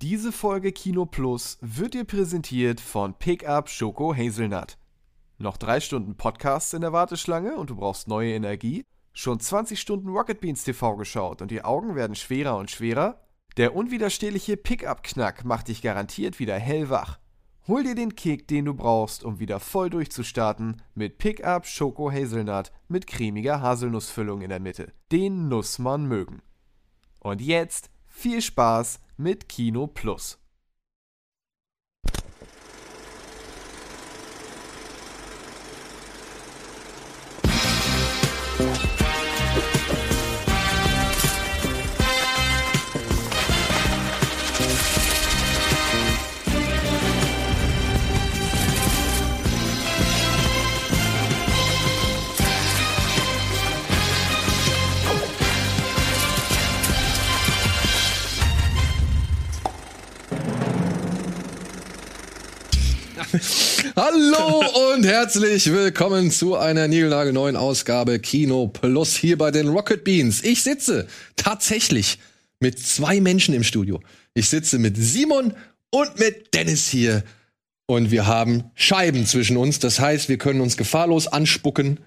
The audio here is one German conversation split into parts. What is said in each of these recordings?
Diese Folge Kino Plus wird dir präsentiert von Pickup Schoko Hazelnut. Noch drei Stunden Podcasts in der Warteschlange und du brauchst neue Energie? Schon 20 Stunden Rocket Beans TV geschaut und die Augen werden schwerer und schwerer? Der unwiderstehliche Pickup-Knack macht dich garantiert wieder hellwach. Hol dir den Kick, den du brauchst, um wieder voll durchzustarten mit Pickup Schoko Hazelnut mit cremiger Haselnussfüllung in der Mitte. Den muss man mögen. Und jetzt viel Spaß mit Kino Plus. Hallo und herzlich willkommen zu einer niegelnagelneuen Ausgabe Kino Plus hier bei den Rocket Beans. Ich sitze tatsächlich mit zwei Menschen im Studio. Ich sitze mit Simon und mit Dennis hier. Und wir haben Scheiben zwischen uns. Das heißt, wir können uns gefahrlos anspucken.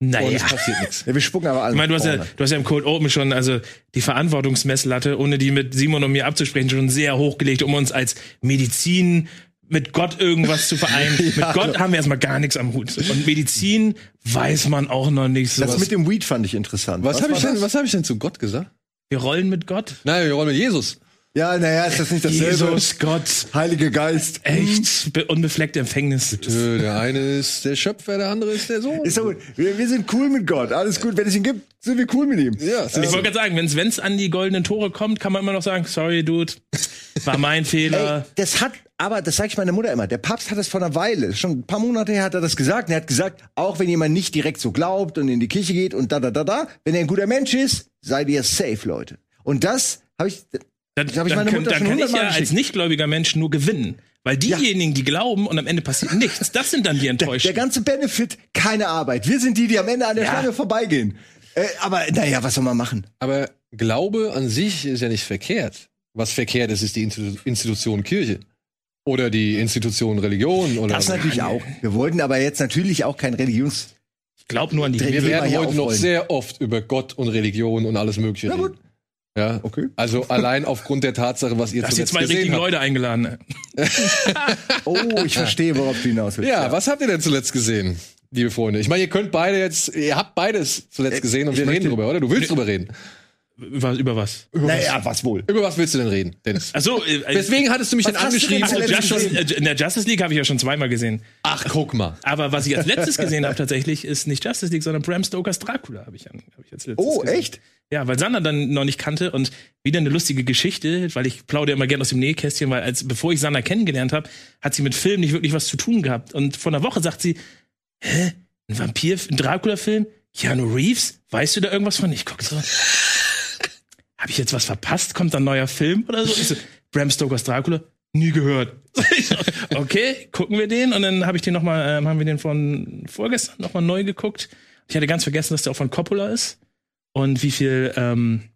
Naja. Und es passiert nichts. Ja, wir spucken aber alle. Ich meine, du hast, ja, du hast ja im Cold Open schon also die Verantwortungsmesslatte, ohne die mit Simon und mir abzusprechen, schon sehr hochgelegt, um uns als Medizin mit Gott irgendwas zu vereinen. mit Gott haben wir erstmal gar nichts am Hut. Und Medizin weiß man auch noch nicht so. Das mit dem Weed fand ich interessant. Was, habe war ich denn, was hab ich denn zu Gott gesagt? wir rollen mit Gott. Nein, wir wollen mit Jesus. Ja, naja, ist das nicht dasselbe? Jesus, Gott, Heilige Geist. echt, be- unbefleckte Empfängnis. Der eine ist der Schöpfer, der andere ist der Sohn. Ist doch gut. Wir, wir sind cool mit Gott. Alles gut. Wenn es ihn gibt, sind wir cool mit ihm. Ja, Ich wollte gerade sagen, wenn es an die goldenen Tore kommt, kann man immer noch sagen, sorry, Dude, war mein Fehler. Ey, das hat, aber das sage ich meiner Mutter immer. Der Papst hat das vor einer Weile, schon ein paar Monate her hat er das gesagt. Und er hat gesagt, auch wenn jemand nicht direkt so glaubt und in die Kirche geht und da, da, da, da, wenn er ein guter Mensch ist, seid ihr safe, Leute. Und das habe ich, Dann, dann, meine kann, Mutter dann kann ich ja als nichtgläubiger Mensch nur gewinnen. Weil diejenigen, die glauben und am Ende passiert nichts, das sind dann die der, Enttäuschten. der ganze Benefit, keine Arbeit. Wir sind die, die am Ende an der Ja. Schlange vorbeigehen. Äh, aber naja, was soll man machen? Aber Glaube an sich ist ja nicht verkehrt. Was verkehrt ist, ist die Institu- Institution Kirche. Oder die Institution Religion. Oder Das natürlich auch. Wir wollten aber jetzt natürlich auch kein Religions... ich glaube nur an die Wir werden heute noch sehr oft über Gott und Religion und alles Mögliche Na reden. Ja, Okay. Also allein aufgrund der Tatsache, was ihr die zuletzt zwei gesehen richtigen habt. Leute eingeladen. Oh, ich verstehe, worauf du hinaus willst. Ja, was habt ihr denn zuletzt gesehen, liebe Freunde? Ich meine, ihr könnt beide jetzt, ihr habt beides zuletzt gesehen und ich wir reden drüber, oder? Du willst drüber reden. Über, über was? Naja, was wohl? Über was willst du denn reden, Dennis? Achso, äh, Weswegen hattest du mich Was denn hast du denn angeschrieben? Gesehen? äh, in der Justice League habe ich ja schon zweimal gesehen. Ach, guck mal. Aber was ich als letztes gesehen habe tatsächlich, ist nicht Justice League, sondern Bram Stokers Dracula habe ich, an- hab ich als letztes Oh, gesehen. echt? Ja, weil Sander dann noch nicht kannte und wieder eine lustige Geschichte, weil ich plaudere immer gerne aus dem Nähkästchen, weil als bevor ich Sander kennengelernt habe, hat sie mit Film nicht wirklich was zu tun gehabt. Und vor einer Woche sagt sie, hä, ein Vampir, ein Dracula-Film? Keanu Reeves? Weißt du da irgendwas von? Ich guck so. Habe ich jetzt was verpasst? Kommt da ein neuer Film oder so? So, Bram Stokers Dracula? Nie gehört. Okay, gucken wir den und dann habe ich den noch mal, ähm, haben wir den von vorgestern noch mal neu geguckt. Ich hatte ganz vergessen, dass der auch von Coppola ist und wie viel ähm,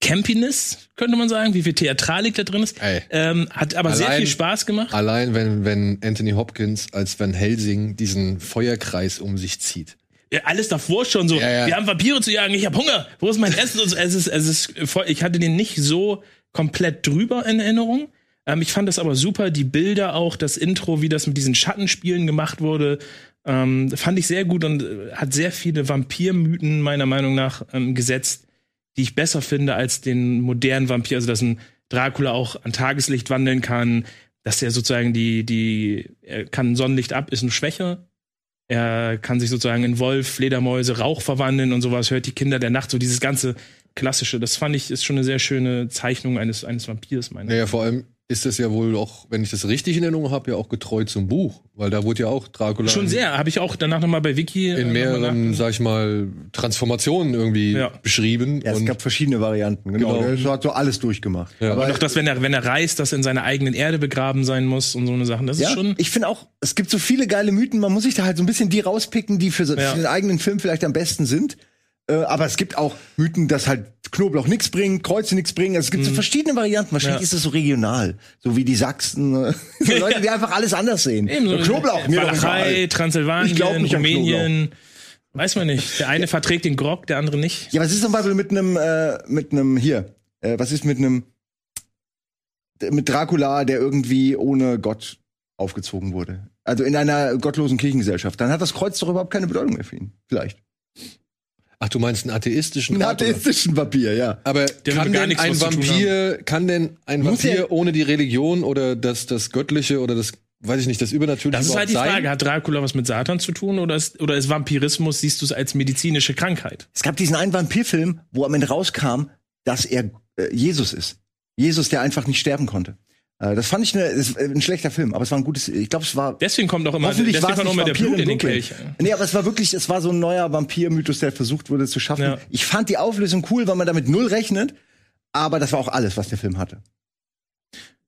Campiness, könnte man sagen, wie viel Theatralik da drin ist. Ähm, hat aber sehr Allein- viel Spaß gemacht. Allein wenn, wenn Anthony Hopkins als Van Helsing diesen Feuerkreis um sich zieht. Ja, alles davor schon so. Ja. Wir haben Vampire zu jagen, ich habe Hunger. Wo ist mein Essen? Und so. Es ist, es ist voll, ich hatte den nicht so komplett drüber in Erinnerung. Ähm, ich fand das aber super, die Bilder auch, das Intro, wie das mit diesen Schattenspielen gemacht wurde, ähm, fand ich sehr gut und äh, hat sehr viele Vampirmythen meiner Meinung nach ähm, gesetzt, die ich besser finde als den modernen Vampir. Also dass ein Dracula auch an Tageslicht wandeln kann, dass er sozusagen die die er kann Sonnenlicht ab, ist eine Schwäche. Er kann sich sozusagen in Wolf, Fledermäuse, Rauch verwandeln und sowas, hört die Kinder der Nacht, so dieses ganze klassische. Das fand ich ist schon eine sehr schöne Zeichnung eines, eines Vampirs, meine Naja, vor allem ist das ja wohl auch, wenn ich das richtig in Erinnerung habe, ja auch getreu zum Buch. Weil da wurde ja auch Dracula Schon sehr. Habe ich auch danach nochmal bei Wiki. äh, in mehreren, sag ich mal, Transformationen irgendwie Ja. beschrieben. Ja, es und gab verschiedene Varianten, genau. Genau. Er hat so alles durchgemacht. Ja. Aber Und auch das, wenn er, wenn er reist, dass er in seiner eigenen Erde begraben sein muss und so eine Sachen. Das ja, ist schon. ich finde auch, es gibt so viele geile Mythen, man muss sich da halt so ein bisschen die rauspicken, die für, so, Ja. für den eigenen Film vielleicht am besten sind. Äh, aber es gibt auch Mythen, dass halt Knoblauch nichts bringt, Kreuze nichts bringen. Also es gibt so verschiedene Varianten. Wahrscheinlich Mhm. Ja. ist das so regional. So wie die Sachsen. äh, so Leute, die einfach alles anders sehen. Eben so Knoblauch, mir doch Walachei. Transsilvanien, Ich glaub nicht Rumänien. Weiß man nicht. Der eine verträgt den Grog, der andere nicht. Ja, was ist zum Beispiel mit einem, äh, mit einem, hier, äh, was ist mit einem, mit Dracula, der irgendwie ohne Gott aufgezogen wurde? Also in einer gottlosen Kirchengesellschaft. Dann hat das Kreuz doch überhaupt keine Bedeutung mehr für ihn. Vielleicht. Ach, du meinst einen atheistischen Ein Rat, atheistischen Papier, ja. Aber Der kann gar denn nichts ein was zu tun Vampir, kann denn ein Muss Vampir ohne die Religion oder das, das Göttliche oder das, weiß ich nicht, das Übernatürliche Das ist halt die überhaupt Frage. sein? Hat Dracula was mit Satan zu tun oder ist, oder ist Vampirismus, siehst du es als medizinische Krankheit? Es gab diesen einen Vampirfilm, wo am Ende rauskam, dass er äh, Jesus ist. Jesus, der einfach nicht sterben konnte. Äh, das fand ich eine, ist ein schlechter Film, aber es war ein gutes, ich glaube, es war Deswegen kommt auch immer, Hoffentlich war es nicht immer der Blut in den. Kelch. Nee, aber es war wirklich, es war so ein neuer Vampir-Mythos, der versucht wurde zu schaffen. Ja. Ich fand die Auflösung cool, weil man damit null rechnet, aber das war auch alles, was der Film hatte.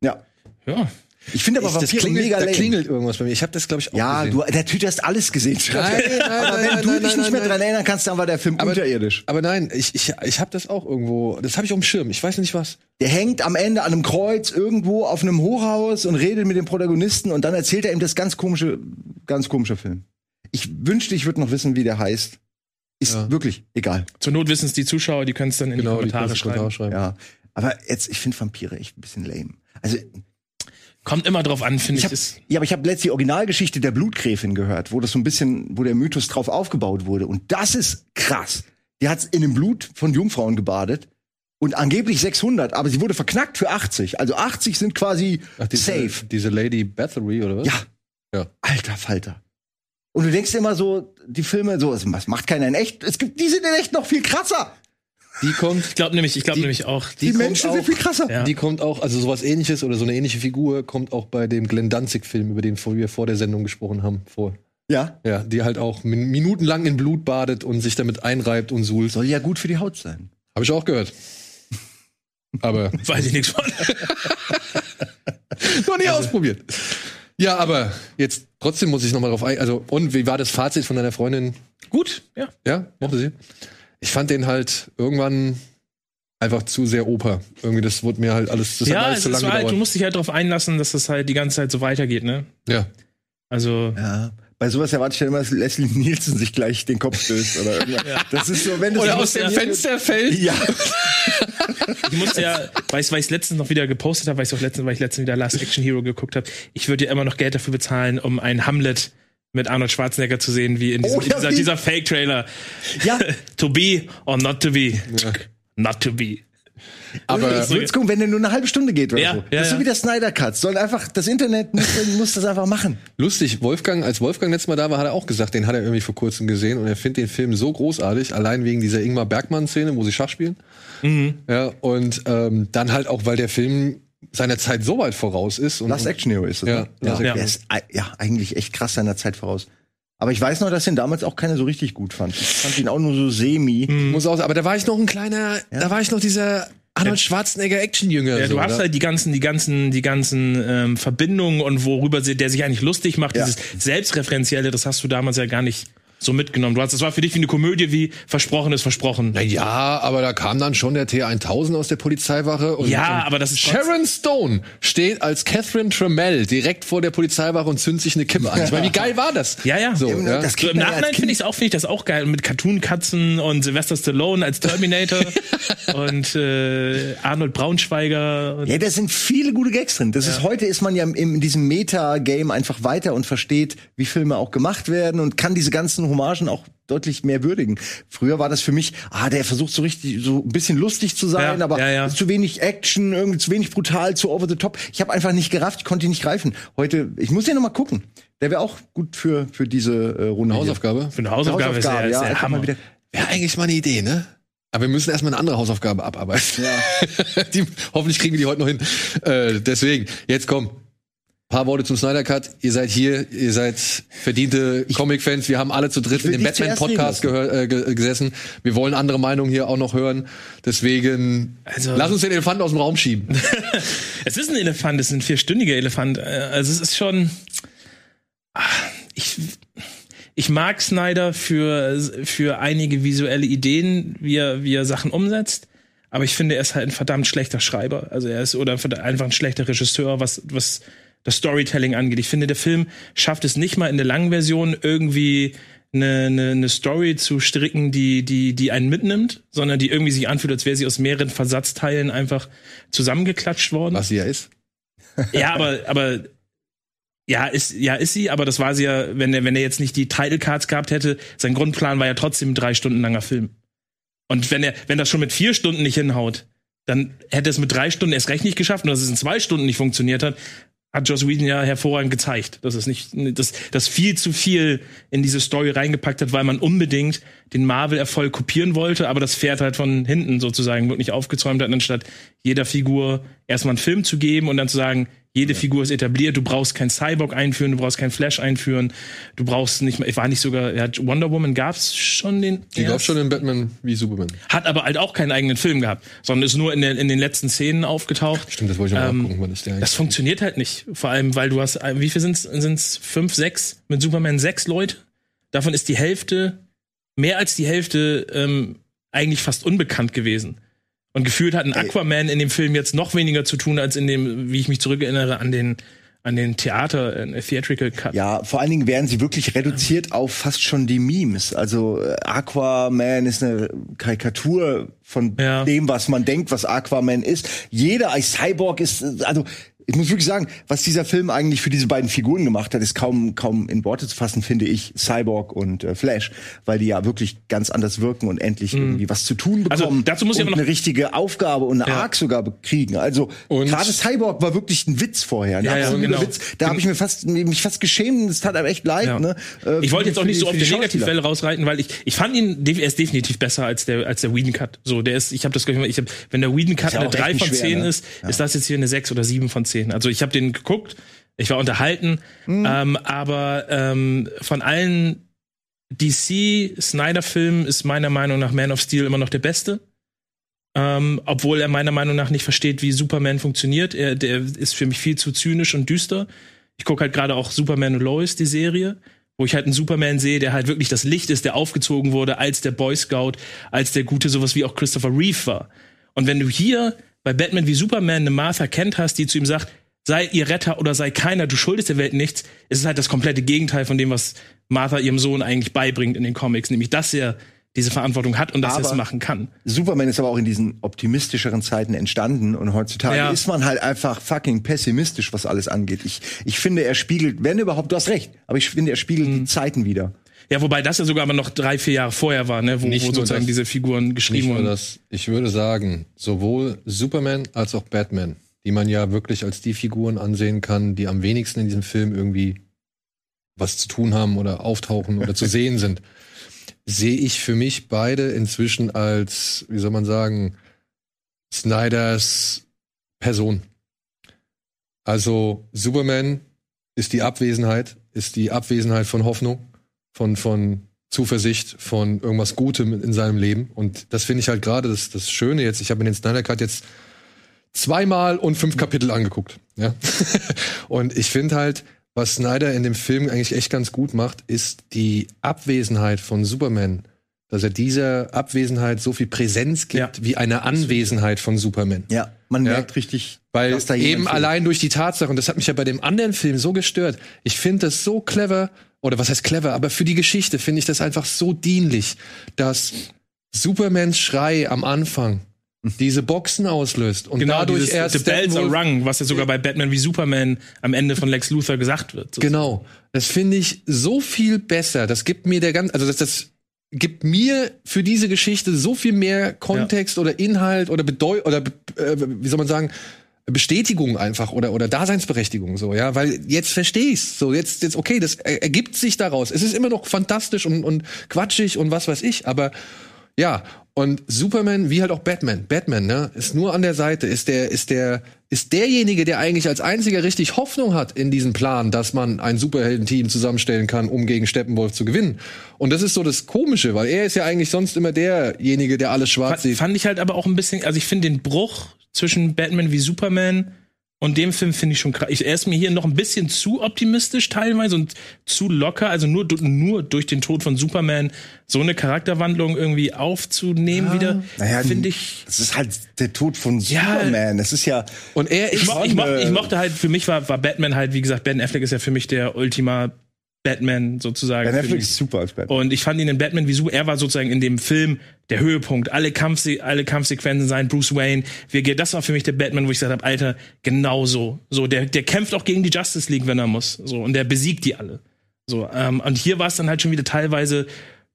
Ja. Ja. Ich finde aber Ich, das Vampire klingelt, mega da lame. klingelt irgendwas bei mir. Ich habe das, glaube ich, auch ja, gesehen. du, natürlich hast alles gesehen. Nein, nein, aber nein, wenn nein, du nein, dich nicht mehr nein. dran erinnern kannst, dann war der Film Aber- unterirdisch. Aber nein, ich, ich, ich habe das auch irgendwo, das habe ich auf dem Schirm. Ich weiß nicht was. Der hängt am Ende an einem Kreuz irgendwo auf einem Hochhaus und redet mit dem Protagonisten und dann erzählt er ihm das ganz komische, ganz komischer Film. Ich wünschte, ich würde noch wissen, wie der heißt. Ist Ja. wirklich egal. Zur Not wissen es die Zuschauer, die können es dann in Genau, die Kommentare du schreiben. Schreiben. Ja. Aber jetzt, ich finde Vampire echt ein bisschen lame. Also, Kommt immer drauf an, finde ich ich. hab, ja, aber ich habe letztens die Originalgeschichte der Blutgräfin gehört, wo das so ein bisschen, wo der Mythos drauf aufgebaut wurde. Und das ist krass. Die hat in dem Blut von Jungfrauen gebadet und angeblich 600, aber sie wurde verknackt für 80. Also 80 sind quasi Ach, diese, safe. Diese Lady Bathory, oder was? Ja. Ja. Alter Falter. Und du denkst immer so, die Filme, so, was macht keiner in echt? Es gibt, die sind in echt noch viel krasser. Die kommt, ich glaube nämlich, ich glaube Die- nämlich auch. Die, kommt Menschen sind auch- viel krasser. Ja. die kommt auch, also sowas ähnliches oder so eine ähnliche Figur kommt auch bei dem Glenn Danzig-Film, über den wir vor der Sendung gesprochen haben. Vor. Ja. Ja, die halt auch min minutenlang in Blut badet und sich damit einreibt und suhlt. Soll ja gut für die Haut sein. Habe ich auch gehört. Aber Weiß ich nichts von. noch nie ausprobiert. Ja, aber jetzt trotzdem muss ich noch mal drauf ein. Also, und wie war das Fazit von deiner Freundin? Gut, ja. Ja, mochte sie? Ich fand den halt irgendwann einfach zu sehr Oper. Irgendwie, das wurde mir halt alles, das hat ja, alles es zu ist lange halt, du gedauert. musst dich halt darauf einlassen, dass das halt die ganze Zeit so weitergeht, ne? Ja. Also, Ja. Bei sowas erwarte ich dann immer, dass Leslie Nielsen sich gleich den Kopf stößt oder irgendwas. Das ist so, wenn das Oder aus dem Fenster fällt. Ja. ich musste ja, weil ich es letztens noch wieder gepostet habe, weil ich auch letztens, weil ich letztens wieder Last Action Hero geguckt habe, ich würde ja immer noch Geld dafür bezahlen, um ein Hamlet mit Arnold Schwarzenegger zu sehen, wie in diesem, Oh, ja, dieser, dieser Fake-Trailer. Ja. to be or not to be. Not to be. Aber ich würde gucken, wenn der nur eine halbe Stunde geht oder Ja, so. ja, das ist so ja. wie der Snyder Cut. Soll einfach, das Internet muss, muss das einfach machen. lustig, Wolfgang, als Wolfgang letztes Mal da war, hat er auch gesagt, den hat er irgendwie vor kurzem gesehen und er findet den Film so großartig, allein wegen dieser Ingmar Bergmann-Szene, wo sie Schach spielen. Mhm. Ja, und ähm, dann halt auch, weil der Film seiner Zeit so weit voraus ist. Und, Last Action Hero ist das. Ja, ne? Ja. Action Der ist ja eigentlich echt krass seiner Zeit voraus. Aber ich weiß noch, dass ihn damals auch keiner so richtig gut fand. Ich fand ihn auch nur so semi. muss aus, aber da war ich noch ein kleiner, da war ich noch dieser Arnold Schwarzenegger Actionjünger. Ja, so, du hast da- halt die ganzen, die ganzen, die ganzen ähm, Verbindungen und worüber sie, der sich eigentlich lustig macht, Ja. dieses Selbstreferenzielle, das hast du damals ja gar nicht so mitgenommen. Du hast, das war für dich wie eine Komödie, wie versprochen ist versprochen. Na ja, aber da kam dann schon der T1000 aus der Polizeiwache. Und Ja, und aber das ist Sharon Stone steht als Catherine Trammell direkt vor der Polizeiwache und zündet sich eine Kippe an. Ich meine, wie geil war das? Ja, ja. So, Eben, ja. das So, Im ja Nachhinein finde ich es auch, finde ich das auch geil. Mit Cartoon-Katzen und Sylvester Stallone als Terminator und äh, Arnold Braunschweiger. Und, Ja, da sind viele gute Gags drin. Das ist heute ist man ja im, in diesem Meta-Game einfach weiter und versteht, wie Filme auch gemacht werden und kann diese ganzen Hommagen auch deutlich mehr würdigen. Früher war das für mich, ah, der versucht so richtig, so ein bisschen lustig zu sein, Ja, aber ja, ja. ist zu wenig Action, irgendwie zu wenig brutal, zu over the top. Ich habe einfach nicht gerafft, ich konnte ihn nicht greifen. Heute, ich muss ja noch mal gucken. Der wäre auch gut für für diese äh, Runde. Hausaufgabe. für eine Hausaufgabe, ist Hausaufgabe, der, ja, ist einfach Hammer. mal wieder. Wäre eigentlich mal eine Idee, ne? Aber wir müssen erstmal eine andere Hausaufgabe abarbeiten. Ja. die, hoffentlich kriegen wir die heute noch hin. Äh, deswegen, jetzt komm. Paar Worte zum Snyder Cut. Ihr seid hier, ihr seid verdiente Comic-Fans. Wir haben alle zu dritt in dem Batman-Podcast äh, ge gesessen. Wir wollen andere Meinungen hier auch noch hören. Deswegen, Also- lass uns den Elefanten aus dem Raum schieben. Es ist ein Elefant, es ist ein vierstündiger Elefant. Äh, Also es ist schon. Ah, Ich, ich mag Snyder für, für einige visuelle Ideen, wie er, wie er Sachen umsetzt. aber ich finde, er ist halt ein verdammt schlechter Schreiber. Also er ist oder einfach ein schlechter Regisseur, was, was das Storytelling angeht. Ich finde, der Film schafft es nicht mal in der langen Version irgendwie eine, eine, eine Story zu stricken, die, die, die einen mitnimmt, sondern die irgendwie sich anfühlt, als wäre sie aus mehreren Versatzteilen einfach zusammengeklatscht worden. Was sie ja ist. Ja, aber, aber ja, ist, ja, ist sie, aber das war sie ja, wenn er, wenn er jetzt nicht die Title Cards gehabt hätte, sein Grundplan war ja trotzdem ein drei Stunden langer Film. Und wenn er, wenn das schon mit vier Stunden nicht hinhaut, dann hätte es mit drei Stunden erst recht nicht geschafft und dass es in zwei Stunden nicht funktioniert hat, hat Joss Whedon ja hervorragend gezeigt, dass es nicht, dass, dass viel zu viel in diese Story reingepackt hat, weil man unbedingt den Marvel-Erfolg kopieren wollte, aber das Pferd halt von hinten sozusagen wirklich aufgezäumt hat, anstatt jeder Figur erstmal einen Film zu geben und dann zu sagen, jede Figur ist etabliert, du brauchst kein Cyborg einführen, du brauchst kein Flash einführen, du brauchst nicht mehr, war nicht sogar, ja, Wonder Woman gab's schon den. Die gab schon in Batman wie Superman. Hat aber halt auch keinen eigenen Film gehabt, sondern ist nur in, der, in den letzten Szenen aufgetaucht. Stimmt, das wollte ich mal Ähm, nachgucken, wann ist der eigentlich? Das funktioniert halt nicht. Vor allem, weil du hast, wie viel sind's, sind's fünf, sechs? Mit Superman sechs Leute? Davon ist die Hälfte, mehr als die Hälfte, ähm, eigentlich fast unbekannt gewesen. Und gefühlt hat ein Aquaman in dem Film jetzt noch weniger zu tun, als in dem, wie ich mich zurückerinnere, an den, an den Theater, äh, Theatrical Cut. Ja, vor allen Dingen werden sie wirklich reduziert auf fast schon die Memes. Also äh, Aquaman ist eine Karikatur von Ja. dem, was man denkt, was Aquaman ist. Jeder als Cyborg ist, äh, also ich muss wirklich sagen, was dieser Film eigentlich für diese beiden Figuren gemacht hat, ist kaum kaum in Worte zu fassen, finde ich, Cyborg und äh, Flash, weil die ja wirklich ganz anders wirken und endlich irgendwie was zu tun Also, bekommen dazu muss ich und aber noch- eine richtige Aufgabe und eine Ja. Arc sogar bekriegen. Also gerade Cyborg war wirklich ein Witz vorher, ein Ja, ja, absoluter genau. Witz. Da habe ich mir fast mich fast geschämt, es tat einem echt leid. Ja. Ne? Äh, ich wollte jetzt auch nicht die- so auf die Schauspieler. Negativwelle rausreiten, weil ich ich fand ihn er ist definitiv besser als der als der Whedon Cut. So, der ist ich habe das ich hab, wenn der Whedon Cut ja eine auch 3 echt von nicht schwer, 10 ne? ist, ist das jetzt hier eine 6 oder 7 von 10. Also, ich habe den geguckt, ich war unterhalten, Mhm. ähm, aber ähm, von allen DC Snyder Filmen ist meiner Meinung nach Man of Steel immer noch der beste. Ähm, obwohl er meiner Meinung nach nicht versteht, wie Superman funktioniert. Er, der ist für mich viel zu zynisch und düster. Ich gucke halt gerade auch Superman und Lois, die Serie, wo ich halt einen Superman sehe, der halt wirklich das Licht ist, der aufgezogen wurde als der Boy Scout, als der Gute, sowas wie auch Christopher Reeve war. Und wenn du hier bei Batman wie Superman eine Martha Kent hast, die zu ihm sagt, sei ihr Retter oder sei keiner, du schuldest der Welt nichts, ist es halt das komplette Gegenteil von dem, was Martha ihrem Sohn eigentlich beibringt in den Comics, nämlich dass er diese Verantwortung hat und dass er es machen kann. Superman ist aber auch in diesen optimistischeren Zeiten entstanden und heutzutage Ja. ist man halt einfach fucking pessimistisch, was alles angeht. Ich, ich finde, er spiegelt, wenn überhaupt, du hast recht, aber ich finde, er spiegelt Mhm. die Zeiten wieder. Ja, wobei das ja sogar aber noch drei, vier Jahre vorher war, ne, wo, Nicht wo sozusagen das. diese Figuren geschrieben wurden. das. Ich würde sagen, sowohl Superman als auch Batman, die man ja wirklich als die Figuren ansehen kann, die am wenigsten in diesem Film irgendwie was zu tun haben oder auftauchen oder zu sehen sind, sehe ich für mich beide inzwischen als, wie soll man sagen, Snyders Person. Also Superman ist die Abwesenheit, ist die Abwesenheit von Hoffnung, von, von Zuversicht, von irgendwas Gutem in seinem Leben. Und das finde ich halt gerade das, das Schöne jetzt. Ich habe mir den Snyder Cut jetzt zweimal und fünf Kapitel angeguckt. Ja? und ich finde halt, was Snyder in dem Film eigentlich echt ganz gut macht, ist die Abwesenheit von Superman. Dass er dieser Abwesenheit so viel Präsenz gibt, Ja. wie eine Anwesenheit von Superman. Ja, man Ja. merkt richtig, Weil dass da jemand eben fehlt. allein durch die Tatsache, und das hat mich ja bei dem anderen Film so gestört, ich finde das so clever, oder was heißt clever, aber für die Geschichte finde ich das einfach so dienlich, dass Supermans Schrei am Anfang diese Boxen auslöst und dadurch Genau, dieses erst The Bells are rung, was ja sogar bei Batman wie Superman am Ende von Lex Luthor gesagt wird. So. Genau. Das finde ich so viel besser. Das gibt mir der ganz, also das, das gibt mir für diese Geschichte so viel mehr Kontext oder Inhalt oder Bedeu oder äh, wie soll man sagen Bestätigung einfach oder oder Daseinsberechtigung so ja weil jetzt verstehe ich's so jetzt jetzt okay das er, ergibt sich daraus es ist immer noch fantastisch und und quatschig und was weiß ich aber ja, und Superman, wie halt auch Batman. Batman, ne, ist nur an der Seite, ist der, ist der, ist derjenige, der eigentlich als einziger richtig Hoffnung hat in diesem Plan, dass man ein Superheldenteam zusammenstellen kann, um gegen Steppenwolf zu gewinnen. Und das ist so das Komische, weil er ist ja eigentlich sonst immer derjenige, der alles schwarz sieht. fand ich halt aber auch ein bisschen, also ich finde den Bruch zwischen Batman wie Superman Und dem Film finde ich schon krass. Ich, er ist mir hier noch ein bisschen zu optimistisch teilweise und zu locker. Also nur, nur durch den Tod von Superman so eine Charakterwandlung irgendwie aufzunehmen wieder, Naja, finde ich. Das ist halt der Tod von Ja. Superman. Das ist ja. Und er Ich, ist mo ich, mo ich mochte halt, für mich war, war Batman halt, wie gesagt, Ben Affleck ist ja für mich der Ultima Batman sozusagen. Ben Affleck ist super als Batman. Und ich fand ihn in Batman wie so, er war sozusagen in dem Film der Höhepunkt. Alle, Kampfse alle Kampfsequenzen sein, Bruce Wayne, wie, er- das war für mich der Batman, wo ich gesagt habe, Alter, genau so. So, der, der kämpft auch gegen die Justice League, wenn er muss. So, und der besiegt die alle. So, ähm, und hier war es dann halt schon wieder teilweise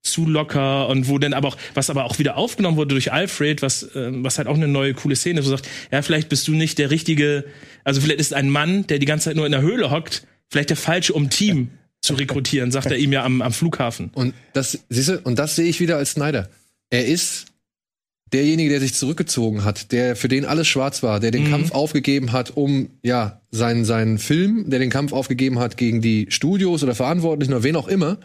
zu locker und wo dann aber auch, was aber auch wieder aufgenommen wurde durch Alfred, was, ähm, was halt auch eine neue coole Szene ist, wo er sagt, ja, vielleicht bist du nicht der richtige, also vielleicht ist ein Mann, der die ganze Zeit nur in der Höhle hockt, vielleicht der falsche, um Team zu rekrutieren, sagt er ihm ja am, am Flughafen. Und das, siehst du, und das sehe ich wieder als Snyder. Er ist derjenige, der sich zurückgezogen hat, der für den alles schwarz war, der den Kampf aufgegeben hat, um ja seinen seinen Film, der den Kampf aufgegeben hat gegen die Studios oder Verantwortlichen oder wen auch immer,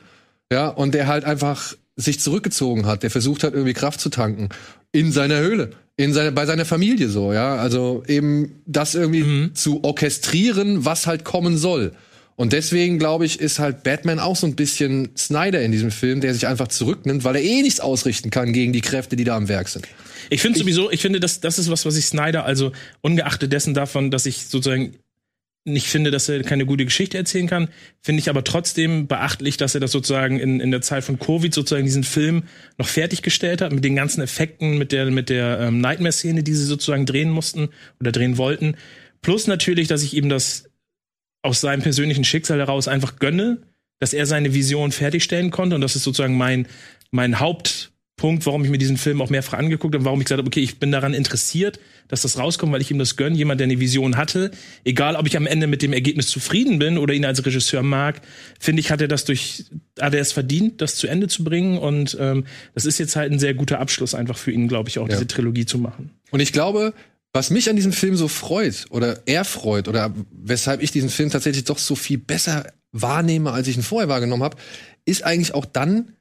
ja, und der halt einfach sich zurückgezogen hat, der versucht hat irgendwie Kraft zu tanken in seiner Höhle, in seiner bei seiner Familie so, ja, also eben das irgendwie zu orchestrieren, was halt kommen soll. Und deswegen, glaube ich, ist halt Batman auch so ein bisschen Snyder in diesem Film, der sich einfach zurücknimmt, weil er eh nichts ausrichten kann gegen die Kräfte, die da am Werk sind. Ich finde sowieso, ich finde, das, das ist was, was ich Snyder, also ungeachtet dessen davon, dass ich sozusagen nicht finde, dass er keine gute Geschichte erzählen kann, finde ich aber trotzdem beachtlich, dass er das sozusagen in, in der Zeit von Covid sozusagen diesen Film noch fertiggestellt hat, mit den ganzen Effekten, mit der, mit der ähm, Nightmare-Szene, die sie sozusagen drehen mussten oder drehen wollten. Plus natürlich, dass ich ihm das aus seinem persönlichen Schicksal heraus einfach gönne, dass er seine Vision fertigstellen konnte. Und das ist sozusagen mein, mein Hauptpunkt, warum ich mir diesen Film auch mehrfach angeguckt habe, warum ich gesagt habe, okay, ich bin daran interessiert, dass das rauskommt, weil ich ihm das gönne. Jemand, der eine Vision hatte, egal ob ich am Ende mit dem Ergebnis zufrieden bin oder ihn als Regisseur mag, finde ich, hat er das durch, hat er es verdient, das zu Ende zu bringen. Und ähm, das ist jetzt halt ein sehr guter Abschluss einfach für ihn, glaube ich, auch diese Trilogie zu machen. Und ich glaube, was mich an diesem Film so freut oder erfreut oder weshalb ich diesen Film tatsächlich doch so viel besser wahrnehme, als ich ihn vorher wahrgenommen habe, ist eigentlich auch dann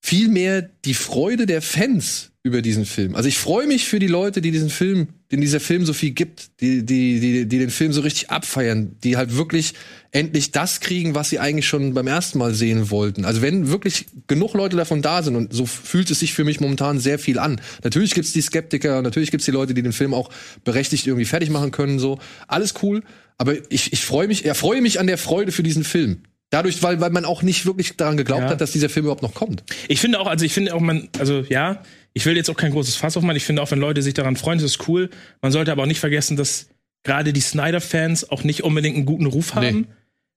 vielmehr die Freude der Fans über diesen Film. Also ich freue mich für die Leute, die diesen Film, den dieser Film so viel gibt, die, die, die, die den Film so richtig abfeiern, die halt wirklich endlich das kriegen, was sie eigentlich schon beim ersten Mal sehen wollten. Also wenn wirklich genug Leute davon da sind und so fühlt es sich für mich momentan sehr viel an. Natürlich gibt's die Skeptiker, natürlich gibt's die Leute, die den Film auch berechtigt irgendwie fertig machen können, so. Alles cool. Aber ich, ich freue mich, erfreue mich an der Freude für diesen Film. Dadurch, weil, weil man auch nicht wirklich daran geglaubt Ja. hat, dass dieser Film überhaupt noch kommt. Ich finde auch, also ich finde auch, man, also ja, ich will jetzt auch kein großes Fass aufmachen. Ich finde auch, wenn Leute sich daran freuen, das ist cool. Man sollte aber auch nicht vergessen, dass gerade die Snyder-Fans auch nicht unbedingt einen guten Ruf haben. Nee.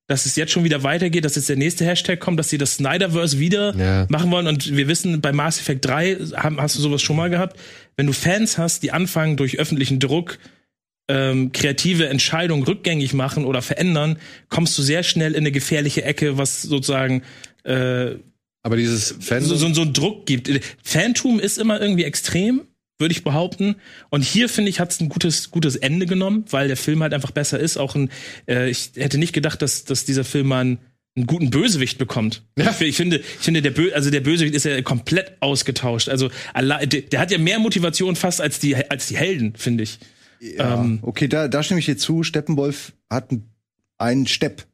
Dass es jetzt schon wieder weitergeht, dass jetzt der nächste Hashtag kommt, dass sie das Snyderverse wieder Ja. machen wollen. Und wir wissen, bei Mass Effect 3 haben, hast du sowas schon mal gehabt. Wenn du Fans hast, die anfangen, durch öffentlichen Druck ähm, kreative Entscheidungen rückgängig machen oder verändern, kommst du sehr schnell in eine gefährliche Ecke, was sozusagen äh, Aber dieses Fan so, so, so einen Druck gibt. Fantum ist immer irgendwie extrem, würde ich behaupten. Und hier finde ich, hat es ein gutes, gutes Ende genommen, weil der Film halt einfach besser ist. Auch ein, äh, ich hätte nicht gedacht, dass, dass dieser Film mal einen, einen guten Bösewicht bekommt. Ja. Ich, finde, ich finde der, Bö also der Bösewicht ist ja komplett ausgetauscht. Also der, hat ja mehr Motivation fast als die, als die Helden, finde ich. Ähm, Okay, da, da stimme ich dir zu. Steppenwolf hat einen Stepp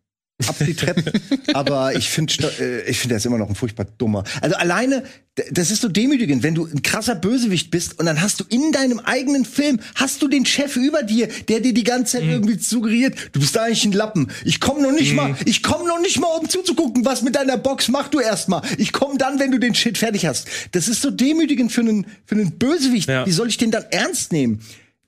ab die Treppe. aber ich finde, äh, ich finde, er ist immer noch ein furchtbar dummer. Also alleine, das ist so demütigend, wenn du ein krasser Bösewicht bist und dann hast du in deinem eigenen Film, hast du den Chef über dir, der dir die ganze Zeit irgendwie suggeriert, du bist eigentlich ein Lappen. Ich komme noch nicht mal, ich komme noch nicht mal, um zuzugucken, was mit deiner Box mach du erst mal. Ich komme dann, wenn du den Shit fertig hast. Das ist so demütigend für einen, für einen Bösewicht. Ja. Wie soll ich den dann ernst nehmen?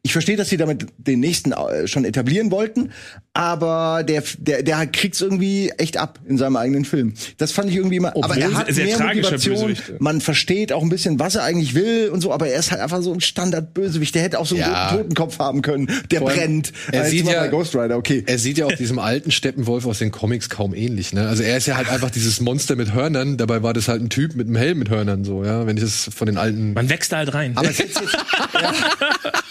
Ich verstehe, dass sie damit den nächsten äh, schon etablieren wollten, aber der, der, der kriegt's irgendwie echt ab in seinem eigenen Film. Das fand ich irgendwie immer. aber er sehr- hat sehr mehr Motivation. Man versteht auch ein bisschen, was er eigentlich will und so, aber er ist halt einfach so ein Standard-Bösewicht. Der hätte auch so einen Ja. Totenkopf haben können, der Vor brennt. er Äh, sieht ja- bei Ghost Rider, okay. Er sieht ja auch diesem alten Steppenwolf aus den Comics kaum ähnlich, ne? Also er ist ja halt einfach dieses Monster mit Hörnern, dabei war das halt ein Typ mit einem Helm mit Hörnern, so, ja, wenn ich das von den alten. man wächst da halt rein. Aber jetzt, ja,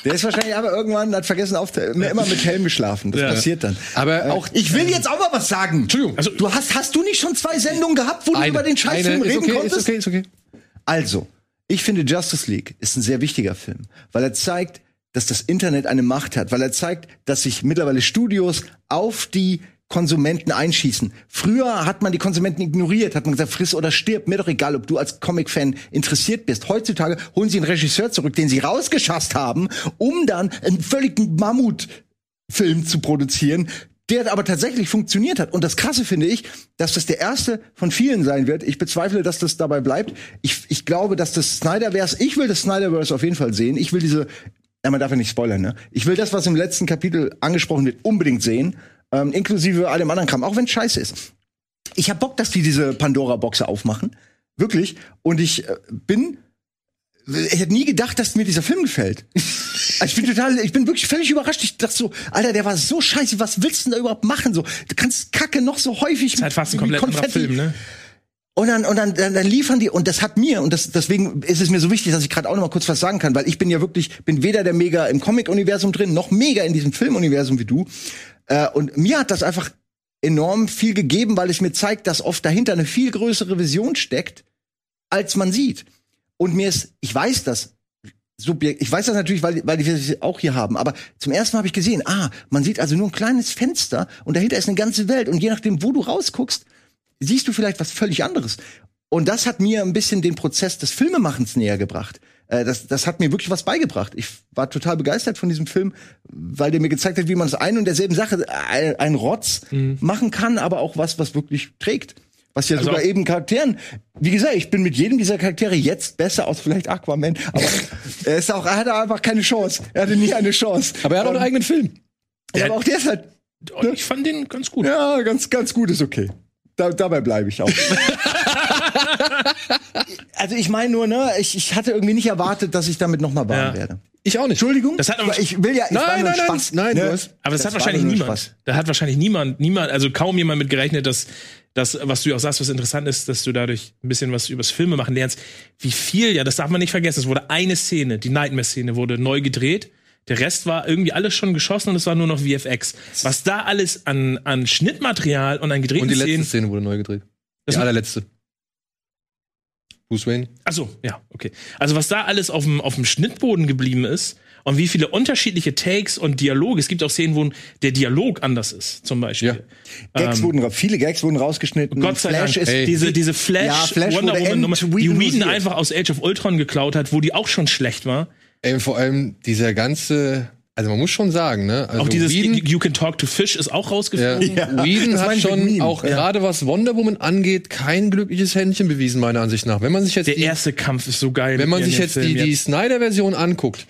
der ist wahrscheinlich aber irgendwann hat vergessen, auf, immer mit Helm geschlafen. Das Ja. passiert dann. Aber Äh, auch- ich will jetzt auch mal was sagen. Entschuldigung. Also, du hast, hast du nicht schon zwei Sendungen gehabt, wo du Eine- über den Scheißfilm reden okay, konntest? Ist okay, ist okay. Also, ich finde Justice League ist ein sehr wichtiger Film, weil er zeigt, dass das Internet eine Macht hat, weil er zeigt, dass sich mittlerweile Studios auf die Konsumenten einschießen. Früher hat man die Konsumenten ignoriert, hat man gesagt, friss oder stirb, mir doch egal, ob du als Comic-Fan interessiert bist. Heutzutage holen sie einen Regisseur zurück, den sie rausgeschasst haben, um dann einen völligen Mammutfilm zu produzieren, der aber tatsächlich funktioniert hat. Und das Krasse finde ich, dass das der erste von vielen sein wird. Ich bezweifle, dass das dabei bleibt. Ich, ich glaube, dass das Snyderverse, ich will das Snyderverse auf jeden Fall sehen. Ich will diese, ja, man darf ja nicht spoilern, ne? Ich will das, was im letzten Kapitel angesprochen wird, unbedingt sehen ähm, inklusive allem anderen Kram, auch wenn scheiße ist. Ich hab Bock, dass die diese Pandora-Boxe aufmachen. Wirklich. Und ich äh, bin ich hätte nie gedacht, dass mir dieser Film gefällt. Also ich bin total, ich bin wirklich völlig überrascht. Ich dachte so, Alter, der war so scheiße, was willst du denn da überhaupt machen? So, du kannst Kacke noch so häufig. Das ist halt fast ein komplett anderer Film, ne? Und dann, und dann, dann, dann liefern die, und das hat mir, und das, deswegen ist es mir so wichtig, dass ich gerade auch noch mal kurz was sagen kann, weil ich bin ja wirklich, bin weder der Mega im Comic-Universum drin, noch mega in diesem Film-Universum wie du. Äh, und mir hat das einfach enorm viel gegeben, weil es mir zeigt, dass oft dahinter eine viel größere Vision steckt, als man sieht. Und mir ist, ich weiß das, Subjekt, ich weiß das natürlich, weil, weil wir es auch hier haben, aber zum ersten Mal habe ich gesehen, ah, man sieht also nur ein kleines Fenster und dahinter ist eine ganze Welt und je nachdem, wo du rausguckst, siehst du vielleicht was völlig anderes. Und das hat mir ein bisschen den Prozess des Filmemachens näher gebracht. Äh, das, das hat mir wirklich was beigebracht. Ich war total begeistert von diesem Film, weil der mir gezeigt hat, wie man aus ein und derselben Sache ein, ein Rotz mhm. machen kann, aber auch was, was wirklich trägt. Was ja also sogar eben Charakteren, wie gesagt, ich bin mit jedem dieser Charaktere jetzt besser aus vielleicht Aquaman, aber er ist auch, er hatte einfach keine Chance. Er hatte nie eine Chance. Aber er hat auch einen eigenen Film. Ja, aber auch der ist halt. Ne? Ich fand den ganz gut. Ja, ganz, ganz gut ist okay. Da, dabei bleibe ich auch. also ich meine nur, ne, ich, ich hatte irgendwie nicht erwartet, dass ich damit noch mal warm ja. werde. Ich auch nicht. Entschuldigung. Das hat aber ich will ja, ich nein, nein, Spaß, nein, nein, ne? hast, aber das, das hat wahrscheinlich niemand. Spaß. Da hat wahrscheinlich niemand, niemand, also kaum jemand mit gerechnet, dass das, was du ja auch sagst, was interessant ist, dass du dadurch ein bisschen was übers Filme machen lernst. Wie viel, ja, das darf man nicht vergessen. Es wurde eine Szene, die Nightmare-Szene wurde neu gedreht. Der Rest war irgendwie alles schon geschossen und es war nur noch VFX. Was da alles an, an Schnittmaterial und an gedrehten Szenen. Und die letzte Szene wurde neu gedreht. Die allerletzte. Bruce Wayne. Achso, ja, okay. Also was da alles auf dem, auf dem Schnittboden geblieben ist und wie viele unterschiedliche Takes und Dialoge. Es gibt auch Szenen, wo der Dialog anders ist, zum Beispiel. Ja. Gags ähm, wurden, viele Gags wurden rausgeschnitten. Gott sei Flash Dank. Ist diese, diese Flash, ja, Flash Wonder Woman Nummer, die Whedon einfach aus Age of Ultron geklaut hat, wo die auch schon schlecht war. Ey, vor allem dieser ganze also man muss schon sagen, ne? Also auch dieses Whedon, You Can Talk to Fish ist auch rausgeflogen. Ja. Ja. Whedon hat schon auch ja. gerade was Wonder Woman angeht kein glückliches Händchen bewiesen meiner Ansicht nach. Wenn man sich jetzt der die, erste Kampf ist so geil. Wenn man sich jetzt die, die Snyder-Version anguckt,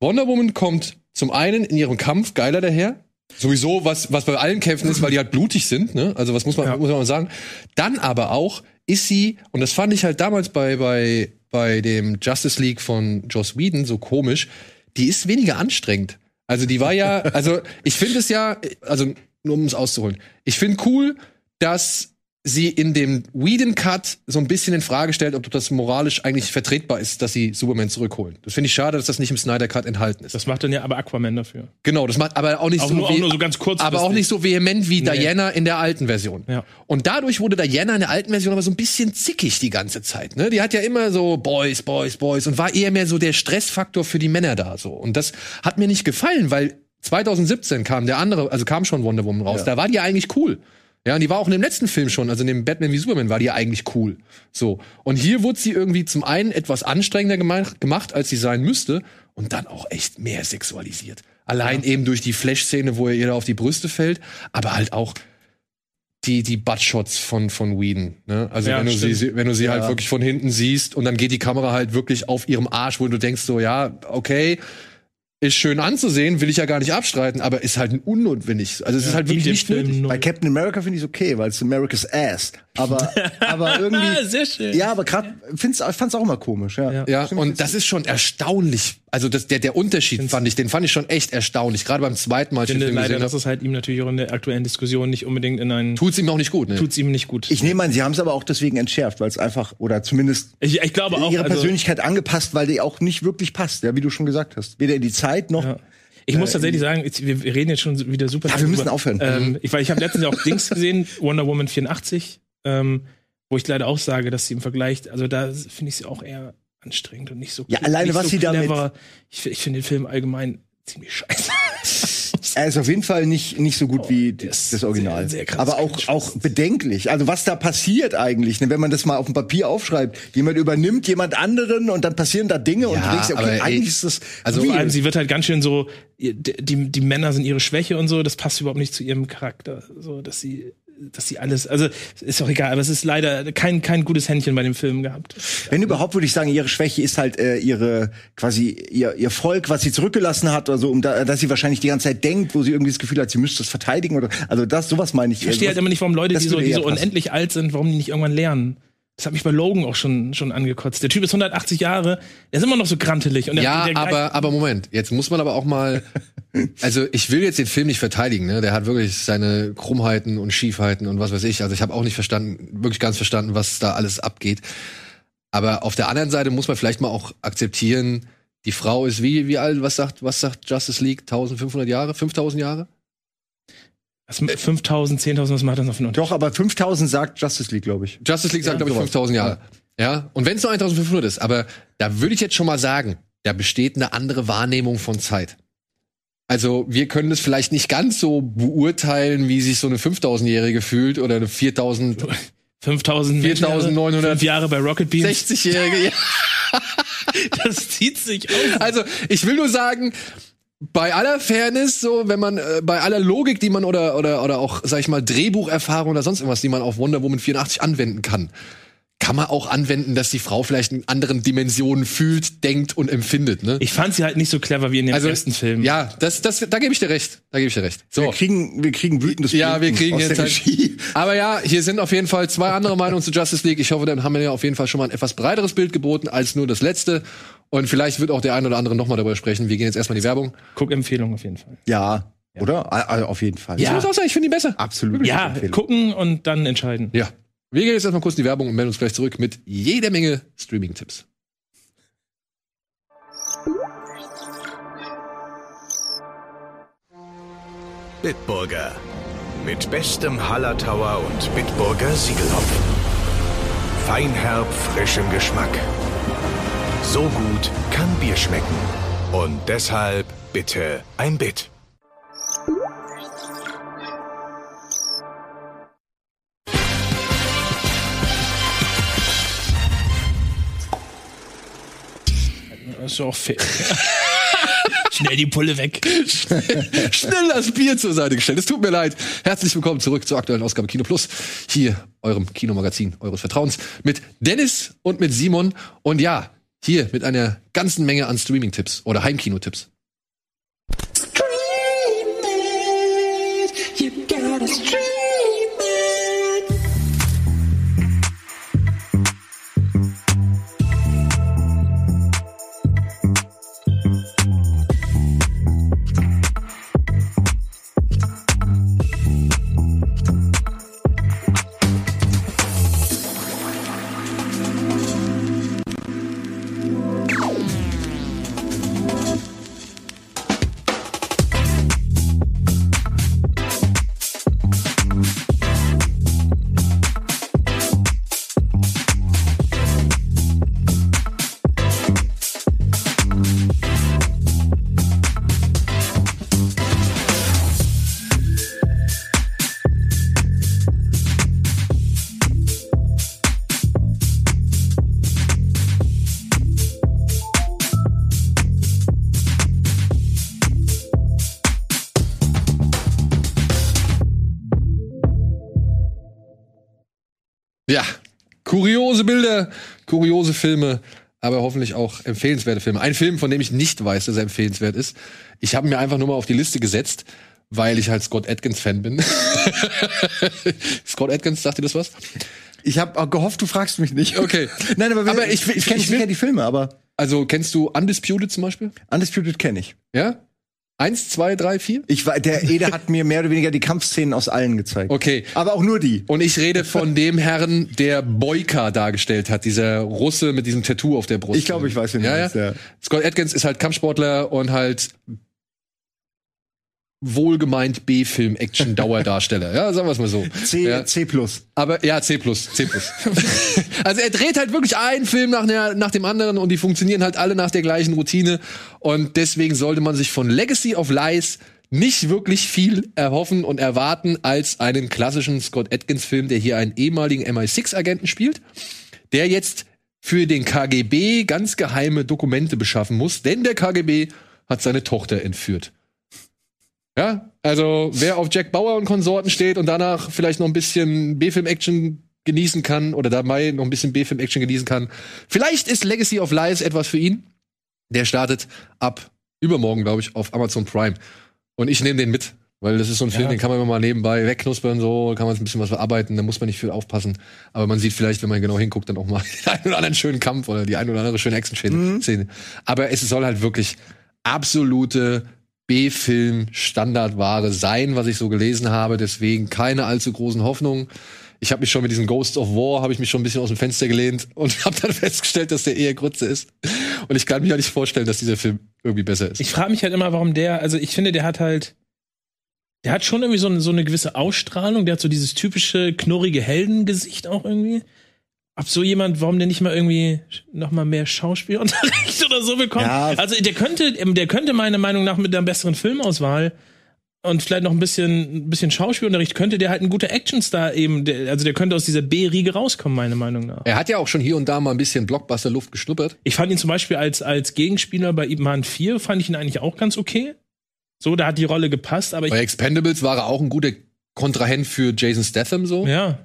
Wonder Woman kommt zum einen in ihrem Kampf geiler daher. Sowieso, was, was bei allen Kämpfen ist, weil die halt blutig sind, ne? Also was muss man, muss man sagen. Dann aber auch ist sie, und das fand ich halt damals bei, bei, bei dem Justice League von Joss Whedon so komisch, die ist weniger anstrengend. Also die war ja, also ich finde es ja, also nur um es auszuholen, ich finde cool, dass sie in dem Whedon Cut so ein bisschen in Frage stellt, ob das moralisch eigentlich vertretbar ist, dass sie Superman zurückholen. Das finde ich schade, dass das nicht im Snyder Cut enthalten ist. Das macht dann ja aber Aquaman dafür. Genau, das macht aber auch nicht auch so, nur, auch nur so ganz kurz, aber auch nicht so vehement wie nee. Diana in der alten Version. Ja. Und dadurch wurde Diana in der alten Version aber so ein bisschen zickig die ganze Zeit. Ne? Die hat ja immer so Boys, Boys, Boys und war eher mehr so der Stressfaktor für die Männer da so. Und das hat mir nicht gefallen, weil 2017 kam der andere, also kam schon Wonder Woman raus. Ja. Da war die ja eigentlich cool. Ja, und die war auch in dem letzten Film schon, also in dem Batman wie Superman war die ja eigentlich cool. So. Und hier wurde sie irgendwie zum einen etwas anstrengender gemacht, als sie sein müsste, und dann auch echt mehr sexualisiert. Allein ja. eben durch die Flash-Szene, wo er ihr da auf die Brüste fällt, aber halt auch die, die Buttshots von, von Whedon. Ne? Also ja, wenn, du sie, wenn du sie halt ja. halt wirklich von hinten siehst und dann geht die Kamera halt wirklich auf ihrem Arsch, wo du denkst so, ja, okay, ist schön anzusehen, will ich ja gar nicht abstreiten, aber ist halt unnotwendig. Also es ja, ist halt wirklich nicht nötig. Bei Captain America finde ich es okay, weil es America's Ass. Aber, aber irgendwie. Sehr schön. Ja, aber gerade fand's auch immer komisch. Ja, ja. ja und das ist schon erstaunlich. Also das, der, der Unterschied fand ich, den fand ich schon echt erstaunlich. Gerade beim zweiten Mal. Ich finde leider, dass es halt ihm natürlich auch in der aktuellen Diskussion nicht unbedingt in einen. Tut's ihm auch nicht gut. Ne? Tut's ihm nicht gut. Ich nehme an, sie haben es aber auch deswegen entschärft, weil es einfach oder zumindest ich, ich glaube auch, ihre also Persönlichkeit angepasst, weil die auch nicht wirklich passt. Ja, wie du schon gesagt hast. Weder in die Zeit noch. Ja ich muss äh, tatsächlich sagen, wir reden jetzt schon wieder super. Ja, wir müssen über, aufhören. Ähm, ich weil ich habe letztens ja auch Dings gesehen, Wonder Woman 84, ähm, wo ich leider auch sage, dass sie im Vergleich, also da finde ich sie auch eher anstrengend und nicht so Ja, alleine, was so sie damit- clever. Ich, ich finde den Film allgemein ziemlich scheiße. Er ist auf jeden Fall nicht, nicht so gut wie der das, das Original. sehr- sehr krass Aber auch, auch bedenklich. Also was da passiert eigentlich, ne, wenn man das mal auf dem Papier aufschreibt. Jemand übernimmt jemand anderen und dann passieren da Dinge und Ja, du denkst, okay, aber ey, eigentlich ist das also Vor allem, sie wird halt ganz schön so, die, die, die Männer sind ihre Schwäche und so, das passt überhaupt nicht zu ihrem Charakter. So, dass sie, dass sie alles, also ist auch egal, aber es ist leider kein, kein gutes Händchen bei dem Film gehabt. Wenn überhaupt, würde ich sagen, ihre Schwäche ist halt äh, ihre quasi ihr, ihr Volk, was sie zurückgelassen hat, oder so, um da, dass sie wahrscheinlich die ganze Zeit denkt, wo sie irgendwie das Gefühl hat, sie müsste das verteidigen oder also das sowas meine ich. Ich verstehe halt immer nicht, warum Leute, die so, die so passen. unendlich alt sind, warum die nicht irgendwann lernen. Das hat mich bei Logan auch schon, schon angekotzt. Der Typ ist 180 Jahre, der ist immer noch so grantelig. Und der, Ja, der aber, aber Moment, jetzt muss man aber auch mal, also ich will jetzt den Film nicht verteidigen, ne? Der hat wirklich seine Krummheiten und Schiefheiten und was weiß ich. Also ich habe auch nicht verstanden, wirklich ganz verstanden, was da alles abgeht. Aber auf der anderen Seite muss man vielleicht mal auch akzeptieren, die Frau ist wie, wie alt, was sagt, was sagt Justice League? 1500 Jahre? 5000 Jahre? Was, 5000, 10.000, was macht das noch für einen? Doch, aber 5000 sagt Justice League, glaube ich. Justice League sagt, Ja, glaube ich, sowas. 5000 Jahre. Ja, und wenn es nur 1500 ist, aber da würde ich jetzt schon mal sagen, da besteht eine andere Wahrnehmung von Zeit. Also wir können das vielleicht nicht ganz so beurteilen, wie sich so eine 5000-Jährige fühlt oder eine 4000 5000 Menschen, 4900 fünf Jahre bei Rocket Beans. 60-Jährige. Ja. Das zieht sich auf. Also ich will nur sagen, bei aller Fairness, so wenn man äh, bei aller Logik, die man oder oder oder auch sag ich mal Drehbucherfahrung oder sonst irgendwas, die man auf Wonder Woman 84 anwenden kann, kann man auch anwenden, dass die Frau vielleicht in anderen Dimensionen fühlt, denkt und empfindet. Ne? Ich fand sie halt nicht so clever wie in dem ersten Film. Ja, das das da gebe ich dir recht. Da gebe ich dir recht. So. Wir kriegen, wir kriegen wütendes Ja, wir kriegen aus jetzt der halt, Regie. Aber ja, hier sind auf jeden Fall zwei andere Meinungen zu Justice League. Ich hoffe, dann haben wir ja auf jeden Fall schon mal ein etwas breiteres Bild geboten als nur das letzte. Und vielleicht wird auch der ein oder andere nochmal darüber sprechen. Wir gehen jetzt erstmal in die Werbung. Guck-Empfehlung auf jeden Fall. Ja, oder? Also auf jeden Fall. Ich muss auch sagen, ich finde ihn besser. Absolut. Ja, Empfehlung. gucken und dann entscheiden. Ja. Wir gehen jetzt erstmal kurz in die Werbung und melden uns gleich zurück mit jeder Menge Streaming-Tipps. Bitburger. Mit bestem Hallertauer und Bitburger Siegelhopfen. Feinherb, frischem Geschmack. So gut kann Bier schmecken. Und deshalb bitte ein Bit. Das ist auch fair. Schnell die Pulle weg. Schnell das Bier zur Seite gestellt. Es tut mir leid. Herzlich willkommen zurück zur aktuellen Ausgabe Kino Plus. Hier, eurem Kinomagazin eures Vertrauens. Mit Dennis und mit Simon. Und ja, hier mit einer ganzen Menge an Streaming-Tipps oder Heimkino-Tipps. Ja, Filme, aber hoffentlich auch empfehlenswerte Filme. Ein Film, von dem ich nicht weiß, dass er empfehlenswert ist. Ich habe mir einfach nur mal auf die Liste gesetzt, weil ich halt Scott Atkins Fan bin. Scott Atkins, sagt dir das was? Ich habe gehofft, du fragst mich nicht. Okay. Nein, aber, Aber ich, ich- ich, kenn, ich ich will- kenn die Filme, aber Also kennst du Undisputed zum Beispiel? Undisputed kenne ich. Ja? Eins, zwei, drei, vier? Ich war, der Ede hat mir mehr oder weniger die Kampfszenen aus allen gezeigt. Okay. Aber auch nur die. Und ich rede von dem Herrn, der Boyka dargestellt hat, dieser Russe mit diesem Tattoo auf der Brust. Ich glaube, ich weiß, wen du ja, ja. ja. Scott Atkins ist halt Kampfsportler und halt wohlgemeint B-Film-Action-Dauerdarsteller. ja, sagen wir es mal so. C, ja. C plus. Aber ja, C plus, C plus. also er dreht halt wirklich einen Film nach, der, nach dem anderen und die funktionieren halt alle nach der gleichen Routine. Und deswegen sollte man sich von Legacy of Lies nicht wirklich viel erhoffen und erwarten als einen klassischen Scott Atkins-Film, der hier einen ehemaligen MI6-Agenten spielt, der jetzt für den KGB ganz geheime Dokumente beschaffen muss, denn der KGB hat seine Tochter entführt. Ja, also wer auf Jack Bauer und Konsorten steht und danach vielleicht noch ein bisschen B-Film-Action genießen kann oder dabei noch ein bisschen B-Film-Action genießen kann, vielleicht ist Legacy of Lies etwas für ihn. Der startet ab übermorgen, glaube ich, auf Amazon Prime. Und ich nehme den mit, weil das ist so ein Film, den kann man immer mal nebenbei wegknuspern, so kann man ein bisschen was verarbeiten, da muss man nicht viel aufpassen. Aber man sieht vielleicht, wenn man genau hinguckt, dann auch mal den einen oder anderen schönen Kampf oder die eine oder andere schöne Action-Szene. Aber es soll halt wirklich absolute B-Film-Standardware sein, was ich so gelesen habe. Deswegen keine allzu großen Hoffnungen. Ich habe mich schon mit diesem Ghost of War, habe ich mich schon ein bisschen aus dem Fenster gelehnt und habe dann festgestellt, dass der eher Grütze ist. Und ich kann mir ja nicht vorstellen, dass dieser Film irgendwie besser ist. Ich frage mich halt immer, warum der, also ich finde, der hat halt, der hat schon irgendwie so eine, so eine gewisse Ausstrahlung, der hat so dieses typische knurrige Heldengesicht auch irgendwie. Ob so jemand, warum der nicht mal irgendwie noch mal mehr Schauspielunterricht oder so bekommt? Ja. Also der könnte, der könnte meiner Meinung nach mit einer besseren Filmauswahl und vielleicht noch ein bisschen, ein bisschen Schauspielunterricht, könnte der halt ein guter Actionstar eben, der, also der könnte aus dieser B-Riege rauskommen, meiner Meinung nach. Er hat ja auch schon hier und da mal ein bisschen Blockbuster-Luft geschnuppert. Ich fand ihn zum Beispiel als, als Gegenspieler bei Ip Man 4, fand ich ihn eigentlich auch ganz okay. So, da hat die Rolle gepasst, aber ich, Bei Expendables war er auch ein guter Kontrahent für Jason Statham so. ja,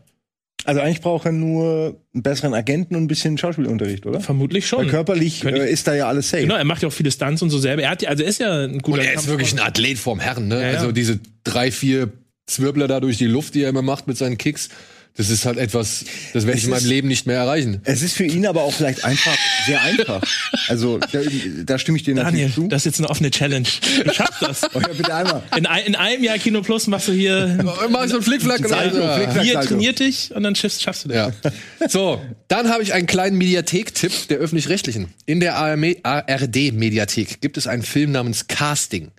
Also eigentlich braucht er nur einen besseren Agenten und ein bisschen Schauspielunterricht, oder? vermutlich schon. Weil körperlich äh, ist da ja alles safe. Genau, er macht ja auch viele Stunts und so selber. Er hat, ja- also er ist ja ein guter Und er ist wirklich ein Athlet vorm Herrn, ne? Ja, ja. Also diese drei, vier Zwirbler da durch die Luft, die er immer macht mit seinen Kicks, das ist halt etwas, das werde ich in meinem ist- Leben nicht mehr erreichen. Es ist für ihn aber auch vielleicht einfach sehr einfach. Also da, da stimme ich dir Daniel, natürlich zu. das ist jetzt eine offene Challenge. Du schaffst das. Oh ja, bitte einmal. In, ein, in einem Jahr Kino Plus machst du hier, Mach ich so einen Flickflack Flickflack. hier trainiert dich und dann schaffst, schaffst du das. Ja. So, dann habe ich einen kleinen Mediathek-Tipp der öffentlich-rechtlichen. In der ARD-Mediathek gibt es einen Film namens Casting.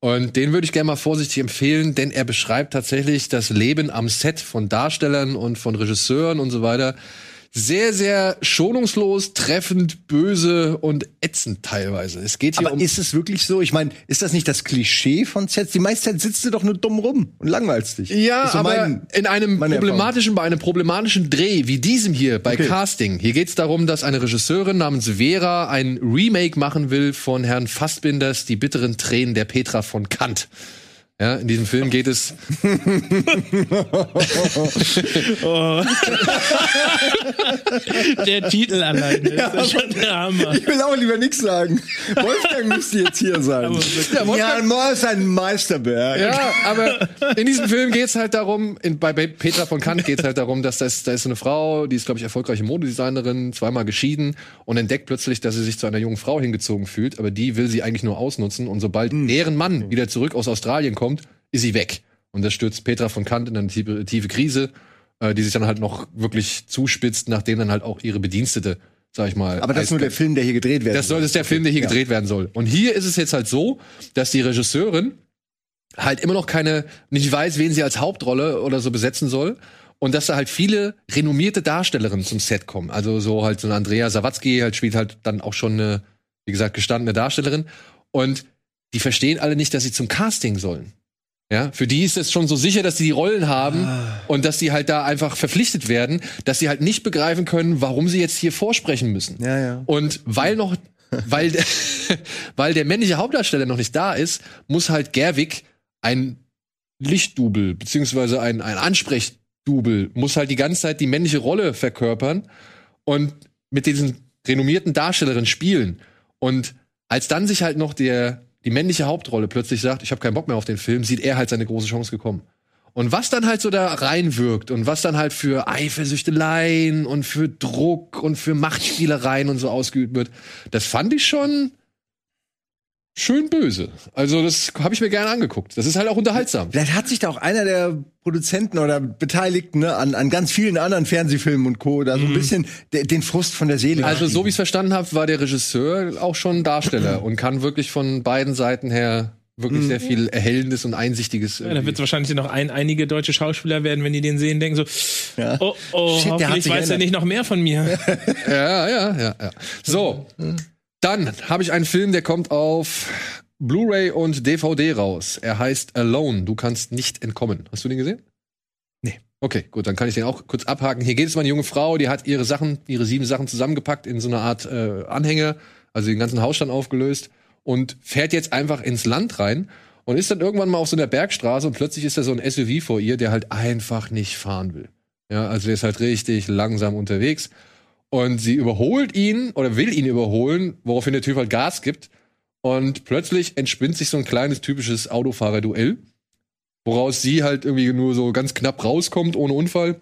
Und den würde ich gerne mal vorsichtig empfehlen, denn er beschreibt tatsächlich das Leben am Set von Darstellern und von Regisseuren und so weiter. Sehr, sehr schonungslos, treffend, böse und ätzend teilweise. Es geht hier Aber um. ist es wirklich so? Ich meine, ist das nicht das Klischee von Sets? Die meiste Zeit sitzt du doch nur dumm rum und langweilst dich. Ja, so aber mein- in einem problematischen, bei einem problematischen Dreh wie diesem hier bei Okay. Casting. Hier geht's darum, dass eine Regisseurin namens Vera ein Remake machen will von Herrn Fassbinders Die bitteren Tränen der Petra von Kant. Ja, in diesem Film geht es. Der Titel allein, ist schon der Hammer. Ich will auch lieber nichts sagen. Wolfgang müsste jetzt hier sein. Ja, Wolfgang- Ja, Mohr ist ein Meisterberg. Ja, aber in diesem Film geht's halt darum, in, bei, Petra von Kant geht's halt darum, dass das, da ist so eine Frau, die ist, glaube ich, erfolgreiche Modedesignerin, zweimal geschieden und entdeckt plötzlich, dass sie sich zu einer jungen Frau hingezogen fühlt, aber die will sie eigentlich nur ausnutzen und sobald deren Mann wieder zurück aus Australien kommt, ist sie weg. Und das stürzt Petra von Kant in eine tiefe, tiefe Krise, äh, die sich dann halt noch wirklich zuspitzt, nachdem dann halt auch ihre Bedienstete, sag ich mal. Aber das ist nur der Film, der hier gedreht wird. Das soll, das ist der Film, der hier Ja. gedreht werden soll. Und hier ist es jetzt halt so, dass die Regisseurin halt immer noch keine, nicht weiß, wen sie als Hauptrolle oder so besetzen soll. Und dass da halt viele renommierte Darstellerinnen zum Set kommen. Also so halt so eine Andrea Sawatzki halt spielt halt dann auch schon eine, wie gesagt, gestandene Darstellerin. Und die verstehen alle nicht, dass sie zum Casting sollen. Ja, für die ist es schon so sicher, dass sie die Rollen haben und dass sie halt da einfach verpflichtet werden, dass sie halt nicht begreifen können, warum sie jetzt hier vorsprechen müssen. Ja, ja. Und weil noch, weil, weil der männliche Hauptdarsteller noch nicht da ist, muss halt Gerwig ein Lichtdubel, beziehungsweise ein, ein Ansprechdubel, muss halt die ganze Zeit die männliche Rolle verkörpern und mit diesen renommierten Darstellerinnen spielen. Und als dann sich halt noch der, die männliche Hauptrolle plötzlich sagt, ich habe keinen Bock mehr auf den Film, sieht er halt seine große Chance gekommen. Und was dann halt so da reinwirkt und was dann halt für Eifersüchteleien und für Druck und für Machtspielereien und so ausgeübt wird, das fand ich schon schön böse. Also das habe ich mir gerne angeguckt. Das ist halt auch unterhaltsam. Vielleicht hat sich da auch einer der Produzenten oder Beteiligten ne, an, an ganz vielen anderen Fernsehfilmen und Co. da so ein bisschen de, den Frust von der Seele. Also so wie ich es verstanden habe, war der Regisseur auch schon Darsteller und kann wirklich von beiden Seiten her wirklich sehr viel Erhellendes und Einsichtiges. Ja, da wird es wahrscheinlich noch ein, einige deutsche Schauspieler werden, wenn die den sehen, denken so, Ja. oh, oh, Shit, hoffentlich weiß er nicht noch mehr von mir. Ja, ja, ja, ja. So, dann habe ich einen Film, der kommt auf Blu-ray und DVD raus. Er heißt Alone. Du kannst nicht entkommen. Hast du den gesehen? Nee. Okay, gut, dann kann ich den auch kurz abhaken. Hier geht es um eine junge Frau, die hat ihre Sachen, ihre sieben Sachen zusammengepackt in so eine Art äh, Anhänger, also den ganzen Hausstand aufgelöst und fährt jetzt einfach ins Land rein und ist dann irgendwann mal auf so einer Bergstraße und plötzlich ist da so ein SUV vor ihr, der halt einfach nicht fahren will. Ja, also der ist halt richtig langsam unterwegs. Und sie überholt ihn oder will ihn überholen, woraufhin der Typ halt Gas gibt. Und plötzlich entspinnt sich so ein kleines typisches Autofahrerduell, woraus sie halt irgendwie nur so ganz knapp rauskommt ohne Unfall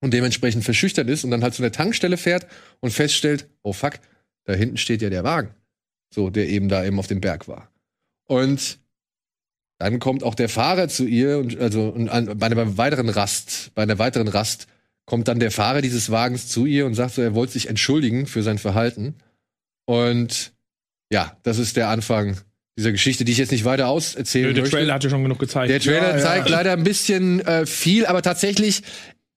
und dementsprechend verschüchtert ist und dann halt zu der Tankstelle fährt und feststellt, oh fuck, da hinten steht ja der Wagen. So, der eben da eben auf dem Berg war. Und dann kommt auch der Fahrer zu ihr und also und an, bei einer weiteren Rast, bei einer weiteren Rast kommt dann der Fahrer dieses Wagens zu ihr und sagt so, er wollte sich entschuldigen für sein Verhalten. Und ja, das ist der Anfang dieser Geschichte, die ich jetzt nicht weiter auserzählen der möchte. Trailer hatte schon genug gezeigt. Der Trailer Ja, ja. zeigt leider ein bisschen äh, viel, aber tatsächlich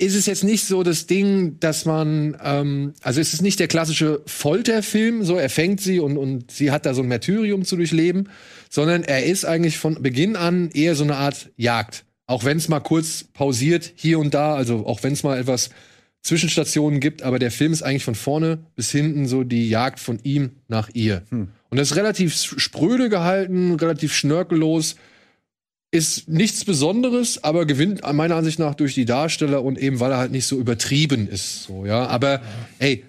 ist es jetzt nicht so das Ding, dass man, ähm, also es ist nicht der klassische Folterfilm, so er fängt sie und, und sie hat da so ein Martyrium zu durchleben, sondern er ist eigentlich von Beginn an eher so eine Art Jagd. Auch wenn es mal kurz pausiert hier und da, also auch wenn es mal etwas Zwischenstationen gibt, aber der Film ist eigentlich von vorne bis hinten so die Jagd von ihm nach ihr. Und das ist relativ spröde gehalten, relativ schnörkellos ist nichts Besonderes, aber gewinnt meiner Ansicht nach durch die Darsteller und eben weil er halt nicht so übertrieben ist. So, ja. Aber ey,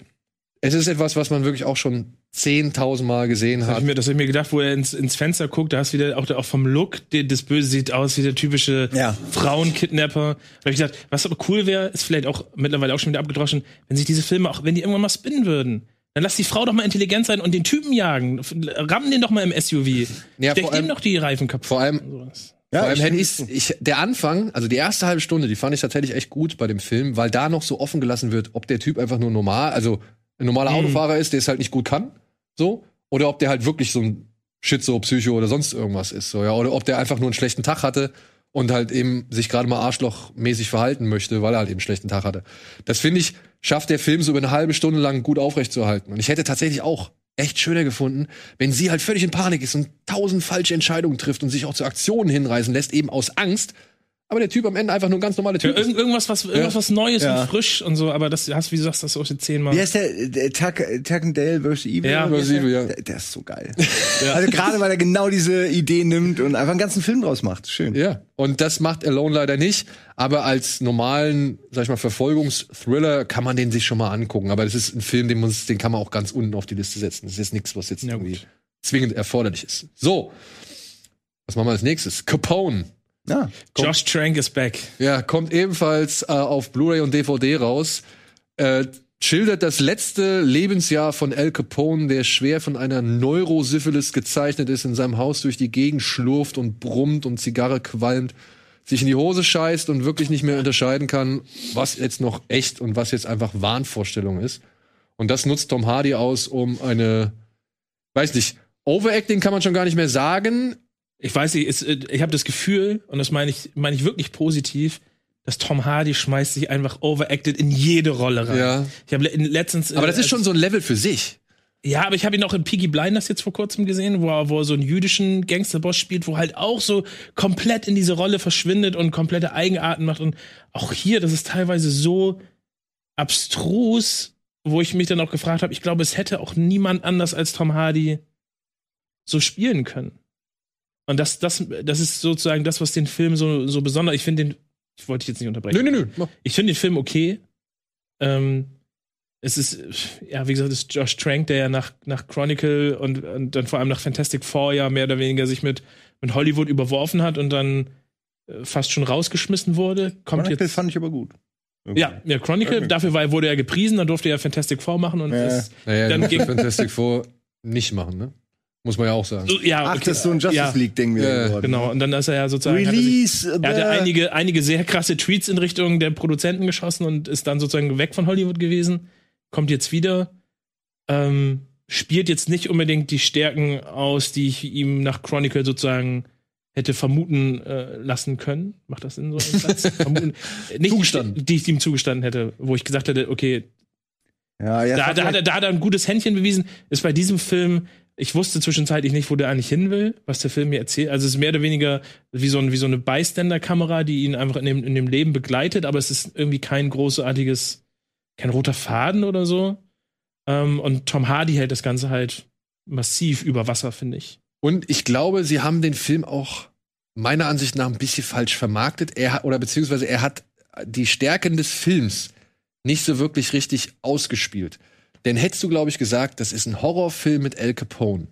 es ist etwas, was man wirklich auch schon 10.000 Mal gesehen Das hab hat. ich mir, das hab ich mir gedacht, wo er ins, ins Fenster guckt, da hast du wieder auch, auch vom Look, der, das Böse sieht aus wie der typische Ja. Frauenkidnapper. Da hab ich gedacht, was aber cool wäre, ist vielleicht auch mittlerweile auch schon wieder abgedroschen, wenn sich diese Filme auch, wenn die irgendwann mal spinnen würden. Dann lass die Frau doch mal intelligent sein und den Typen jagen. Rammen den doch mal im SUV. Ja, Steck allem- doch die Reifen kaputt. Vor allem, Sowas. Vor Ja, allem ich- hätte ich's, ich, der Anfang, also die erste halbe Stunde, die fand ich tatsächlich echt gut bei dem Film, weil da noch so offen gelassen wird, ob der Typ einfach nur normal, also ein normaler Mhm. Autofahrer ist, der es halt nicht gut kann, so, oder ob der halt wirklich so ein Schizo, Psycho oder sonst irgendwas ist, so, ja, oder ob der einfach nur einen schlechten Tag hatte und halt eben sich gerade mal arschlochmäßig verhalten möchte, weil er halt eben einen schlechten Tag hatte. Das finde ich, schafft der Film so über eine halbe Stunde lang gut aufrechtzuerhalten. Und ich hätte tatsächlich auch echt schöner gefunden, wenn sie halt völlig in Panik ist und tausend falsche Entscheidungen trifft und sich auch zu Aktionen hinreißen lässt, eben aus Angst. Aber der Typ am Ende einfach nur ein ganz normaler Ja, Typ ist. irgend, irgendwas, was, irgendwas, was Neues Ja. und frisch und so, aber das hast, wie du sagst, das auch schon zehnmal. Wie heißt der? der Tuck, Tuckendale vs. Evil? Ja, vs. Evil, der? ja. Der, der ist so geil. Also gerade weil er genau diese Idee nimmt und einfach einen ganzen Film draus macht. Schön. Ja, und das macht Alone leider nicht. Aber als normalen, sag ich mal, Verfolgungsthriller kann man den sich schon mal angucken. Aber das ist ein Film, den, muss, den kann man auch ganz unten auf die Liste setzen. Das ist jetzt nichts, was jetzt Ja, irgendwie gut. zwingend erforderlich ist. So, was machen wir als nächstes? Capone. Ja. Josh Trank is back. Ja, kommt ebenfalls äh, auf Blu-ray und DVD raus. Äh, schildert das letzte Lebensjahr von Al Capone, der schwer von einer Neurosyphilis gezeichnet ist, in seinem Haus durch die Gegend schlurft und brummt und Zigarre qualmt, sich in die Hose scheißt und wirklich nicht mehr unterscheiden kann, was jetzt noch echt und was jetzt einfach Wahnvorstellung ist. Und das nutzt Tom Hardy aus, um eine, weiß nicht, Overacting kann man schon gar nicht mehr sagen, Ich weiß nicht, es, äh, ich habe das Gefühl, und das meine ich, meine ich wirklich positiv, dass Tom Hardy schmeißt sich einfach overacted in jede Rolle rein. Ja. Ich habe le letztens. aber das äh, ist schon so ein Level für sich. Ja, aber ich habe ihn auch in Peaky Blinders jetzt vor kurzem gesehen, wo er, wo er so einen jüdischen Gangsterboss spielt, wo halt auch so komplett in diese Rolle verschwindet und komplette Eigenarten macht. Und auch hier, das ist teilweise so abstrus, wo ich mich dann auch gefragt habe, ich glaube, es hätte auch niemand anders als Tom Hardy so spielen können. Und das, das, das ist sozusagen das, was den Film so, so besonders. Ich finde den, ich wollte dich jetzt nicht unterbrechen. Nö, nö, nö. Ich finde den Film okay. Ähm, es ist, ja, wie gesagt, es ist Josh Trank, der ja nach, nach Chronicle und, und dann vor allem nach Fantastic Four ja mehr oder weniger sich mit, mit Hollywood überworfen hat und dann äh, fast schon rausgeschmissen wurde. Kommt Chronicle jetzt. fand ich aber gut. Ja, ja, Chronicle, dafür war, wurde er gepriesen, dann durfte er Fantastic Four machen und Ja. ist, Naja, Dann dann ging- Fantastic Four nicht machen, ne? Muss man ja auch sagen. so, ja, Ach, okay, das ist so ein Justice ja, League-Ding wieder Ja, geworden. Genau, und dann ist er ja sozusagen. hat er sich- Release. Er hatte the- einige, einige sehr krasse Tweets in Richtung der Produzenten geschossen und ist dann sozusagen weg von Hollywood gewesen. Kommt jetzt wieder. Ähm, spielt jetzt nicht unbedingt die Stärken aus, die ich ihm nach Chronicle sozusagen hätte vermuten äh, lassen können. Macht das Sinn so? im Satz? vermuten, nicht Zugestanden. Die, die ich ihm zugestanden hätte, wo ich gesagt hätte, okay, Ja, ja, da, da, hat er, da hat er ein gutes Händchen bewiesen. Ist bei diesem Film, ich wusste zwischenzeitlich nicht, wo der eigentlich hin will, was der Film mir erzählt. Also es ist mehr oder weniger wie so, ein, wie so eine Bystander-Kamera, die ihn einfach in dem, in dem Leben begleitet, aber es ist irgendwie kein großartiges, kein roter Faden oder so. Ähm, und Tom Hardy hält das Ganze halt massiv über Wasser, finde ich. Und ich glaube, sie haben den Film auch meiner Ansicht nach ein bisschen falsch vermarktet. Er oder beziehungsweise er hat die Stärken des Films nicht so wirklich richtig ausgespielt. Denn hättest du, glaube ich, gesagt, das ist ein Horrorfilm mit Al Capone,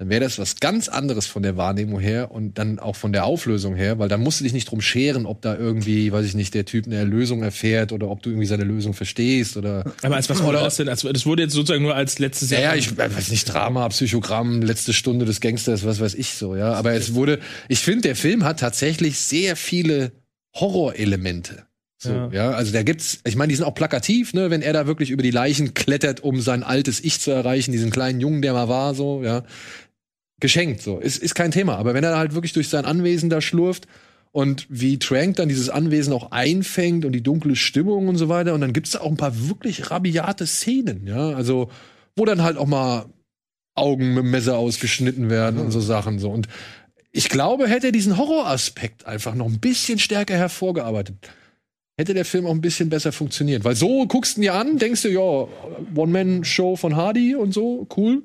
dann wäre das was ganz anderes von der Wahrnehmung her und dann auch von der Auflösung her, weil dann musst du dich nicht drum scheren, ob da irgendwie, weiß ich nicht, der Typ eine Erlösung erfährt oder ob du irgendwie seine Lösung verstehst oder Aber als was wurde das denn? Als, das wurde jetzt sozusagen nur als letztes ja, Jahr. ja, ich äh, weiß nicht, Drama, Psychogramm, letzte Stunde des Gangsters, was weiß ich so, ja. Aber es wurde, ich finde, der Film hat tatsächlich sehr viele Horrorelemente. So, ja. Ja. also da gibt's, ich meine, die sind auch plakativ, ne, wenn er da wirklich über die Leichen klettert, um sein altes Ich zu erreichen, diesen kleinen Jungen, der mal war, so, ja. Geschenkt, so. Ist, ist kein Thema. Aber wenn er halt wirklich durch sein Anwesen da schlurft und wie Trank dann dieses Anwesen auch einfängt und die dunkle Stimmung und so weiter, und dann gibt's da auch ein paar wirklich rabiate Szenen, ja. Also, wo dann halt auch mal Augen mit dem Messer ausgeschnitten werden und so Sachen, so. Und ich glaube, hätte er diesen Horroraspekt einfach noch ein bisschen stärker hervorgearbeitet, hätte der Film auch ein bisschen besser funktioniert. Weil so guckst du ihn ja an, denkst du, ja, One-Man-Show von Hardy und so, cool.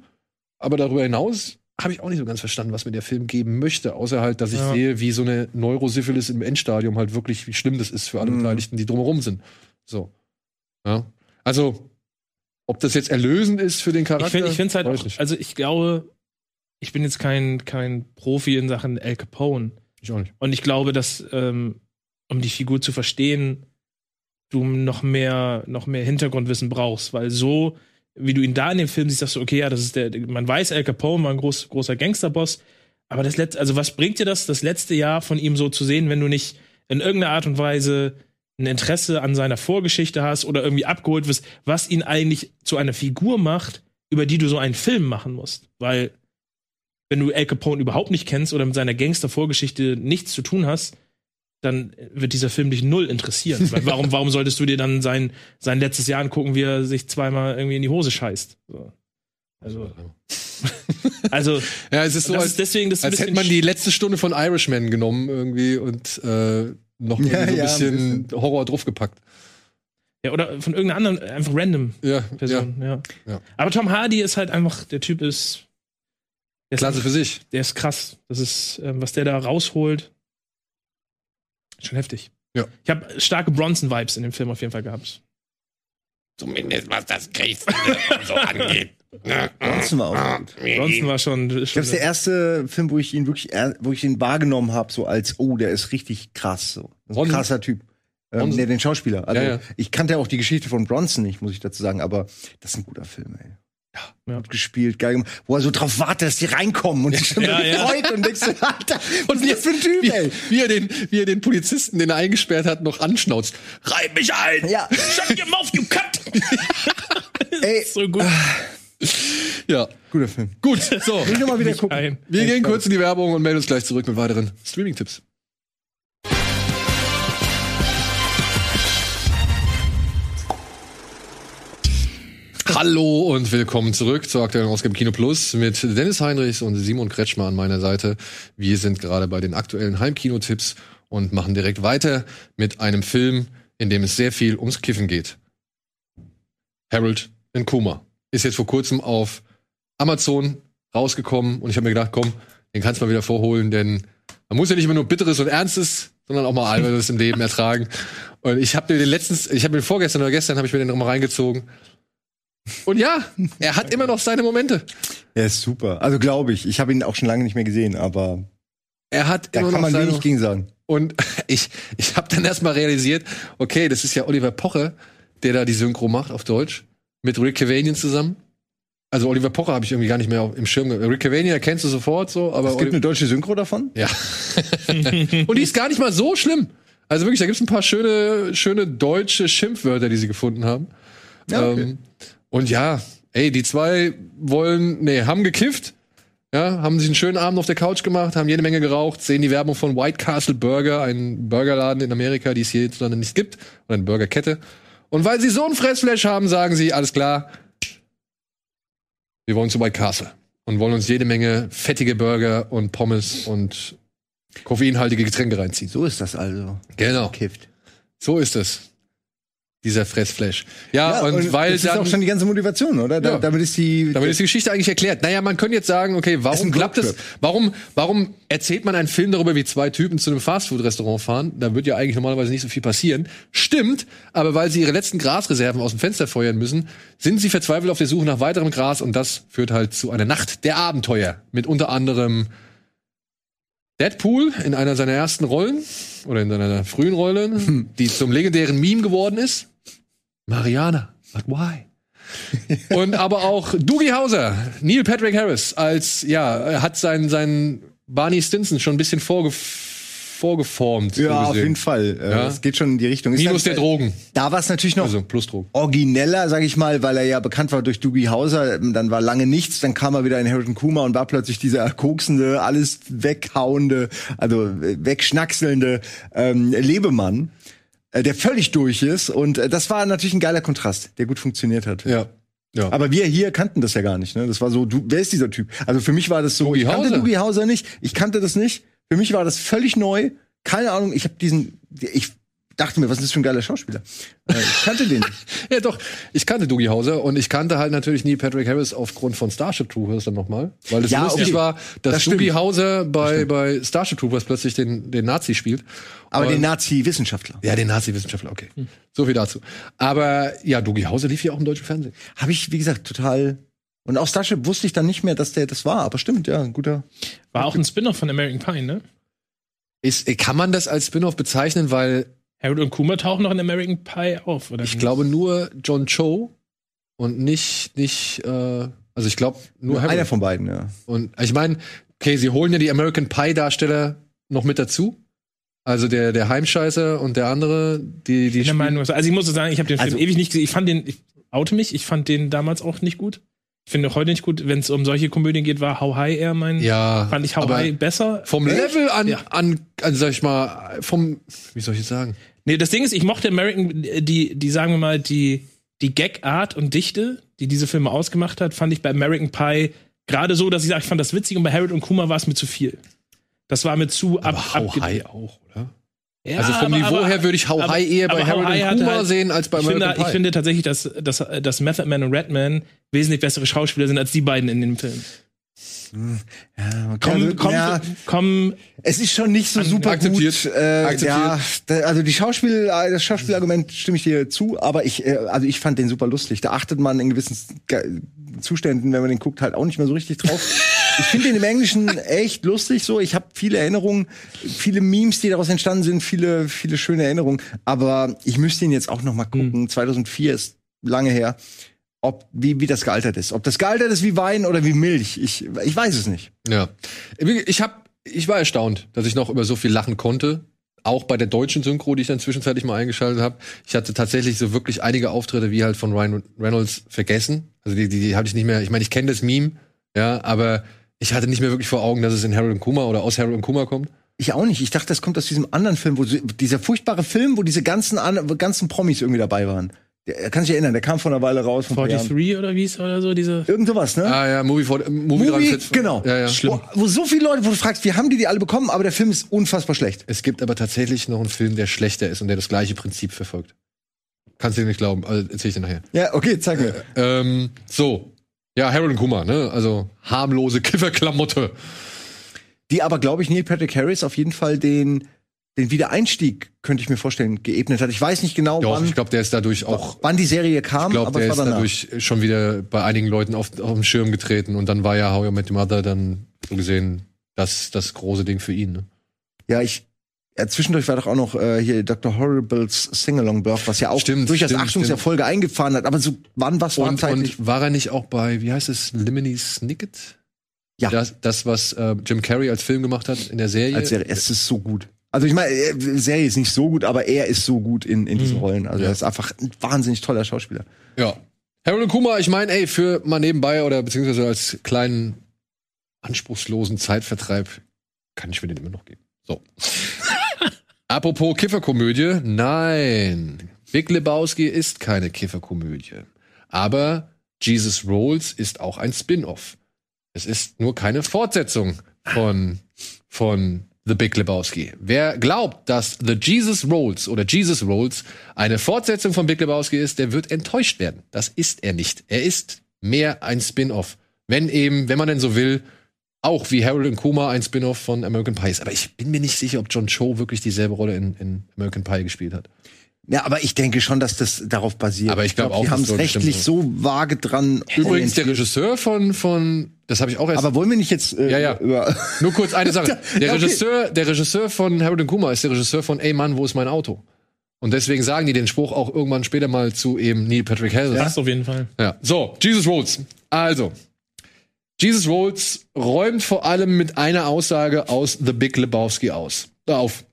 Aber darüber hinaus habe ich auch nicht so ganz verstanden, was mir der Film geben möchte, außer halt, dass ich Ja. sehe, wie so eine Neurosyphilis im Endstadium halt wirklich, wie schlimm das ist für alle Mhm. Beteiligten, die drumherum sind. So. Ja. Also, ob das jetzt erlösend ist für den Charakter. Ich finde es halt auch, nicht. also ich glaube, ich bin jetzt kein, kein Profi in Sachen Al Capone. Ich auch nicht. Und ich glaube, dass, ähm, um die Figur zu verstehen, du noch mehr, noch mehr Hintergrundwissen brauchst, weil so, wie du ihn da in dem Film siehst, sagst du, okay, ja, das ist der, man weiß, Al Capone war ein groß, großer Gangsterboss, aber das letzte, also was bringt dir das, das letzte Jahr von ihm so zu sehen, wenn du nicht in irgendeiner Art und Weise ein Interesse an seiner Vorgeschichte hast oder irgendwie abgeholt wirst, was ihn eigentlich zu einer Figur macht, über die du so einen Film machen musst. Weil, wenn du Al Capone überhaupt nicht kennst oder mit seiner Gangster-Vorgeschichte nichts zu tun hast, dann wird dieser Film dich null interessieren. Weil warum, warum solltest du dir dann sein, sein letztes Jahr angucken, wie er sich zweimal irgendwie in die Hose scheißt? So. Also, also Ja, es ist so, das als, ist deswegen das ist ein als hätte man die letzte Stunde von Irishman genommen irgendwie und äh, noch Ja, so ein ja, bisschen Horror draufgepackt. Ja, oder von irgendeiner anderen, einfach random Ja, ja. Person, ja. Ja. Aber Tom Hardy ist halt einfach, der Typ ist. Der ist, Klasse für sich. der ist krass. Das ist, ähm, was der da rausholt. Schon heftig. Ja. Ich habe starke Bronson-Vibes in dem Film auf jeden Fall gehabt. Zumindest was das Kriegsende so angeht. Bronson war auch gut. Bronson war schon. Ich schon glaube, der erste Film, wo ich ihn wirklich, wo ich ihn wahrgenommen habe, so als, oh, der ist richtig krass, so. Ein krasser Typ. Ähm, nee, den Schauspieler. Also, Ja, ja. ich kannte auch die Geschichte von Bronson nicht, muss ich dazu sagen, aber das ist ein guter Film, ey. Ja. Gut gespielt, geil gemacht. Wo er so drauf wartet, dass die reinkommen und sich schon Ja, ja, ja. freut und denkst, du, Alter, was ist das für ein Typ, Wie, ey? wie, er den, wie er den Polizisten, den er eingesperrt hat, noch anschnauzt. Reib mich ein! Ja, Shut your mouth, you cut! ey, so gut. Ja. guter Film. Gut, so. Will ich noch mal wieder gucken. Ein. Wir gehen kurz in die Werbung und melden uns gleich zurück mit weiteren Streaming-Tipps. Hallo und willkommen zurück zur aktuellen Ausgabe Kino Plus mit Dennis Heinrichs und Simon Kretschmer an meiner Seite. Wir sind gerade bei den aktuellen Heimkino-Tipps und machen direkt weiter mit einem Film, in dem es sehr viel ums Kiffen geht. Harold in Kuma ist jetzt vor kurzem auf Amazon rausgekommen und ich habe mir gedacht, komm, den kannst du mal wieder vorholen, denn man muss ja nicht immer nur Bitteres und Ernstes, sondern auch mal Albernes im Leben ertragen. Und ich habe mir den letztens, ich habe mir vorgestern oder gestern habe ich mir den noch mal reingezogen. Und ja, er hat immer noch seine Momente. Er ist super. Also glaube ich. Ich habe ihn auch schon lange nicht mehr gesehen, aber Er hat da immer kann noch man seine wenig gegen sagen. Und ich, ich habe dann erstmal realisiert, okay, das ist ja Oliver Pocher, der da die Synchro macht auf Deutsch, mit Rick Cavanian zusammen. Also Oliver Pocher habe ich irgendwie gar nicht mehr im Schirm. Rick Cavanian erkennst du sofort so, aber Es gibt eine deutsche Synchro davon? Ja. und die ist gar nicht mal so schlimm. Also wirklich, da gibt's ein paar schöne, schöne deutsche Schimpfwörter, die sie gefunden haben. Ja, okay. ähm, und ja, ey, die zwei wollen, nee, haben gekifft, ja, haben sich einen schönen Abend auf der Couch gemacht, haben jede Menge geraucht, sehen die Werbung von White Castle Burger, ein Burgerladen in Amerika, die es hierzulande nicht gibt, oder eine Burgerkette. Und weil sie so ein Fressflash haben, sagen sie, alles klar, wir wollen zu White Castle und wollen uns jede Menge fettige Burger und Pommes und koffeinhaltige Getränke reinziehen. So ist das also. Genau. Kifft. So ist es. Dieser Fressflash. Ja, und, weil das ist dann, auch schon die ganze Motivation, oder? Da, Ja. Damit ist die. damit ist die Geschichte eigentlich erklärt. Naja, man könnte jetzt sagen, okay, Ist warum klappt es? Warum, warum erzählt man einen Film darüber, wie zwei Typen zu einem Fastfood-Restaurant fahren? Da wird ja eigentlich normalerweise nicht so viel passieren. Stimmt, aber weil sie ihre letzten Grasreserven aus dem Fenster feuern müssen, sind sie verzweifelt auf der Suche nach weiterem Gras und das führt halt zu einer Nacht der Abenteuer mit unter anderem Deadpool in einer seiner ersten Rollen oder in seiner frühen Rolle, die zum legendären Meme geworden ist. Mariana, but why? Und aber auch Doogie Hauser, Neil Patrick Harris, als, ja, er hat seinen, seinen Barney Stinson schon ein bisschen vorge vorgeformt. so ja, auf gesehen. jeden Fall. Äh, Ja. Es geht schon in die Richtung. Ist Minus halt- der Drogen. Da war es natürlich noch Also plus Drogen. origineller, sag ich mal, weil er ja bekannt war durch Doogie Hauser. Dann war lange nichts, dann kam er wieder in Harrison Kuma und war plötzlich dieser koksende, alles weghauende, also äh, wegschnackselnde ähm, Lebemann, der völlig durch ist. Und äh, das war natürlich ein geiler Kontrast, der gut funktioniert hat. Ja. Ja. Aber wir hier kannten das ja gar nicht. Ne? Das war so, du, wer ist dieser Typ? Also für mich war das so, Doogie ich kannte Hauser. Hauser nicht, ich kannte das nicht. Für mich war das völlig neu. Keine Ahnung, ich habe diesen, ich dachte mir, was ist das für ein geiler Schauspieler? Äh, ich kannte den. nicht. Ja, doch. Ich kannte Doogie Hauser und ich kannte halt natürlich Neil Patrick Harris aufgrund von Starship Troopers dann nochmal. Weil es Ja, lustig okay. war, dass Das. Doogie Hauser bei, bei Starship Troopers plötzlich den, den Nazi spielt. Aber Und- den Nazi-Wissenschaftler. Ja, den Nazi-Wissenschaftler, okay. So viel dazu. Aber ja, Doogie Hauser lief ja auch im deutschen Fernsehen. Habe ich, wie gesagt, total. Und auch Starship wusste ich dann nicht mehr, dass der das war. Aber stimmt, ja, ein guter. War auch ein Spin-off von American Pie, ne? Ist, kann man das als Spin-off bezeichnen, weil Harold und Kuma tauchen noch in American Pie auf, oder? ich glaube nur John Cho und nicht, nicht, äh, also ich glaube nur Einer Harold. von beiden, ja. Und ich meine, okay, sie holen ja die American Pie-Darsteller noch mit dazu. Also der, der Heimscheißer und der andere, die, die Ich bin der Meinung, also ich muss sagen, ich habe den Film Also- ewig nicht gesehen. Ich fand den, ich oute mich, ich fand den damals auch nicht gut. Ich finde auch heute nicht gut, wenn es um solche Komödien geht, war How High eher mein. Ja, Fand ich How High besser. vom? Level an, Ja. an, an, sag ich mal, vom, wie soll ich jetzt sagen? Nee, das Ding ist, ich mochte American, die, die sagen wir mal, die, die Gag-Art und Dichte, die diese Filme ausgemacht hat, fand ich bei American Pie gerade so, dass ich sage, ich fand das witzig und bei Harold und Kuma war es mir zu viel. Das war mir zu ab, Aber How abge- High auch, oder? Ja, also vom aber- Niveau aber- her würde ich How aber- High eher bei How Harold High und Kuma halt- sehen als bei ich American finde, ich Pie. finde tatsächlich, dass, dass, dass Method Man und Redman wesentlich bessere Schauspieler sind als die beiden in dem Film. Ja man kann- Komm, komm, ja, komm, es ist schon nicht so super Akzeptiert. gut. Äh, Akzeptiert. Ja, da, also die Schauspiel, das Schauspielargument stimme ich dir zu, aber ich, äh, also ich fand den super lustig. Da achtet man in gewissen Ge- Zuständen, wenn man den guckt, halt auch nicht mehr so richtig drauf. ich finde den im Englischen echt lustig. So, ich habe viele Erinnerungen, viele Memes, die daraus entstanden sind, viele, viele schöne Erinnerungen. Aber ich müsste ihn jetzt auch noch mal gucken. 2004 ist lange her. Ob, wie, wie das gealtert ist. Ob das gealtert ist wie Wein oder wie Milch. Ich, ich weiß es nicht. Ja. Ich hab, ich war erstaunt, dass ich noch über so viel lachen konnte. Auch bei der deutschen Synchro, die ich dann zwischenzeitlich mal eingeschaltet habe. Ich hatte tatsächlich so wirklich einige Auftritte wie halt von Ryan Reynolds vergessen. Also die, die, die habe ich nicht mehr. Ich meine, ich kenne das Meme, ja, aber ich hatte nicht mehr wirklich vor Augen, dass es in Harold und Kuma oder aus Harold und Kuma kommt. Ich auch nicht. Ich dachte, das kommt aus diesem anderen Film, wo dieser furchtbare Film, wo diese ganzen an- ganzen Promis irgendwie dabei waren. Der, kann sich erinnern, der kam vor einer Weile raus. Von 43 oder wie es oder so, diese. Irgend sowas, ne? Ah ja, Movie, for, äh, Movie, Movie, 43. genau. Ja, ja. Wo, wo so viele Leute, wo du fragst, wie haben die die alle bekommen, aber der Film ist unfassbar schlecht. Es gibt aber tatsächlich noch einen Film, der schlechter ist und der das gleiche Prinzip verfolgt. Kannst du dir nicht glauben, also erzähl ich dir nachher. Ja, okay, zeig mir. Ähm, so. Ja, Harold und Kuma, ne? Also harmlose Kifferklamotte. Die aber, glaube ich, Neil Patrick Harris auf jeden Fall den, den Wiedereinstieg, könnte ich mir vorstellen, geebnet hat. Ich weiß nicht genau, Doch, wann, ich glaube, der ist dadurch auch, wann die Serie kam, ich glaube, aber der es ist danach. dadurch schon wieder bei einigen Leuten auf, auf den Schirm getreten und dann war ja How I Met Your Mother dann so gesehen das, das große Ding für ihn, ne? Ja, ich. Ja, zwischendurch war doch auch noch äh, hier Dr. Horribles Sing-Along Blog, was ja auch Stimmt, durchaus stimmt, Achtungserfolge eingefahren hat. Aber so wann was war Und, zeitlich? und war er nicht auch bei, wie heißt es, Lemony Snicket? Ja. Das, das was äh, Jim Carrey als Film gemacht hat in der Serie. als Serie. Es ist so gut. Also ich meine, Serie ist nicht so gut, aber er ist so gut in, in diesen Rollen. Also Ja. er ist einfach ein wahnsinnig toller Schauspieler. Ja. Harold Kuma, ich meine, ey, für mal nebenbei oder beziehungsweise als kleinen anspruchslosen Zeitvertreib kann ich mir den immer noch geben. So. Apropos Kifferkomödie, nein. Big Lebowski ist keine Kifferkomödie. Aber Jesus Rolls ist auch ein Spin-off. Es ist nur keine Fortsetzung von, von The Big Lebowski. Wer glaubt, dass The Jesus Rolls oder Jesus Rolls eine Fortsetzung von Big Lebowski ist, der wird enttäuscht werden. Das ist er nicht. Er ist mehr ein Spin-off. Wenn eben, wenn man denn so will, auch wie Harold und Kuma ein Spin-off von American Pie ist. Aber ich bin mir nicht sicher, ob John Cho wirklich dieselbe Rolle in, in American Pie gespielt hat. Ja, aber ich denke schon, dass das darauf basiert. Aber ich glaub auch, die haben es rechtlich so vage dran. Übrigens, der. Regisseur von, von das habe ich auch erst. Aber wollen wir nicht jetzt äh, Ja, ja. über nur kurz eine Sache. Der Ja, okay. Regisseur, der Regisseur von Harold und Kuma ist der Regisseur von Ey Mann, wo ist mein Auto? Und deswegen sagen die den Spruch auch irgendwann später mal zu eben Neil Patrick Harris. Das auf jeden Fall. Ja. So, Jesus Rolls. Also, Jesus Rolls räumt vor allem mit einer Aussage aus The Big Lebowski aus. Auf.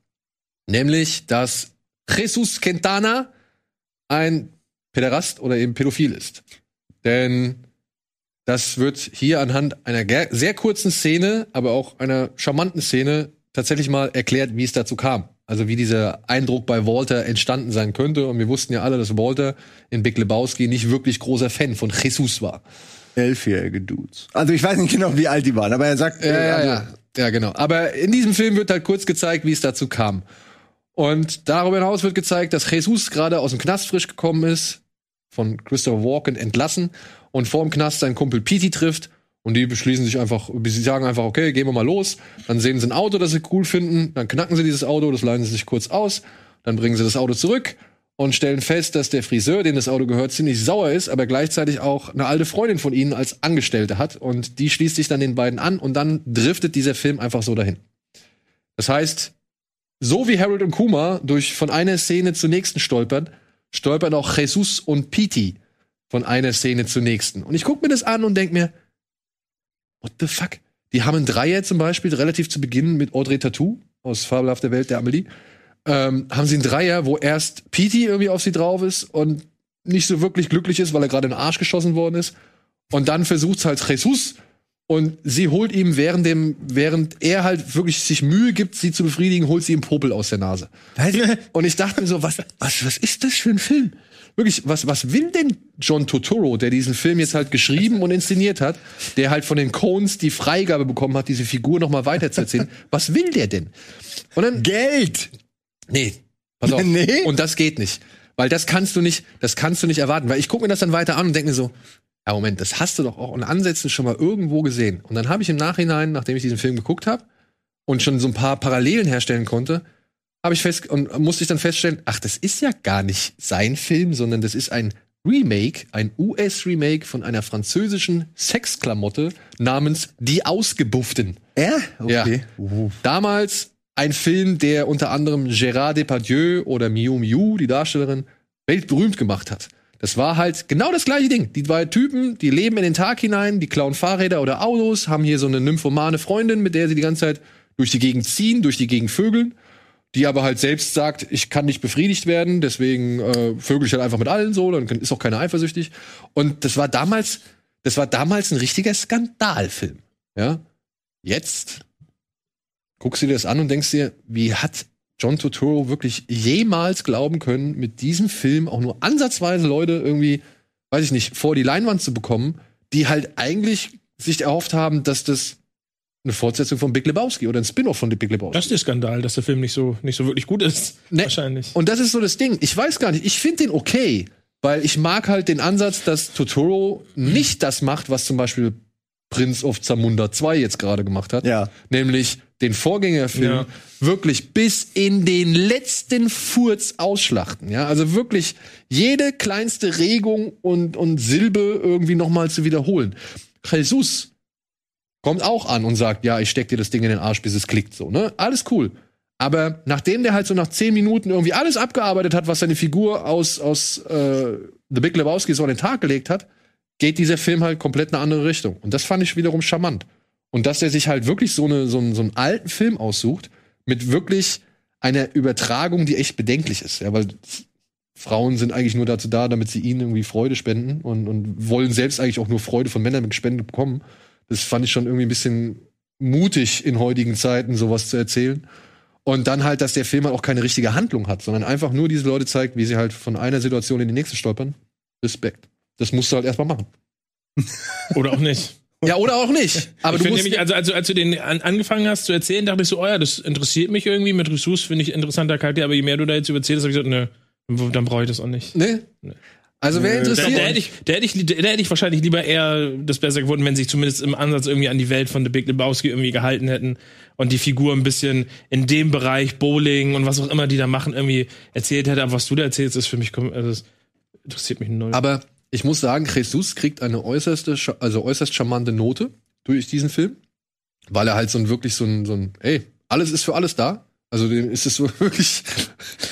Nämlich, dass Jesus Quintana ein Päderast oder eben pädophil ist. Denn das wird hier anhand einer sehr kurzen Szene, aber auch einer charmanten Szene tatsächlich mal erklärt, wie es dazu kam. Also wie dieser Eindruck bei Walter entstanden sein könnte. Und wir wussten ja alle, dass Walter in Big Lebowski nicht wirklich großer Fan von Jesus war. elfjährige Dudes. Also ich weiß nicht genau, wie alt die waren, aber er sagt, Ja, äh, ja, also, ja. Ja, genau. Aber in diesem Film wird halt kurz gezeigt, wie es dazu kam. Und darüber hinaus wird gezeigt, dass Jesus gerade aus dem Knast frisch gekommen ist, von Christopher Walken entlassen und vor dem Knast seinen Kumpel Petey trifft. Und die beschließen sich einfach, sie sagen einfach, okay, gehen wir mal los. Dann sehen sie ein Auto, das sie cool finden. Dann knacken sie dieses Auto, das leihen sie sich kurz aus. Dann bringen sie das Auto zurück und stellen fest, dass der Friseur, dem das Auto gehört, ziemlich sauer ist, aber gleichzeitig auch eine alte Freundin von ihnen als Angestellte hat. Und die schließt sich dann den beiden an und dann driftet dieser Film einfach so dahin. Das heißt, so wie Harold und Kuma durch von einer Szene zur nächsten stolpern, stolpern auch Jesus und Petey von einer Szene zur nächsten. Und ich gucke mir das an und denke mir, what the fuck? Die haben einen Dreier zum Beispiel, relativ zu Beginn mit Audrey Tattoo aus Fabelhafter Welt der Amelie. Ähm, haben sie einen Dreier, wo erst Petey irgendwie auf sie drauf ist und nicht so wirklich glücklich ist, weil er gerade in den Arsch geschossen worden ist. Und dann versucht's halt Jesus und sie holt ihm während dem, während er halt wirklich sich Mühe gibt, sie zu befriedigen, holt sie ihm Popel aus der Nase. Und ich dachte mir so, was, was, was ist das für ein Film? Wirklich, was, was will denn John Totoro, der diesen Film jetzt halt geschrieben und inszeniert hat, der halt von den Coens die Freigabe bekommen hat, diese Figur noch mal weiterzuerzählen? was will der denn? Und dann, Geld. nee, pass auf. Nee? Und das geht nicht. Weil das kannst du nicht, das kannst du nicht erwarten. Weil ich gucke mir das dann weiter an und denke mir so, ja, Moment, das hast du doch auch in Ansätzen schon mal irgendwo gesehen. Und dann habe ich im Nachhinein, nachdem ich diesen Film geguckt habe und schon so ein paar Parallelen herstellen konnte, habe ich fest und musste ich dann feststellen, ach, das ist ja gar nicht sein Film, sondern das ist ein Remake, ein US-Remake von einer französischen Sexklamotte namens Die Ausgebufften. Ja? Ja. Okay. Damals ein Film, der unter anderem Gérard Depardieu oder Miu Miu, die Darstellerin, weltberühmt gemacht hat. Das war halt genau das gleiche Ding. Die zwei Typen, die leben in den Tag hinein, die klauen Fahrräder oder Autos, haben hier so eine nymphomane Freundin, mit der sie die ganze Zeit durch die Gegend ziehen, durch die Gegend vögeln, die aber halt selbst sagt, ich kann nicht befriedigt werden, deswegen äh, vögel ich halt einfach mit allen so, dann ist auch keiner eifersüchtig. Und das war damals, das war damals ein richtiger Skandalfilm. Ja. Jetzt guckst du dir das an und denkst dir, wie hat John Turturro wirklich jemals glauben können, mit diesem Film auch nur ansatzweise Leute irgendwie, weiß ich nicht, vor die Leinwand zu bekommen, die halt eigentlich sich erhofft haben, dass das eine Fortsetzung von Big Lebowski oder ein Spin-off von The Big Lebowski. Das ist der Skandal, dass der Film nicht so, nicht so wirklich gut ist. Ne. Wahrscheinlich. Und das ist so das Ding. Ich weiß gar nicht. Ich finde den okay, weil ich mag halt den Ansatz, dass Totoro nicht das macht, was zum Beispiel Prince of Zamunda 2 jetzt gerade gemacht hat. Ja. Nämlich den Vorgängerfilm Ja. wirklich bis in den letzten Furz ausschlachten. Ja, also wirklich jede kleinste Regung und, und Silbe irgendwie nochmal zu wiederholen. Jesus kommt auch an und sagt, ja, ich steck dir das Ding in den Arsch, bis es klickt, so, ne? Alles cool. Aber nachdem der halt so nach zehn Minuten irgendwie alles abgearbeitet hat, was seine Figur aus, aus äh, The Big Lebowski so an den Tag gelegt hat, geht dieser Film halt komplett eine andere Richtung. Und das fand ich wiederum charmant. Und dass er sich halt wirklich so, eine, so, einen, so einen alten Film aussucht, mit wirklich einer Übertragung, die echt bedenklich ist. Ja, weil Frauen sind eigentlich nur dazu da, damit sie ihnen irgendwie Freude spenden und, und wollen selbst eigentlich auch nur Freude von Männern mit Spenden bekommen. Das fand ich schon irgendwie ein bisschen mutig in heutigen Zeiten, sowas zu erzählen. Und dann halt, dass der Film halt auch keine richtige Handlung hat, sondern einfach nur diese Leute zeigt, wie sie halt von einer Situation in die nächste stolpern. Respekt. Das musst du halt erstmal machen. Oder auch nicht. Ja, oder auch nicht. Aber ich du musst nämlich, also, also als du den an, angefangen hast zu erzählen, dachte ich so, oh ja, das interessiert mich irgendwie. Mit Ressource finde ich interessanter Charakter, aber je mehr du da jetzt erzählst, habe ich gesagt, nö, dann brauche ich das auch nicht. Nee. Also wer Da, interessiert. da, hätte ich, da, hätte ich, da hätte ich wahrscheinlich lieber eher das besser gefunden, wenn sie sich zumindest im Ansatz irgendwie an die Welt von The Big Lebowski irgendwie gehalten hätten und die Figur ein bisschen in dem Bereich Bowling und was auch immer die da machen irgendwie erzählt hätte. Aber was du da erzählst, ist für mich, also interessiert mich null. Aber ich muss sagen, Jesus kriegt eine äußerste, also äußerst charmante Note durch diesen Film, weil er halt so ein wirklich so ein, so ein, ey, alles ist für alles da. Also dem ist es so wirklich,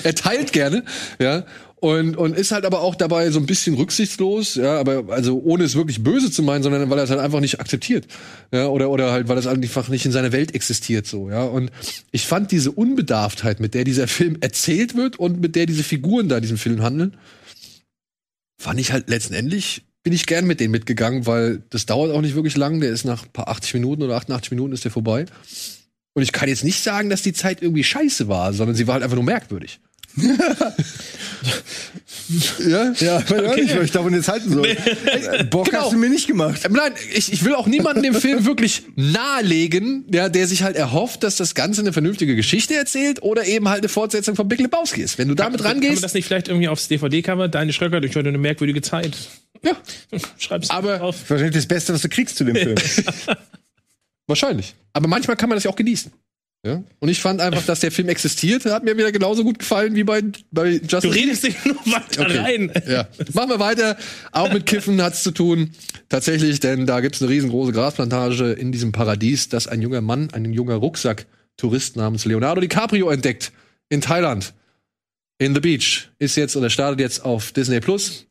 er teilt gerne, ja. Und, und ist halt aber auch dabei so ein bisschen rücksichtslos, ja, aber also ohne es wirklich böse zu meinen, sondern weil er es halt einfach nicht akzeptiert. Ja, oder, oder halt, weil es einfach nicht in seiner Welt existiert, so, ja. Und ich fand diese Unbedarftheit, mit der dieser Film erzählt wird und mit der diese Figuren da in diesem Film handeln, fand ich halt letztendlich, bin ich gern mit denen mitgegangen, weil das dauert auch nicht wirklich lang. Der ist nach ein paar 80 Minuten oder 88 Minuten ist der vorbei. Und ich kann jetzt nicht sagen, dass die Zeit irgendwie scheiße war, sondern sie war halt einfach nur merkwürdig. Ja? Ja, ich weiß auch nicht, was ich davon jetzt halten soll. Äh, Bock Genau. hast du mir nicht gemacht. Ähm, Nein, ich, ich will auch niemanden dem Film wirklich nahelegen, ja, der sich halt erhofft, dass das Ganze eine vernünftige Geschichte erzählt oder eben halt eine Fortsetzung von Big Lebowski ist. Wenn du damit Kann man rangehst, das nicht vielleicht irgendwie aufs DVD-Cover? Deine Schröcker durch heute eine merkwürdige Zeit. ja, Schreib's Aber- drauf. Wahrscheinlich das Beste, was du kriegst zu dem Film. wahrscheinlich. Aber manchmal kann man das ja auch genießen. Ja? Und ich fand einfach, dass der Film existiert, hat mir wieder genauso gut gefallen wie bei, bei Justice Du redest dich nur weiter Okay. rein. Ja. Machen wir weiter. Auch mit Kiffen hat's zu tun. Tatsächlich, denn da gibt's eine riesengroße Grasplantage in diesem Paradies, das ein junger Mann, ein junger Rucksack-Tourist namens Leonardo DiCaprio entdeckt. In Thailand. In The Beach. Ist jetzt oder startet jetzt auf Disney Plus.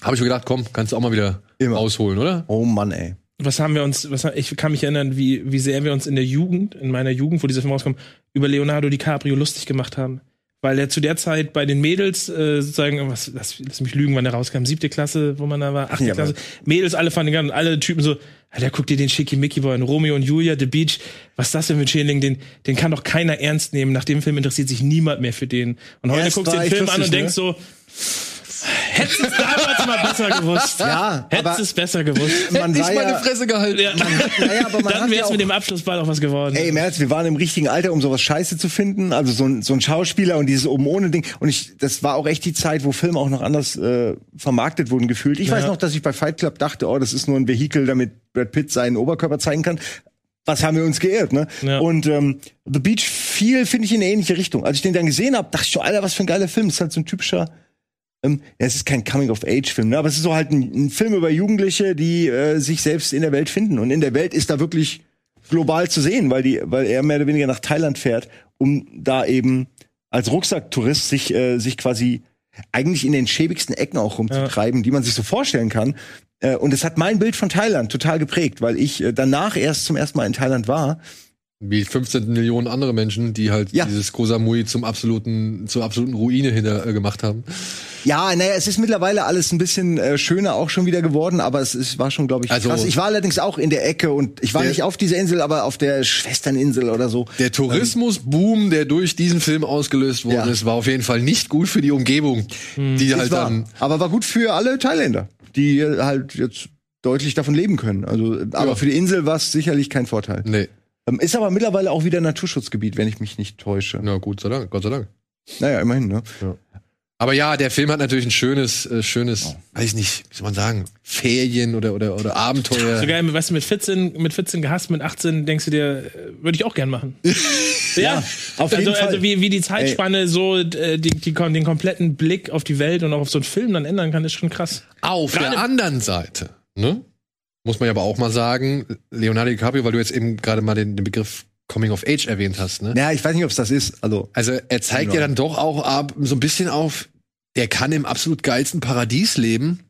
Habe ich mir gedacht, komm, kannst du auch mal wieder Immer. ausholen, oder? Oh Mann, ey. Was haben wir uns, was, ich kann mich erinnern, wie, wie sehr wir uns in der Jugend, in meiner Jugend, wo dieser Film rauskommt, über Leonardo DiCaprio lustig gemacht haben. Weil er zu der Zeit bei den Mädels, äh, sozusagen, was, lass, lass mich lügen, wann er rauskam, siebte Klasse, wo man da war, achte Ja, Klasse, Mädels alle fanden und alle Typen so, Alter, guck dir den Schickimicki Boy an, Romeo und Julia, The Beach, was ist das denn für ein Schädling, den, den kann doch keiner ernst nehmen, nach dem Film interessiert sich niemand mehr für den. Und heute Ja, guckst du den Film an und denkst so, hättest du es damals mal besser gewusst. Ja, Hättest du es besser gewusst. man Nicht war meine ja, Fresse gehalten. Ja. naja, aber man Dann wäre ja es auch, mit dem Abschlussball auch was geworden. Ey, im Ernst, wir waren im richtigen Alter, um sowas scheiße zu finden. Also so ein, so ein Schauspieler und dieses oben ohne Ding. Und ich, das war auch echt die Zeit, wo Filme auch noch anders äh, vermarktet wurden, gefühlt. Ich weiß noch, dass ich bei Fight Club dachte, oh, das ist nur ein Vehikel, damit Brad Pitt seinen Oberkörper zeigen kann. Was haben wir uns geirrt, ne? Ja. Und ähm, The Beach fiel, finde ich, in eine ähnliche Richtung. Als ich den dann gesehen habe, dachte ich schon, Alter, was für ein geiler Film. Das ist halt so ein typischer ähm, ja, es ist kein Coming-of-Age-Film, ne? aber es ist so halt ein, ein Film über Jugendliche, die äh, sich selbst in der Welt finden. Und in der Welt ist da wirklich global zu sehen, weil, die, weil er mehr oder weniger nach Thailand fährt, um da eben als Rucksacktourist sich, äh, sich quasi eigentlich in den schäbigsten Ecken auch rumzutreiben, die man sich so vorstellen kann. Äh, und es hat mein Bild von Thailand total geprägt, weil ich äh, danach erst zum ersten Mal in Thailand war. Wie 15 Millionen andere Menschen, die halt Ja. dieses Koh Samui zum absoluten, zur absoluten Ruine hinter äh, gemacht haben. Ja, naja, es ist mittlerweile alles ein bisschen äh, schöner auch schon wieder geworden, aber es, es war schon, glaube ich, Also- krass. Ich war allerdings auch in der Ecke und ich war Der- nicht auf dieser Insel, aber auf der Schwesterninsel oder so. Der Tourismusboom, der durch diesen Film ausgelöst worden Ja. ist, war auf jeden Fall nicht gut für die Umgebung, die Ist halt wahr. dann aber war gut für alle Thailänder, die halt jetzt deutlich davon leben können. Also, aber Ja. für die Insel war es sicherlich kein Vorteil. nee, Ähm, ist aber mittlerweile auch wieder Naturschutzgebiet, wenn ich mich nicht täusche. na gut, sei Dank, Gott sei Dank. Naja, immerhin, ne? Aber ja, der Film hat natürlich ein schönes, äh, schönes, weiß ich nicht, wie soll man sagen, Ferien oder oder oder Abenteuer. So geil, weißt du, mit 14, mit 14 gehasst, mit 18 denkst du dir, äh, würde ich auch gern machen. ja, auf also, jeden Fall. also wie, wie die Zeitspanne so äh, die, die, den kompletten Blick auf die Welt und auch auf so einen Film dann ändern kann, ist schon krass. Auf Gerade- der anderen Seite, ne? Muss man ja aber auch mal sagen, Leonardo DiCaprio, weil du jetzt eben gerade mal den, den Begriff Coming of Age erwähnt hast, ne? Ja, ich weiß nicht, ob es das ist. Also, Also er zeigt ja dann doch auch ab, so ein bisschen auf, der kann im absolut geilsten Paradies leben.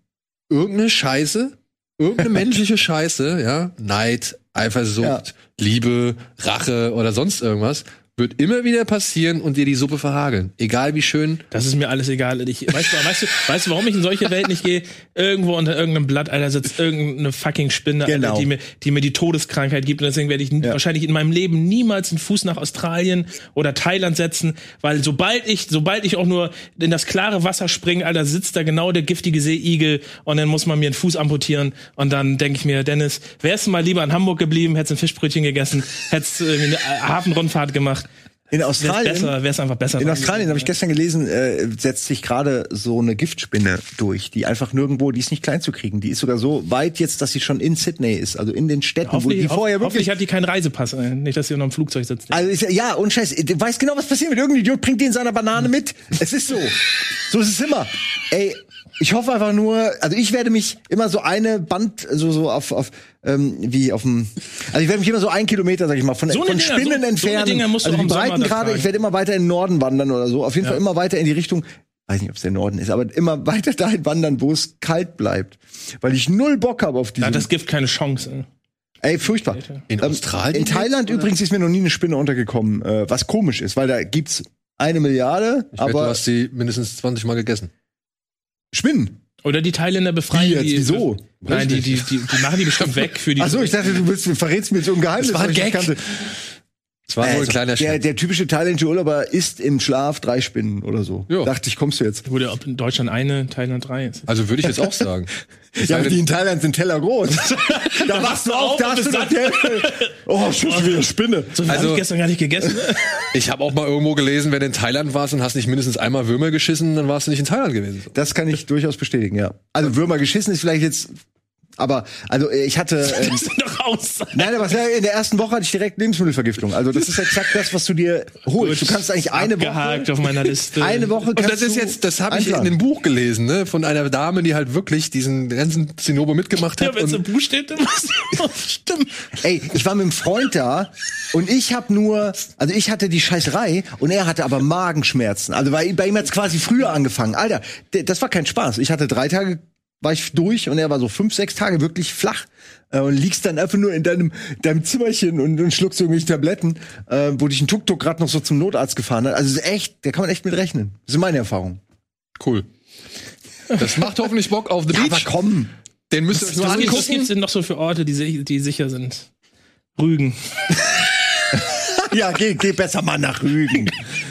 Irgendeine Scheiße, irgendeine menschliche Scheiße, ja, Neid, Eifersucht, Ja. Liebe, Rache oder sonst irgendwas, wird immer wieder passieren und dir die Suppe verhageln. Egal wie schön. Das ist mir alles egal. Ich, weißt, du, weißt, du, weißt du, warum ich in solche Welt nicht gehe? Irgendwo unter irgendeinem Blatt, Alter, sitzt irgendeine fucking Spinne, Genau. Alter, die, mir, die mir die Todeskrankheit gibt. Und deswegen werde ich n- wahrscheinlich in meinem Leben niemals einen Fuß nach Australien oder Thailand setzen, weil sobald ich, sobald ich auch nur in das klare Wasser springe, Alter, sitzt da genau der giftige Seeigel und dann muss man mir einen Fuß amputieren. Und dann denke ich mir, Dennis, wärst du mal lieber in Hamburg geblieben, hättest ein Fischbrötchen gegessen, hättest äh, eine Hafenrundfahrt gemacht. In Australien, besser, wär's einfach besser. in Australien habe ich gestern gelesen, äh, setzt sich gerade so eine Giftspinne durch, die einfach nirgendwo, die ist nicht klein zu kriegen. Die ist sogar so weit jetzt, dass sie schon in Sydney ist, also in den Städten, wo Hoffentlich, die vorher hoff- hoffentlich wirklich hat die keinen Reisepass, äh, nicht, dass sie noch im Flugzeug sitzt. Also ist ja, ja, und Scheiß, du weißt genau, was passiert wird. Irgendein Idiot bringt den seine Banane mit. Es ist so. So ist es immer. Ey, ich hoffe einfach nur, also ich werde mich immer so eine Band, so, so auf, auf ähm, wie auf dem, also ich werde mich immer so ein Kilometer, sag ich mal, von, So von Dinger, Spinnen so- so entfernen. Dinger musst du also die Breiten gerade, ich werde immer weiter in den Norden wandern oder so. Auf jeden Fall immer weiter in die Richtung, weiß nicht, ob es der Norden ist, aber immer weiter dahin wandern, wo es kalt bleibt. Weil ich null Bock habe auf Da diesen. hat das Gift keine Chance. Ey, furchtbar. In Ähm, Australien In Thailand oder? übrigens ist mir noch nie eine Spinne untergekommen, äh, was komisch ist, weil da gibt's eine Milliarde, Ich wette, du aber hast sie mindestens 20 Mal gegessen. Spinnen. Oder die Thailänder befreien Wie jetzt? die. Wieso? Nein, die, die, die, die machen die bestimmt weg für die. Ach so, ich dachte, du willst, verrätst mir jetzt so ein Geheimnis. Das war ein Gag. Es war nur ein Also, kleiner der, Scherz. der typische thailändische Urlauber isst im Schlaf drei Spinnen oder so. Ja. Dachte ich, kommst du jetzt? Oder ob in Deutschland eine, Thailand drei ist. Also würde ich jetzt auch sagen. Ja, aber die in Thailand sind Teller groß. da wachst du auf, auf da und hast du bist das Geld. Oh, schon wieder Spinne. So viel Also- hab ich gestern gar nicht gegessen. Ich habe auch mal irgendwo gelesen, wenn du in Thailand warst und hast nicht mindestens einmal Würmer geschissen, dann warst du nicht in Thailand gewesen. Das kann ich durchaus bestätigen, ja. Also Würmer geschissen ist vielleicht jetzt, aber also äh, ich hatte ähm, Das sind doch aus. Nein, aber in der ersten Woche hatte ich direkt Lebensmittelvergiftung. Also das ist exakt das, was du dir holst. Du kannst eigentlich eine Abgehakt Woche, auf meiner Liste. eine Woche Und das ist jetzt, das habe ich in dem Buch gelesen, ne, von einer Dame, die halt wirklich diesen ganzen Zinnober mitgemacht Ja, hat. wenn es im Buch steht, dann muss es stimmen. Ey, ich war mit einem Freund da und ich habe nur, also ich hatte die Scheißerei und er hatte aber Magenschmerzen. Also bei, bei ihm hat's quasi früher angefangen. Alter, das war kein Spaß. Ich hatte drei Tage war ich durch und er war so fünf, sechs Tage wirklich flach äh, und liegst dann einfach nur in deinem, deinem Zimmerchen und, und schluckst irgendwelche Tabletten, äh, wo dich ein Tuk-Tuk gerade noch so zum Notarzt gefahren hat. Also es ist echt, da kann man echt mit rechnen. Das ist meine Erfahrung. cool. Das macht hoffentlich Bock auf The Ja, aber Beach. komm. Den müsst ihr euch nur Was, was angucken. gibt's denn noch so für Orte, die, die sicher sind? Rügen. Ja, geh, geh besser mal nach Rügen.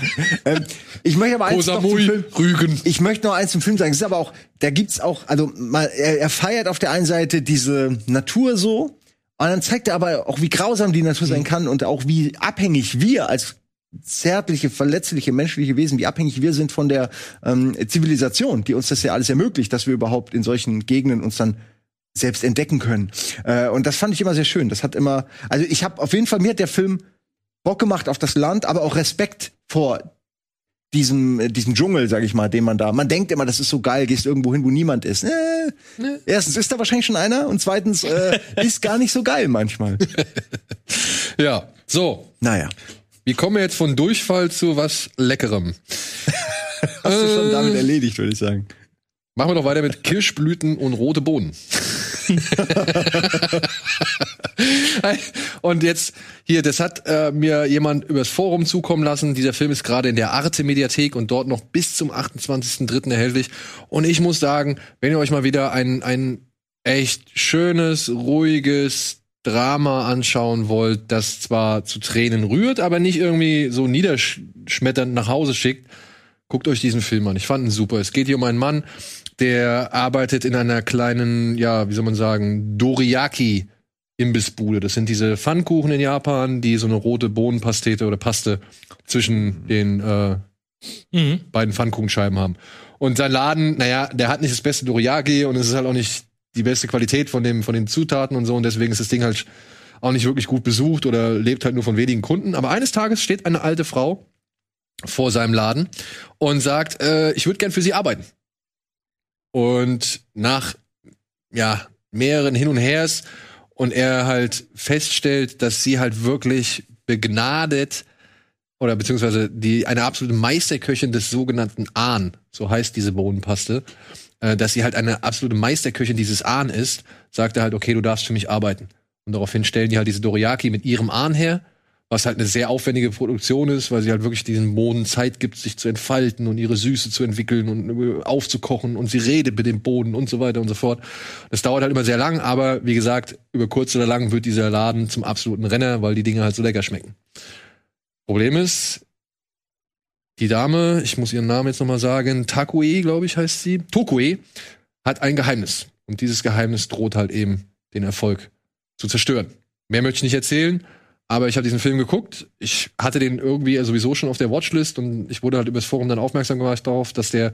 ähm, ich möchte aber eins noch zum Film. Rügen. Ich möchte noch eins zum Film sagen. Es ist aber auch, da gibt's auch, also mal, er, er feiert auf der einen Seite diese Natur so, und dann zeigt er aber auch, wie grausam die Natur sein kann und auch wie abhängig wir als zärtliche, verletzliche, menschliche Wesen, wie abhängig wir sind von der ähm, Zivilisation, die uns das ja alles ermöglicht, dass wir überhaupt in solchen Gegenden uns dann selbst entdecken können. Äh, und das fand ich immer sehr schön. Das hat immer, also ich habe auf jeden Fall, mir hat der Film Bock gemacht auf das Land, aber auch Respekt vor diesem, äh, diesem Dschungel, sag ich mal, den man da. Man denkt immer, das ist so geil, gehst irgendwo hin, wo niemand ist. Äh, Erstens ist da wahrscheinlich schon einer und zweitens äh, ist gar nicht so geil manchmal. Ja, so. Naja, Wie kommen wir jetzt von Durchfall zu was Leckerem? hast du schon damit erledigt, würde ich sagen. Machen wir doch weiter mit Kirschblüten und rote Bohnen. Und jetzt hier, das hat äh, mir jemand übers Forum zukommen lassen. Dieser Film ist gerade in der Arte Mediathek und dort noch bis zum 28.03. erhältlich. Und ich muss sagen, wenn ihr euch mal wieder ein, ein echt schönes, ruhiges Drama anschauen wollt, das zwar zu Tränen rührt, aber nicht irgendwie so niederschmetternd nach Hause schickt, guckt euch diesen Film an. Ich fand ihn super. Es geht hier um einen Mann, der arbeitet in einer kleinen, ja, wie soll man sagen, Doriyaki Imbissbude. Das sind diese Pfannkuchen in Japan, die so eine rote Bohnenpastete oder Paste zwischen den äh, Mhm. beiden Pfannkuchenscheiben haben. Und sein Laden, naja, der hat nicht das beste Doriyaki und es ist halt auch nicht die beste Qualität von dem von den Zutaten und so und deswegen ist das Ding halt auch nicht wirklich gut besucht oder lebt halt nur von wenigen Kunden. Aber eines Tages steht eine alte Frau vor seinem Laden und sagt, äh, ich würde gern für Sie arbeiten. Und nach ja mehreren Hin und Hers und er halt feststellt, dass sie halt wirklich begnadet oder beziehungsweise die eine absolute Meisterköchin des sogenannten Ahn, so heißt diese Bohnenpaste, äh, dass sie halt eine absolute Meisterköchin dieses Ahn ist, sagt er halt, okay, du darfst für mich arbeiten. Und daraufhin stellen die halt diese Doriyaki mit ihrem Ahn her, was halt eine sehr aufwendige Produktion ist, weil sie halt wirklich diesen Boden Zeit gibt, sich zu entfalten und ihre Süße zu entwickeln und äh, aufzukochen und sie redet mit dem Boden und so weiter und so fort. Das dauert halt immer sehr lang, aber wie gesagt, über kurz oder lang wird dieser Laden zum absoluten Renner, weil die Dinge halt so lecker schmecken. Problem ist, die Dame, ich muss ihren Namen jetzt nochmal sagen, Takue, glaube ich, heißt sie, Tokue, hat ein Geheimnis. Und dieses Geheimnis droht halt eben den Erfolg zu zerstören. Mehr möchte ich nicht erzählen, aber ich habe diesen Film geguckt. Ich hatte den irgendwie sowieso schon auf der Watchlist und ich wurde halt übers Forum dann aufmerksam gemacht darauf, dass der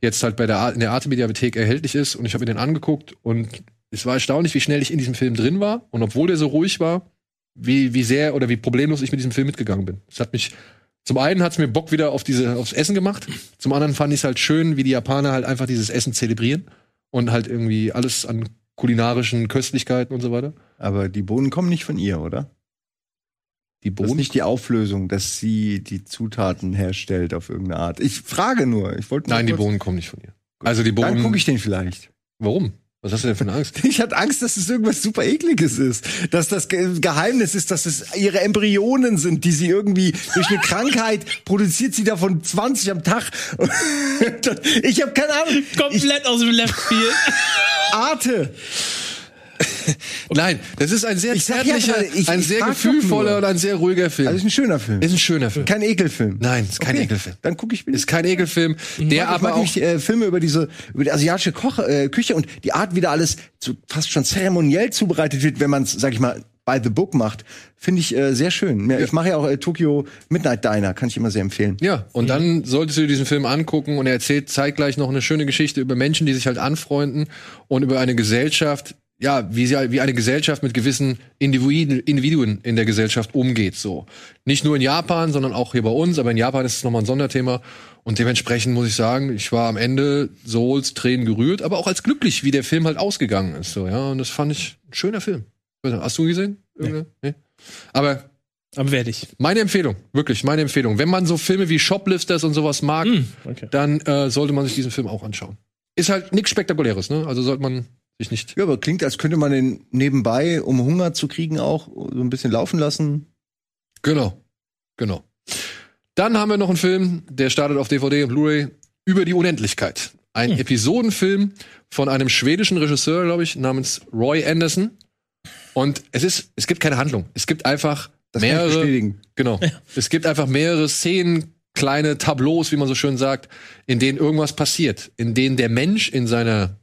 jetzt halt bei der in der Arte Mediathek erhältlich ist und ich habe mir den angeguckt und es war erstaunlich, wie schnell ich in diesem Film drin war und obwohl der so ruhig war, wie wie sehr oder wie problemlos ich mit diesem Film mitgegangen bin. Es hat mich zum einen hat es mir Bock wieder auf diese aufs Essen gemacht, zum anderen fand ich es halt schön, wie die Japaner halt einfach dieses Essen zelebrieren und halt irgendwie alles an kulinarischen Köstlichkeiten und so weiter. Aber die Bohnen kommen nicht von ihr, oder? Die Das ist Bohnen nicht die Auflösung, dass sie die Zutaten herstellt auf irgendeine Art. Ich frage nur. Ich wollte nur Nein, die Bohnen kommen nicht von ihr. Also die Dann Bohnen. gucke ich den vielleicht. Warum? Was hast du denn für eine Angst? Ich hatte Angst, dass es irgendwas super ekliges ist. Dass das Ge Geheimnis ist, dass es ihre Embryonen sind, die sie irgendwie durch eine Krankheit produziert sie davon 20 am Tag. ich habe keine Ahnung. Ich, Komplett aus dem Left Field. Arte. Nein, das ist ein sehr Ich ja zärtlicher, gerade, ich- ein ich sehr gefühlvoller und ein sehr ruhiger Film. Also ist ein schöner Film. ist ein schöner Film. kein Ekelfilm. Nein, ist kein Okay, Ekelfilm. Dann gucke ich Ist kein Ekelfilm, der ich aber mag auch nämlich äh, Filme über diese über die asiatische Koch, äh, Küche und die Art, wie da alles so fast schon zeremoniell zubereitet wird, wenn man es, sag ich mal, by the book macht, finde ich äh, sehr schön. Ja, Ich mache ja auch äh, Tokyo Midnight Diner, kann ich immer sehr empfehlen. Ja, und dann solltest du dir diesen Film angucken und er erzählt zeitgleich noch eine schöne Geschichte über Menschen, die sich halt anfreunden und über eine Gesellschaft, ja, wie sie wie eine Gesellschaft mit gewissen Individuen, Individuen in der Gesellschaft umgeht, so. Nicht nur in Japan, sondern auch hier bei uns, aber in Japan ist es nochmal ein Sonderthema und dementsprechend muss ich sagen, ich war am Ende so als Tränen gerührt, aber auch als glücklich, wie der Film halt ausgegangen ist, so, ja, und das fand ich ein schöner Film. Hast du ihn gesehen? Nee. nee. Aber Aber werde ich. meine Empfehlung, wirklich, meine Empfehlung. Wenn man so Filme wie Shoplifters und sowas mag, Hm, okay. dann äh, sollte man sich diesen Film auch anschauen. Ist halt nichts Spektakuläres, ne? Also sollte man sich nicht. Ja, aber klingt, als könnte man den nebenbei, um Hunger zu kriegen, auch so ein bisschen laufen lassen. Genau. Genau. Dann haben wir noch einen Film, der startet auf DVD und Blu-ray über die Unendlichkeit. Ein Episodenfilm von einem schwedischen Regisseur, glaube ich, namens Roy Anderson. Und es ist, es gibt keine Handlung. Es gibt einfach Das kann ich mehrere. Genau. Es gibt einfach mehrere Szenen, kleine Tableaus, wie man so schön sagt, in denen irgendwas passiert, in denen der Mensch in seiner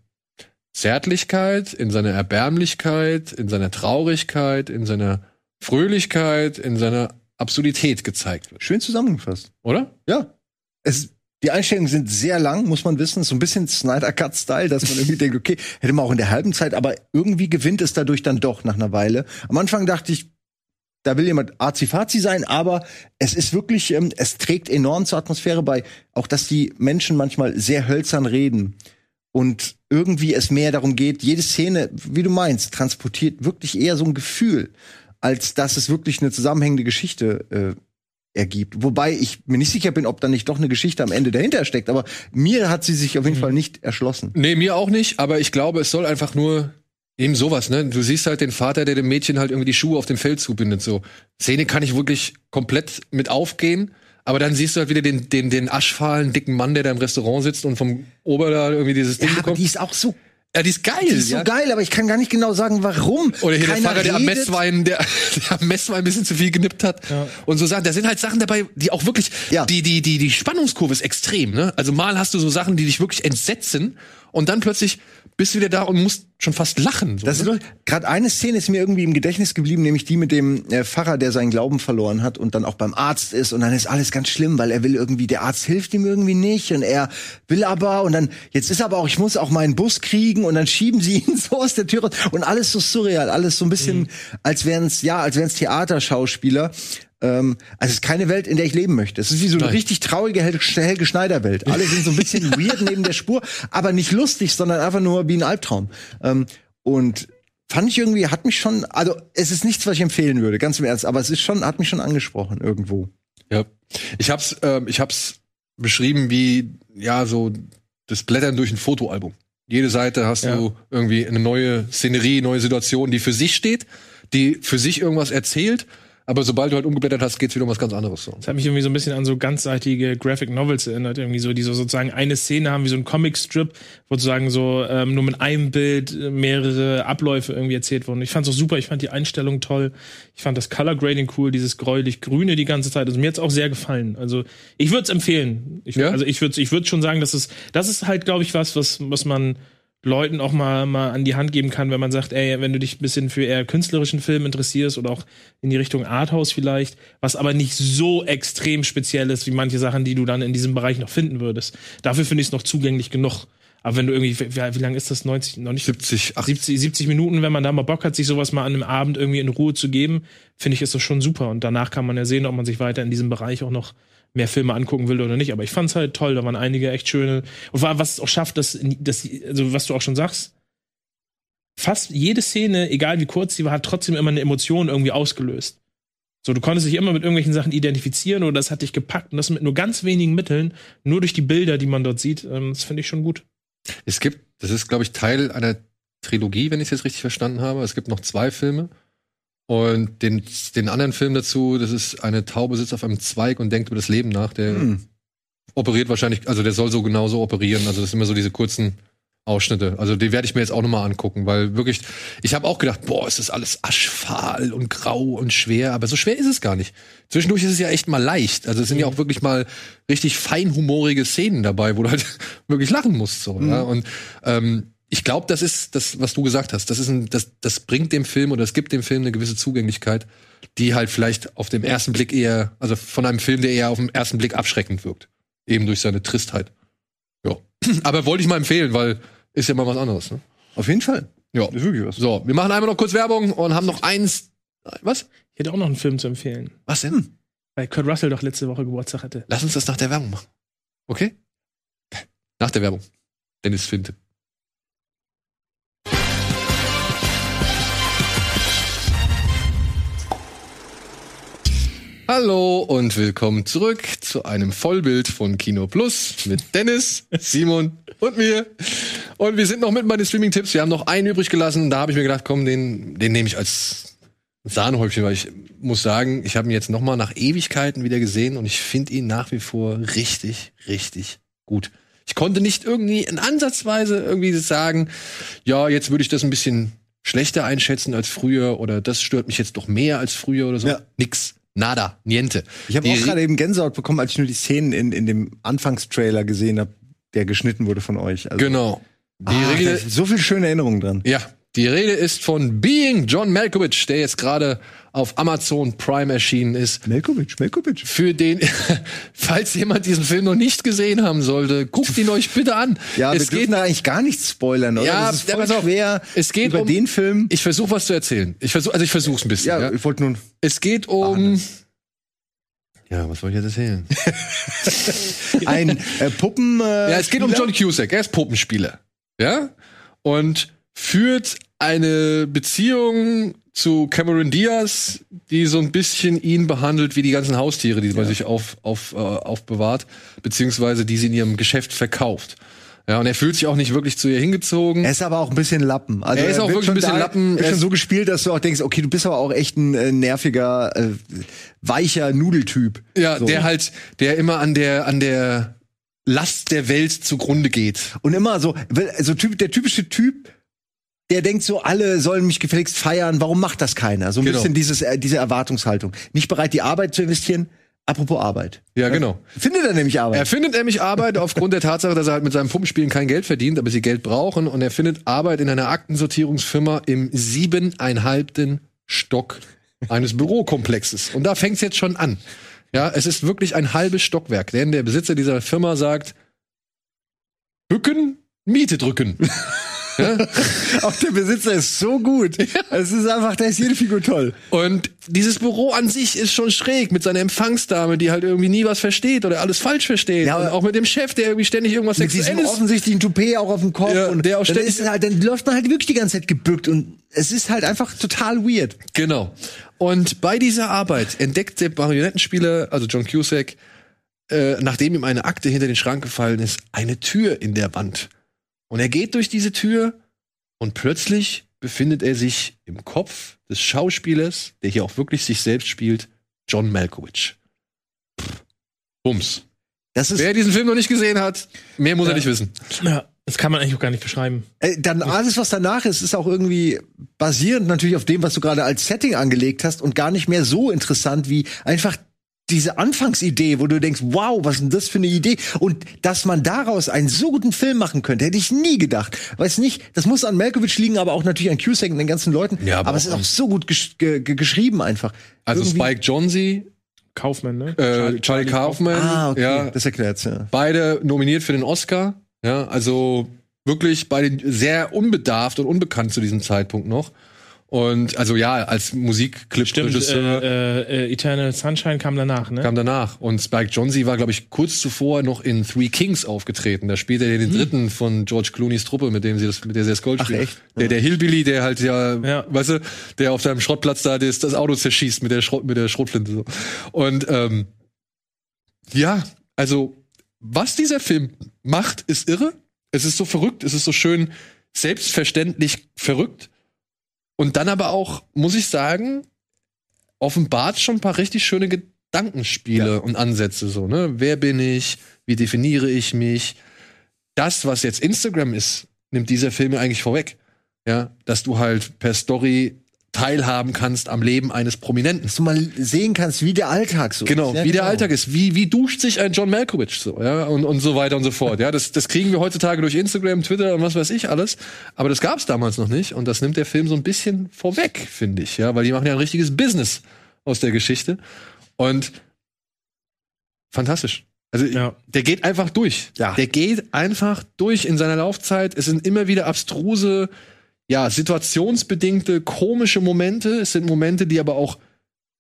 Zärtlichkeit, in seiner Erbärmlichkeit, in seiner Traurigkeit, in seiner Fröhlichkeit, in seiner Absurdität gezeigt wird. Schön zusammengefasst. Oder? Ja. Es, die Einstellungen sind sehr lang, muss man wissen. So ein bisschen Snyder Cut-Style, dass man irgendwie denkt, okay, hätte man auch in der halben Zeit, aber irgendwie gewinnt es dadurch dann doch nach einer Weile. Am Anfang dachte ich, da will jemand azi-fazi sein, aber es ist wirklich, ähm, es trägt enorm zur Atmosphäre bei. Auch, dass die Menschen manchmal sehr hölzern reden und irgendwie es mehr darum geht, jede Szene, wie du meinst, transportiert wirklich eher so ein Gefühl, als dass es wirklich eine zusammenhängende Geschichte äh, ergibt. Wobei ich mir nicht sicher bin, ob da nicht doch eine Geschichte am Ende dahinter steckt. Aber mir hat sie sich auf jeden Fall nicht erschlossen. Nee, mir auch nicht, aber ich glaube, es soll einfach nur eben sowas, ne? Du siehst halt den Vater, der dem Mädchen halt irgendwie die Schuhe auf dem Feld zubindet, so. Szene kann ich wirklich komplett mit aufgehen, aber dann siehst du halt wieder den, den, den aschfahlen, dicken Mann, der da im Restaurant sitzt und vom Ober da irgendwie dieses Ding Ja, aber bekommt. die ist auch so, ja, die ist geil, die ist so ja. geil, aber ich kann gar nicht genau sagen, warum. Oder hier Keiner der Vater, der am redet. Messwein, der, der am Messwein ein bisschen zu viel genippt hat. Und so Sachen. Da sind halt Sachen dabei, die auch wirklich, Ja. die, die, die, die Spannungskurve ist extrem, ne? Also mal hast du so Sachen, die dich wirklich entsetzen und dann plötzlich bist du wieder da und musst schon fast lachen. So, Das ist ne? gerade eine Szene ist mir irgendwie im Gedächtnis geblieben, nämlich die mit dem äh, Pfarrer, der seinen Glauben verloren hat und dann auch beim Arzt ist und dann ist alles ganz schlimm, weil er will irgendwie, der Arzt hilft ihm irgendwie nicht und er will aber und dann jetzt ist aber auch, ich muss auch meinen Bus kriegen und dann schieben sie ihn so aus der Tür und alles so surreal, alles so ein bisschen, als wären's ja, als wären's Theaterschauspieler. Ähm, also es ist keine Welt, in der ich leben möchte. Es ist wie so eine Nein. richtig traurige Hel Helge Schneider Welt. Alle sind so ein bisschen weird neben der Spur, aber nicht lustig, sondern einfach nur wie ein Albtraum. Ähm, und fand ich irgendwie, hat mich schon, also es ist nichts, was ich empfehlen würde, ganz im Ernst, aber es ist schon, hat mich schon angesprochen irgendwo. Ja. Ich hab's, ähm, ich hab's beschrieben wie, ja, so das Blättern durch ein Fotoalbum. Jede Seite hast Ja. du irgendwie eine neue Szenerie, neue Situation, die für sich steht, die für sich irgendwas erzählt, Aber sobald du halt umgeblättert hast, geht's wieder um was ganz anderes. So. Das hat mich irgendwie so ein bisschen an so ganzseitige Graphic Novels erinnert, irgendwie so, die so sozusagen eine Szene haben wie so ein Comic-Strip, wo sozusagen so ähm, nur mit einem Bild äh, mehrere Abläufe irgendwie erzählt wurden. Ich fand's auch super, ich fand die Einstellung toll, ich fand das Color Grading cool, dieses gräulich-grüne die ganze Zeit. Also mir hat's auch sehr gefallen. Also ich würde es empfehlen. Ich, Ja? Also ich würde ich würd schon sagen, dass es, das ist halt, glaube ich, was, was, was man Leuten auch mal, mal an die Hand geben kann, wenn man sagt, ey, wenn du dich ein bisschen für eher künstlerischen Film interessierst oder auch in die Richtung Arthouse vielleicht, was aber nicht so extrem speziell ist wie manche Sachen, die du dann in diesem Bereich noch finden würdest. Dafür finde ich es noch zugänglich genug. Aber wenn du irgendwie, wie, wie lange ist das? 90, noch nicht? 70, 80. 70, 70 Minuten, wenn man da mal Bock hat, sich sowas mal an einem Abend irgendwie in Ruhe zu geben, finde ich, ist das schon super. Und danach kann man ja sehen, ob man sich weiter in diesem Bereich auch noch mehr Filme angucken will oder nicht. Aber ich fand es halt toll, da waren einige echt schöne. Und war, was es auch schafft, dass, dass, also was du auch schon sagst, fast jede Szene, egal wie kurz sie war, hat trotzdem immer eine Emotion irgendwie ausgelöst. So, du konntest dich immer mit irgendwelchen Sachen identifizieren oder das hat dich gepackt und das mit nur ganz wenigen Mitteln, nur durch die Bilder, die man dort sieht, ähm, das finde ich schon gut. Es gibt, das ist, glaube ich, Teil einer Trilogie, wenn ich es jetzt richtig verstanden habe. Es gibt noch zwei Filme. Und den, den anderen Film dazu, das ist eine Taube sitzt auf einem Zweig und denkt über das Leben nach. Der Hm. operiert wahrscheinlich, also der soll so genauso operieren. Also das sind immer so diese kurzen Ausschnitte. Also die werde ich mir jetzt auch nochmal angucken, weil wirklich, ich habe auch gedacht, boah, ist das alles aschfahl und grau und schwer, aber so schwer ist es gar nicht. Zwischendurch ist es ja echt mal leicht. Also es sind ja auch wirklich mal richtig feinhumorige Szenen dabei, wo du halt wirklich lachen musst. So, ja? Und ähm, ich glaube, das ist das, was du gesagt hast. Das ist ein, das, das bringt dem Film oder es gibt dem Film eine gewisse Zugänglichkeit, die halt vielleicht auf dem ersten Blick eher, also von einem Film, der eher auf den ersten Blick abschreckend wirkt. Eben durch seine Tristheit. Ja. Aber wollte ich mal empfehlen, weil ist ja mal was anderes. Ne? Auf jeden Fall. Ja. Ist wirklich was. So, wir machen einmal noch kurz Werbung und haben noch eins. Was? Ich hätte auch noch einen Film zu empfehlen, Was denn? weil Kurt Russell doch letzte Woche Geburtstag hatte. Lass uns das nach der Werbung machen. Okay? Nach der Werbung. Dennis Finte. Hallo und willkommen zurück zu einem Vollbild von Kino Plus mit Dennis, Simon und mir. Und wir sind noch mitten bei den Streaming-Tipps. Wir haben noch einen übrig gelassen. Da habe ich mir gedacht, komm, den, den nehme ich als Sahnehäubchen, weil ich muss sagen, ich habe ihn jetzt noch mal nach Ewigkeiten wieder gesehen und ich finde ihn nach wie vor richtig, richtig gut. Ich konnte nicht irgendwie in Ansatzweise irgendwie sagen, ja, jetzt würde ich das ein bisschen schlechter einschätzen als früher oder das stört mich jetzt doch mehr als früher oder so. Ja. Nix. Nada. Niente. Ich habe auch gerade eben Gänsehaut bekommen, als ich nur die Szenen in, in dem Anfangstrailer gesehen habe, der geschnitten wurde von euch. Also, Genau. Die ah, ist so viel schöne Erinnerungen dran. ja, die Rede ist von Being John Malkovich, der jetzt gerade auf Amazon Prime erschienen ist. Melkovic, Melkovic. Für den, falls jemand diesen Film noch nicht gesehen haben sollte, guckt ihn euch bitte an. Ja, wir es dürfen geht, da eigentlich gar nichts spoilern, oder? Ja, das ist voll schwer Es geht über um- den Film. ich versuche was zu erzählen. Ich versuche, also ich versuche es ein bisschen. Ja, Ja, ich wollte nun Es geht um. Ja, was soll ich jetzt erzählen? ein äh, Puppen. Äh, Ja, es geht um? John Cusack. Er ist Puppenspieler. Ja? Und führt eine Beziehung zu Cameron Diaz, die so ein bisschen ihn behandelt wie die ganzen Haustiere, die sie bei sich auf, auf, äh, aufbewahrt, beziehungsweise die sie in ihrem Geschäft verkauft. Ja, und er fühlt sich auch nicht wirklich zu ihr hingezogen. Er ist aber auch ein bisschen Lappen. Also Er ist auch wirklich schon ein bisschen da, Lappen. Er schon ist- so gespielt, dass du auch denkst, okay, du bist aber auch echt ein äh, nerviger, äh, weicher Nudeltyp. ja, so. der halt, der immer an der, an der Last der Welt zugrunde geht. Und immer so, so typ, der typische Typ, der denkt so, alle sollen mich gefälligst feiern, warum macht das keiner? So ein Genau. bisschen dieses, äh, diese Erwartungshaltung. Nicht bereit, die Arbeit zu investieren. Apropos Arbeit. Ja, genau. Findet er nämlich Arbeit. Er findet nämlich Arbeit aufgrund der Tatsache, dass er halt mit seinem Puppenspielen kein Geld verdient, aber sie Geld brauchen. Und er findet Arbeit in einer Aktensortierungsfirma im siebeneinhalbten Stock eines Bürokomplexes. Und da fängt's jetzt schon an. Ja, es ist wirklich ein halbes Stockwerk, denn der Besitzer dieser Firma sagt, Bücken, Miete drücken. Auch der Besitzer ist so gut. Es ist einfach, da ist jede Figur toll. Und dieses Büro an sich ist schon schräg mit seiner Empfangsdame, die halt irgendwie nie was versteht oder alles falsch versteht. Ja, und auch mit dem Chef, der irgendwie ständig irgendwas Mit Sexuelles offensichtlichen Toupet auch auf dem Kopf. Ja, und der auch dann, ständig- ist es halt, dann läuft man halt wirklich die ganze Zeit gebückt. Und es ist halt einfach total weird. Genau. Und bei dieser Arbeit entdeckt der Marionettenspieler, also John Cusack, äh, nachdem ihm eine Akte hinter den Schrank gefallen ist, eine Tür in der Wand. Und er geht durch diese Tür und plötzlich befindet er sich im Kopf des Schauspielers, der hier auch wirklich sich selbst spielt, John Malkovich. Bums. Das ist Wer diesen Film noch nicht gesehen hat, mehr muss er Ja. nicht wissen. Ja, das kann man eigentlich auch gar nicht beschreiben. Äh, dann alles, was danach ist, ist auch irgendwie basierend natürlich auf dem, was du gerade als Setting angelegt hast und gar nicht mehr so interessant wie einfach diese Anfangsidee, wo du denkst, wow, was ist denn das für eine Idee? Und dass man daraus einen so guten Film machen könnte, hätte ich nie gedacht. Weiß nicht, das muss an Malkovich liegen, aber auch natürlich an Cusack und den ganzen Leuten. Ja, aber aber, es ist auch so gut gesch ge ge geschrieben einfach. Also Irgendwie- Spike Jonze, Kaufmann, ne? äh, Charlie, Kaufman, Ah, okay, ja, das erklärt's, ja. beide nominiert für den Oscar. Ja, also wirklich beide sehr unbedarft und unbekannt zu diesem Zeitpunkt noch. Und also ja, als Stimmt, Musikclip-Regisseur äh, äh, Eternal Sunshine kam danach, ne? kam danach. Und Spike Jonze war, glaube ich, kurz zuvor noch in Three Kings aufgetreten. Da spielt er den dritten von George Clooney's Truppe, mit dem sie das, mit der sie das Gold Ach, spielen. echt? Der, der Hillbilly, der halt ja, Ja. weißt du, der auf seinem Schrottplatz da das, das Auto zerschießt mit der Schrott, mit der Schrotflinte. So. Und ähm, ja, also was dieser Film macht, ist irre. Es ist so verrückt, es ist so schön selbstverständlich verrückt. Und dann aber auch, muss ich sagen, offenbart schon ein paar richtig schöne Gedankenspiele und Ansätze so, ne? Wer bin ich? Wie definiere ich mich? Das, was jetzt Instagram ist, nimmt dieser Film ja eigentlich vorweg. Ja, dass du halt per Story teilhaben kannst am Leben eines Prominenten. Dass du mal sehen kannst, wie der Alltag so Genau, ist. Ja, wie der Alltag ist. Wie, wie duscht sich ein John Malkovich so, ja, und, und so weiter und so fort. Ja, das, das kriegen wir heutzutage durch Instagram, Twitter und was weiß ich alles. Aber das gab es damals noch nicht. Und das nimmt der Film so ein bisschen vorweg, finde ich, ja, weil die machen ja ein richtiges Business aus der Geschichte. Und fantastisch. Also Ja. der geht einfach durch. Ja. Der geht einfach durch in seiner Laufzeit. Es sind immer wieder abstruse, ja, situationsbedingte, komische Momente. Es sind Momente, die aber auch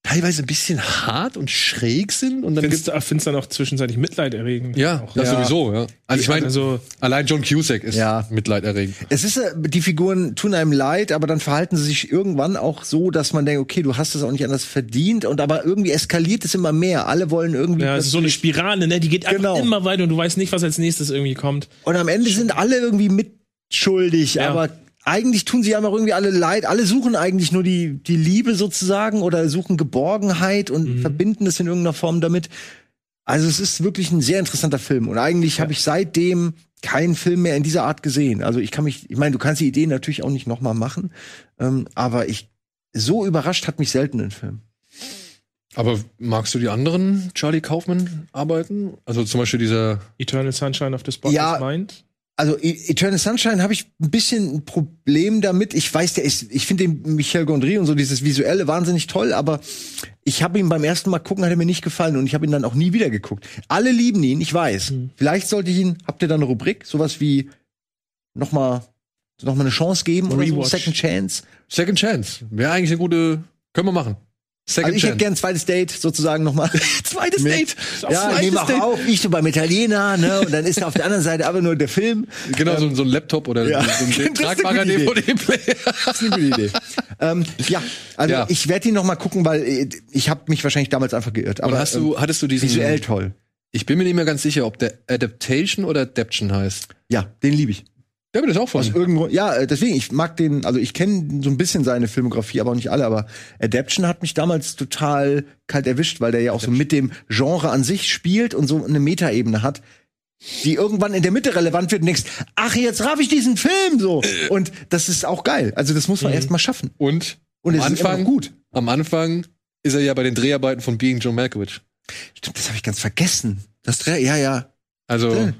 teilweise ein bisschen hart und schräg sind. Und dann Findest gibt's du findest dann auch zwischenzeitlich mitleiderregend. ja, Auch. das Ja. sowieso, ja. Also ich meine, Also, allein John Cusack ist Ja. mitleiderregend. Es ist, äh, die Figuren tun einem leid, aber dann verhalten sie sich irgendwann auch so, dass man denkt, okay, du hast es auch nicht anders verdient und aber irgendwie eskaliert es immer mehr. Alle wollen irgendwie. ja, es ist so eine Spirale, ne? Die geht einfach Genau. immer weiter und du weißt nicht, was als nächstes irgendwie kommt. und am Ende sind alle irgendwie mitschuldig, Ja. aber eigentlich tun sie einem auch irgendwie alle leid. Alle suchen eigentlich nur die, die Liebe sozusagen oder suchen Geborgenheit und verbinden es in irgendeiner Form damit. Also es ist wirklich ein sehr interessanter Film und eigentlich habe ich seitdem keinen Film mehr in dieser Art gesehen. Also ich kann mich, ich meine, du kannst die Idee natürlich auch nicht noch mal machen, ähm, aber ich so überrascht hat mich selten ein Film. Aber magst du die anderen Charlie Kaufman arbeiten? Also zum Beispiel dieser Eternal Sunshine of the Spotless Ja. Mind. Also E- Eternal Sunshine habe ich ein bisschen ein Problem damit. Ich weiß, der ist, ich finde den Michel Gondry und so dieses visuelle wahnsinnig toll, aber ich habe ihn beim ersten Mal gucken, hat er mir nicht gefallen und ich habe ihn dann auch nie wieder geguckt. Alle lieben ihn, ich weiß. Vielleicht sollte ich ihn, habt ihr da eine Rubrik, sowas wie noch mal, noch mal eine Chance geben oder so, Rewatch. Second Chance? Second Chance. Wäre eigentlich eine gute, können wir machen. Second Also ich hätte gern ein zweites Date sozusagen noch mal. Zweites Mit- Date. Ja, ich nehme auch auf, ich so beim Italiener, ne, und dann ist auf der anderen Seite aber nur der Film. Genau, so, so ein Laptop oder Ja. so ein tragbarer. DVD-Player. Das ist eine gute Idee. ähm, ja, also Ja. ich werde ihn noch mal gucken, weil äh, ich habe mich wahrscheinlich damals einfach geirrt. Aber Aber hast du, ähm, hattest du diesen, visuell toll. ich bin mir nicht mehr ganz sicher, ob der Adaptation oder Adaption heißt. Ja, den liebe ich. Der wird das auch Aus von. irgendwo, ja, äh, deswegen, ich mag den, also ich kenne so ein bisschen seine Filmografie, aber auch nicht alle, aber Adaption hat mich damals total kalt erwischt, weil der ja auch so mit dem Genre an sich spielt und so eine Metaebene hat, die irgendwann in der Mitte relevant wird und denkst, ach, jetzt raff ich diesen Film so. Und das ist auch geil. Also das muss man erst mal schaffen. Und Und am es ist immer Anfang, gut. am Anfang ist er ja bei den Dreharbeiten von Being John Malkovich. Stimmt, das habe ich ganz vergessen. Das Dreh, ja, ja. Also, Ja.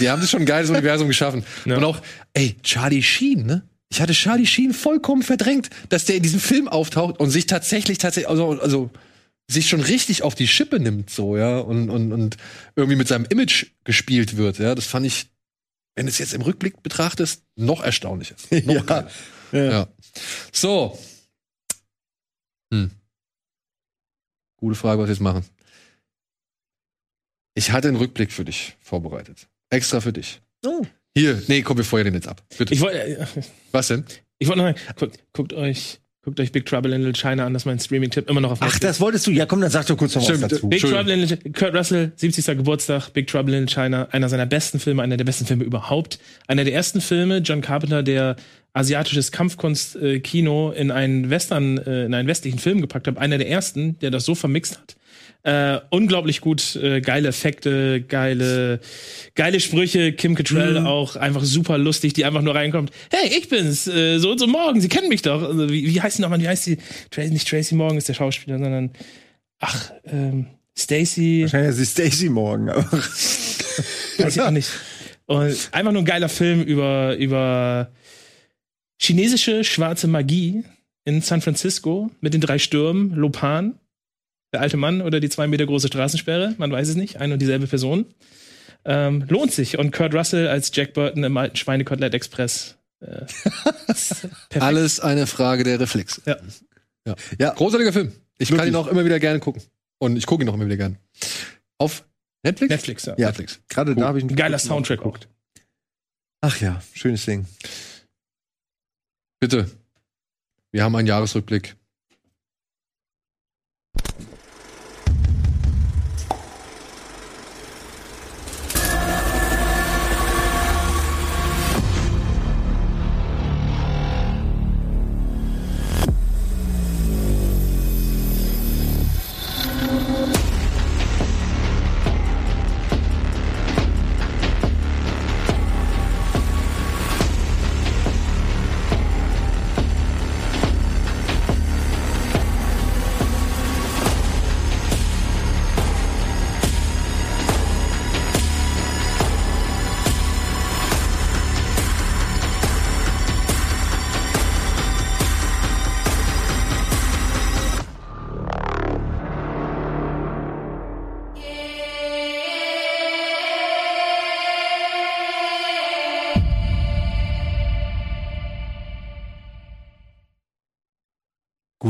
Die haben sich schon ein geiles Universum geschaffen. Ja. Und auch, ey, Charlie Sheen, ne? Ich hatte Charlie Sheen vollkommen verdrängt, dass der in diesem Film auftaucht und sich tatsächlich, tatsächlich, also, also sich schon richtig auf die Schippe nimmt, so, ja, und, und, und irgendwie mit seinem Image gespielt wird, ja. Das fand ich, wenn du es jetzt im Rückblick betrachtest, noch erstaunlicher. Noch Ja. geiler. Ja. So. Hm. Gute Frage, was wir jetzt machen. Ich hatte einen Rückblick für dich vorbereitet. Extra für dich. Oh. Hier, nee, komm, wir feuern den jetzt ab. Bitte. Ich wollte, äh, Was denn? ich wollte noch, guckt, guckt euch Guckt euch Big Trouble in Little China an, das ist mein Streaming-Tipp immer noch auf Ach, Netflix. das wolltest du? Ja, komm, dann sag doch kurz noch was dazu. Big Entschuldigung. Trouble in Little Kurt Russell, 70. Geburtstag, Big Trouble in China, einer seiner besten Filme, einer der besten Filme überhaupt. Einer der ersten Filme, John Carpenter, der asiatisches Kampfkunst-Kino in einen Western, äh, in einen westlichen Film gepackt hat. Einer der ersten, der das so vermixt hat. Äh, unglaublich gut, äh, geile Effekte, geile, geile Sprüche. Kim Cattrall auch einfach super lustig, die einfach nur reinkommt. Hey, ich bin's, äh, so und so morgen. Sie kennen mich doch. Also, wie, wie heißt sie nochmal? Wie heißt sie? Tracy, nicht Tracy Morgan ist der Schauspieler, sondern ach, ähm, Stacy. Wahrscheinlich ist die Stacy morgen. aber- Weiß ich auch nicht. Und einfach nur ein geiler Film über, über chinesische schwarze Magie in San Francisco mit den drei Stürmen, Lopan, der alte Mann oder die zwei Meter große Straßensperre, man weiß es nicht, eine und dieselbe Person. Ähm, lohnt sich. Und Kurt Russell als Jack Burton im alten Schweinekotelett Express. Äh. Alles eine Frage der Reflex. Ja. ja. Ja. Großartiger Film. Ich kann Wirklich. ihn auch immer wieder gerne gucken. Und ich gucke ihn auch immer wieder gerne. Auf Netflix? Netflix, ja. Ja. Netflix. Gerade da habe ich Ein einen geiler Soundtrack auch. Ach ja, schönes Ding. Bitte. Wir haben einen Jahresrückblick.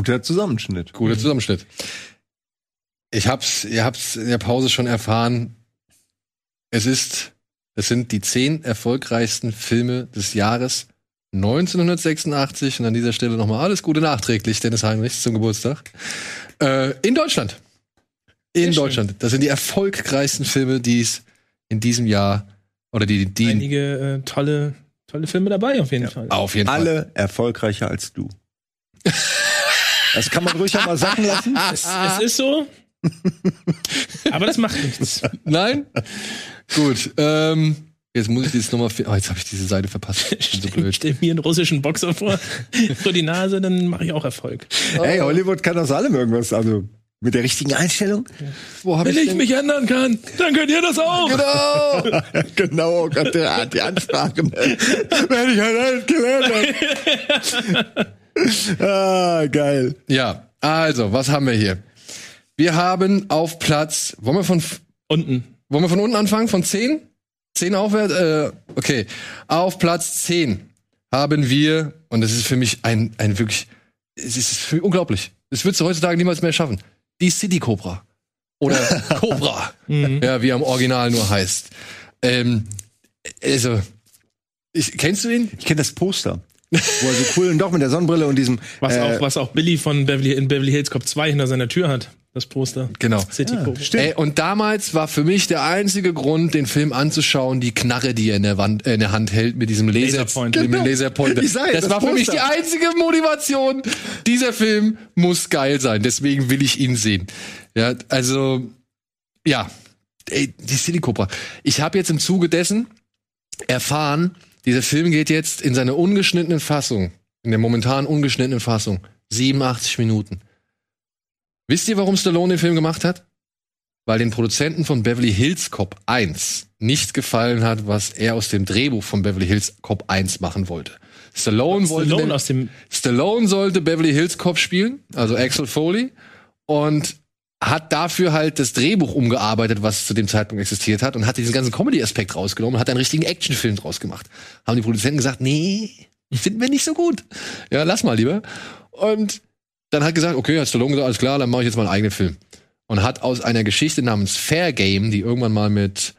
Guter Zusammenschnitt. Guter Zusammenschnitt. Ich hab's, ihr habt's in der Pause schon erfahren. Es ist, es sind die zehn erfolgreichsten Filme des Jahres 1986 und an dieser Stelle nochmal alles Gute nachträglich, Dennis Heinrichs zum Geburtstag. Äh, in Deutschland. In Sehr schön. Deutschland. Das sind die erfolgreichsten Filme, die es in diesem Jahr oder die, die Einige äh, tolle, tolle Filme dabei auf jeden Fall. auf jeden Fall. Alle erfolgreicher als du. Das kann man ruhig mal sagen lassen. Es, es ist so. Aber das macht nichts. Nein? Gut. Ähm, jetzt muss ich jetzt nochmal. Oh, jetzt habe ich diese Seite verpasst. Ich so blöd. Stell mir einen russischen Boxer vor, vor die Nase, dann mache ich auch Erfolg. Hey, Hollywood kann aus allem irgendwas. Also mit der richtigen Einstellung. Wo hab Wenn ich mich ändern kann, dann könnt ihr das auch. Genau! genau, Gott, der, die Ansprache. Wenn ich halt alles gelernt habe. ah, geil. ja, also, was haben wir hier? Wir haben auf Platz. Wollen wir von, Unten. wollen wir von unten anfangen? Von 10? 10 aufwärts? Äh, okay. Auf Platz 10 haben wir, und das ist für mich ein, ein wirklich, es ist für mich unglaublich. Das würdest du heutzutage niemals mehr schaffen. Die City Cobra. Oder Cobra. Mhm. Ja, wie er im Original nur heißt. Ähm, also, ich, kennst du ihn? Ich kenne das Poster. Wo er so cool und doch mit der Sonnenbrille und diesem. Was, äh, auch, was auch Billy von Beverly, in Beverly Hills Cop 2 hinter seiner Tür hat. Das Poster. Genau. City Cobra. Ey, und damals war für mich der einzige Grund, den Film anzuschauen, die Knarre, die er in der, Wand, äh, in der Hand hält mit diesem Laser Laserpointer. Dem Laserpointer. Ich ja, das, das war für mich Poster. die einzige Motivation. Dieser Film muss geil sein. Deswegen will ich ihn sehen. Ja, also ja, ey, die City Cobra. Ich habe jetzt im Zuge dessen erfahren, dieser Film geht jetzt in seiner ungeschnittenen Fassung, in der momentan ungeschnittenen Fassung, 87 Minuten. Wisst ihr, warum Stallone den Film gemacht hat? Weil den Produzenten von Beverly Hills Cop 1 nicht gefallen hat, was er aus dem Drehbuch von Beverly Hills Cop 1 machen wollte. Stallone, wollte Stallone den- Stallone sollte Beverly Hills Cop spielen, also Axel Foley, und hat dafür halt das Drehbuch umgearbeitet, was zu dem Zeitpunkt existiert hat, und hat diesen ganzen Comedy-Aspekt rausgenommen und hat einen richtigen Actionfilm draus gemacht. Haben die Produzenten gesagt, nee, finden wir nicht so gut. Ja, lass mal lieber. Und dann hat gesagt, okay, hat Stallone gesagt, alles klar, dann mache ich jetzt mal einen eigenen Film. Und hat aus einer Geschichte namens Fair Game, die irgendwann mal mit,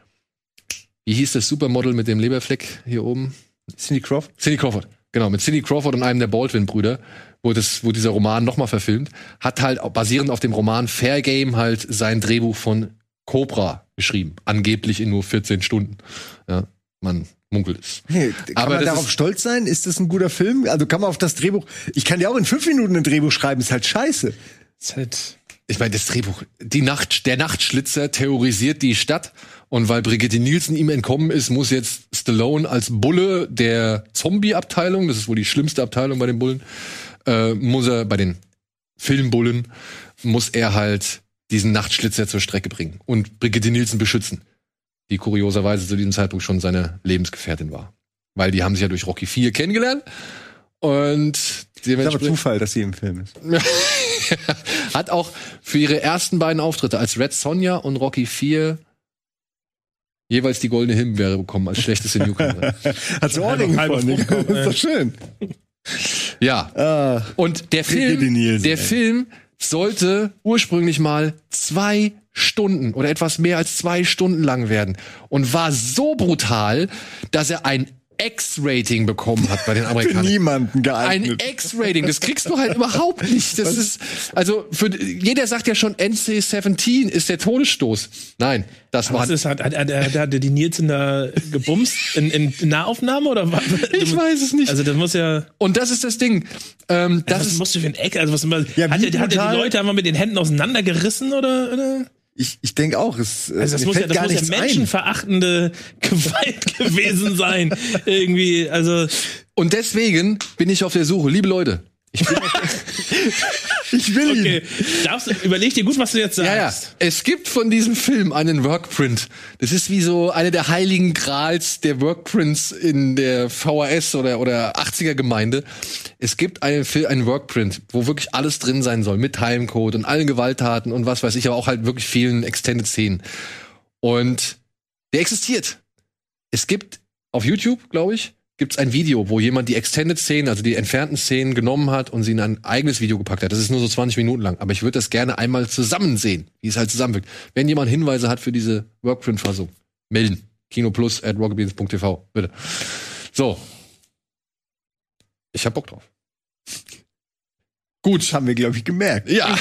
wie hieß das Supermodel mit dem Leberfleck hier oben? Cindy Crawford. Cindy Crawford. Genau, mit Cindy Crawford und einem der Baldwin-Brüder, wo, das, wo dieser Roman nochmal verfilmt, hat halt basierend auf dem Roman Fair Game halt sein Drehbuch von Cobra geschrieben. Angeblich in nur 14 Stunden. Ja, man munkelt es. Hey, kann Aber man darauf ist- stolz sein? Ist das ein guter Film? Also kann man auf das Drehbuch. Ich kann ja auch in fünf Minuten ein Drehbuch schreiben, ist halt scheiße. Ist halt Ich meine, das Drehbuch, die Nacht, der Nachtschlitzer terrorisiert die Stadt und weil Brigitte Nielsen ihm entkommen ist, muss jetzt Stallone als Bulle der Zombie-Abteilung, das ist wohl die schlimmste Abteilung bei den Bullen, äh, muss er bei den Filmbullen, muss er halt diesen Nachtschlitzer zur Strecke bringen und Brigitte Nielsen beschützen, die kurioserweise zu diesem Zeitpunkt schon seine Lebensgefährtin war. Weil die haben sich ja durch Rocky 4 kennengelernt und Ist aber dementsprechend Zufall, dass sie im Film ist. hat auch für ihre ersten beiden Auftritte als Red Sonja und Rocky 4 jeweils die goldene Himbeere bekommen als schlechteste Newcomer. Hat so Ohrringe halbe von. Frucht kommen, ist doch schön. Ja. Ah, Und der Film, Nielsen, der ey. Film sollte ursprünglich mal zwei Stunden oder etwas mehr als zwei Stunden lang werden und war so brutal, dass er ein X-Rating bekommen hat bei den für Amerikanern. niemanden Ein geeignet. X-Rating, das kriegst du halt überhaupt nicht. Das ist, also, für, jeder sagt ja schon, NC-17 ist der Todesstoß. Nein, das war, Was ist, hat, hat, hat, hat, hat die Nielsen da gebumst in, in Nahaufnahme oder was? ich weiß es nicht. Also das muss ja. und das ist das Ding. Ähm, das was ist, musst du für ein Eck? Also was immer, Ja, hat, er, hat brutal- die Leute einfach mit den Händen auseinandergerissen oder? oder? Ich, ich denke auch, es, äh, Also das muss ja, das gar muss ja nichts ein. menschenverachtende Gewalt gewesen sein. Irgendwie, also und deswegen bin ich auf der Suche, liebe Leute. Ich bin Ich will ihn. okay, darfst, überleg dir gut, was du jetzt sagst. Ja, ja. Es gibt von diesem Film einen Workprint. Das ist wie so eine der heiligen Grals der Workprints in der VHS oder, oder 80er Gemeinde. Es gibt einen, Film, einen Workprint, wo wirklich alles drin sein soll, mit Timecode und allen Gewalttaten und was weiß ich, aber auch halt wirklich vielen Extended Szenen. Und der existiert. Es gibt auf YouTube, glaube ich, gibt's ein Video, wo jemand die Extended Szenen, also die entfernten Szenen genommen hat und sie in ein eigenes Video gepackt hat. Das ist nur so 20 Minuten lang, aber ich würde das gerne einmal zusammen sehen, wie es halt zusammenwirkt. Wenn jemand Hinweise hat für diese Workprint-Fassung, melden. Kinoplus at rocketbeans.tv, bitte. So. Ich hab Bock drauf. Gut. Das haben wir, glaube ich, gemerkt. Ja.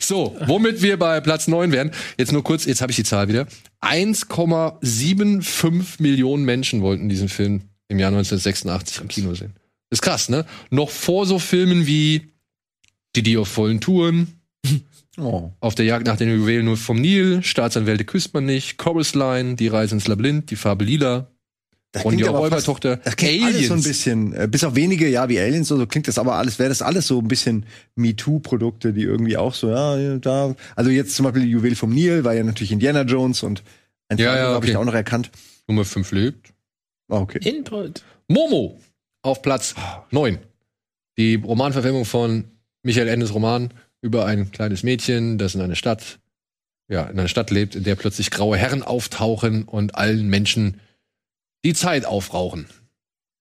so, womit wir bei Platz 9 wären. Jetzt nur kurz, jetzt habe ich die Zahl wieder. 1,75 Millionen Menschen wollten diesen Film im Jahr 1986 im Kino sehen. Ist krass, ne? Noch vor so Filmen wie Die Die auf vollen Touren, Oh. Auf der Jagd nach den Juwelen nur vom Nil, Staatsanwälte küsst man nicht, Chorus Line, Die Reise ins Labyrinth, Die Farbe Lila, Das aber fast- Räubertochter, Das klingt alles so ein bisschen, äh, bis auf wenige, ja, wie Aliens, so, so klingt das aber alles, wäre das alles so ein bisschen MeToo-Produkte, die irgendwie auch so, ja, da, also jetzt zum Beispiel die Juwel vom Nil war ja natürlich Indiana Jones und ein Ja, ja, ja, habe ich okay. da auch noch erkannt. Nummer 5 lebt. Ah, okay. Input. Momo auf Platz 9. Die Romanverfilmung von Michael Endes Roman über ein kleines Mädchen, das in einer Stadt, ja, in einer Stadt lebt, in der plötzlich graue Herren auftauchen und allen Menschen die Zeit aufrauchen.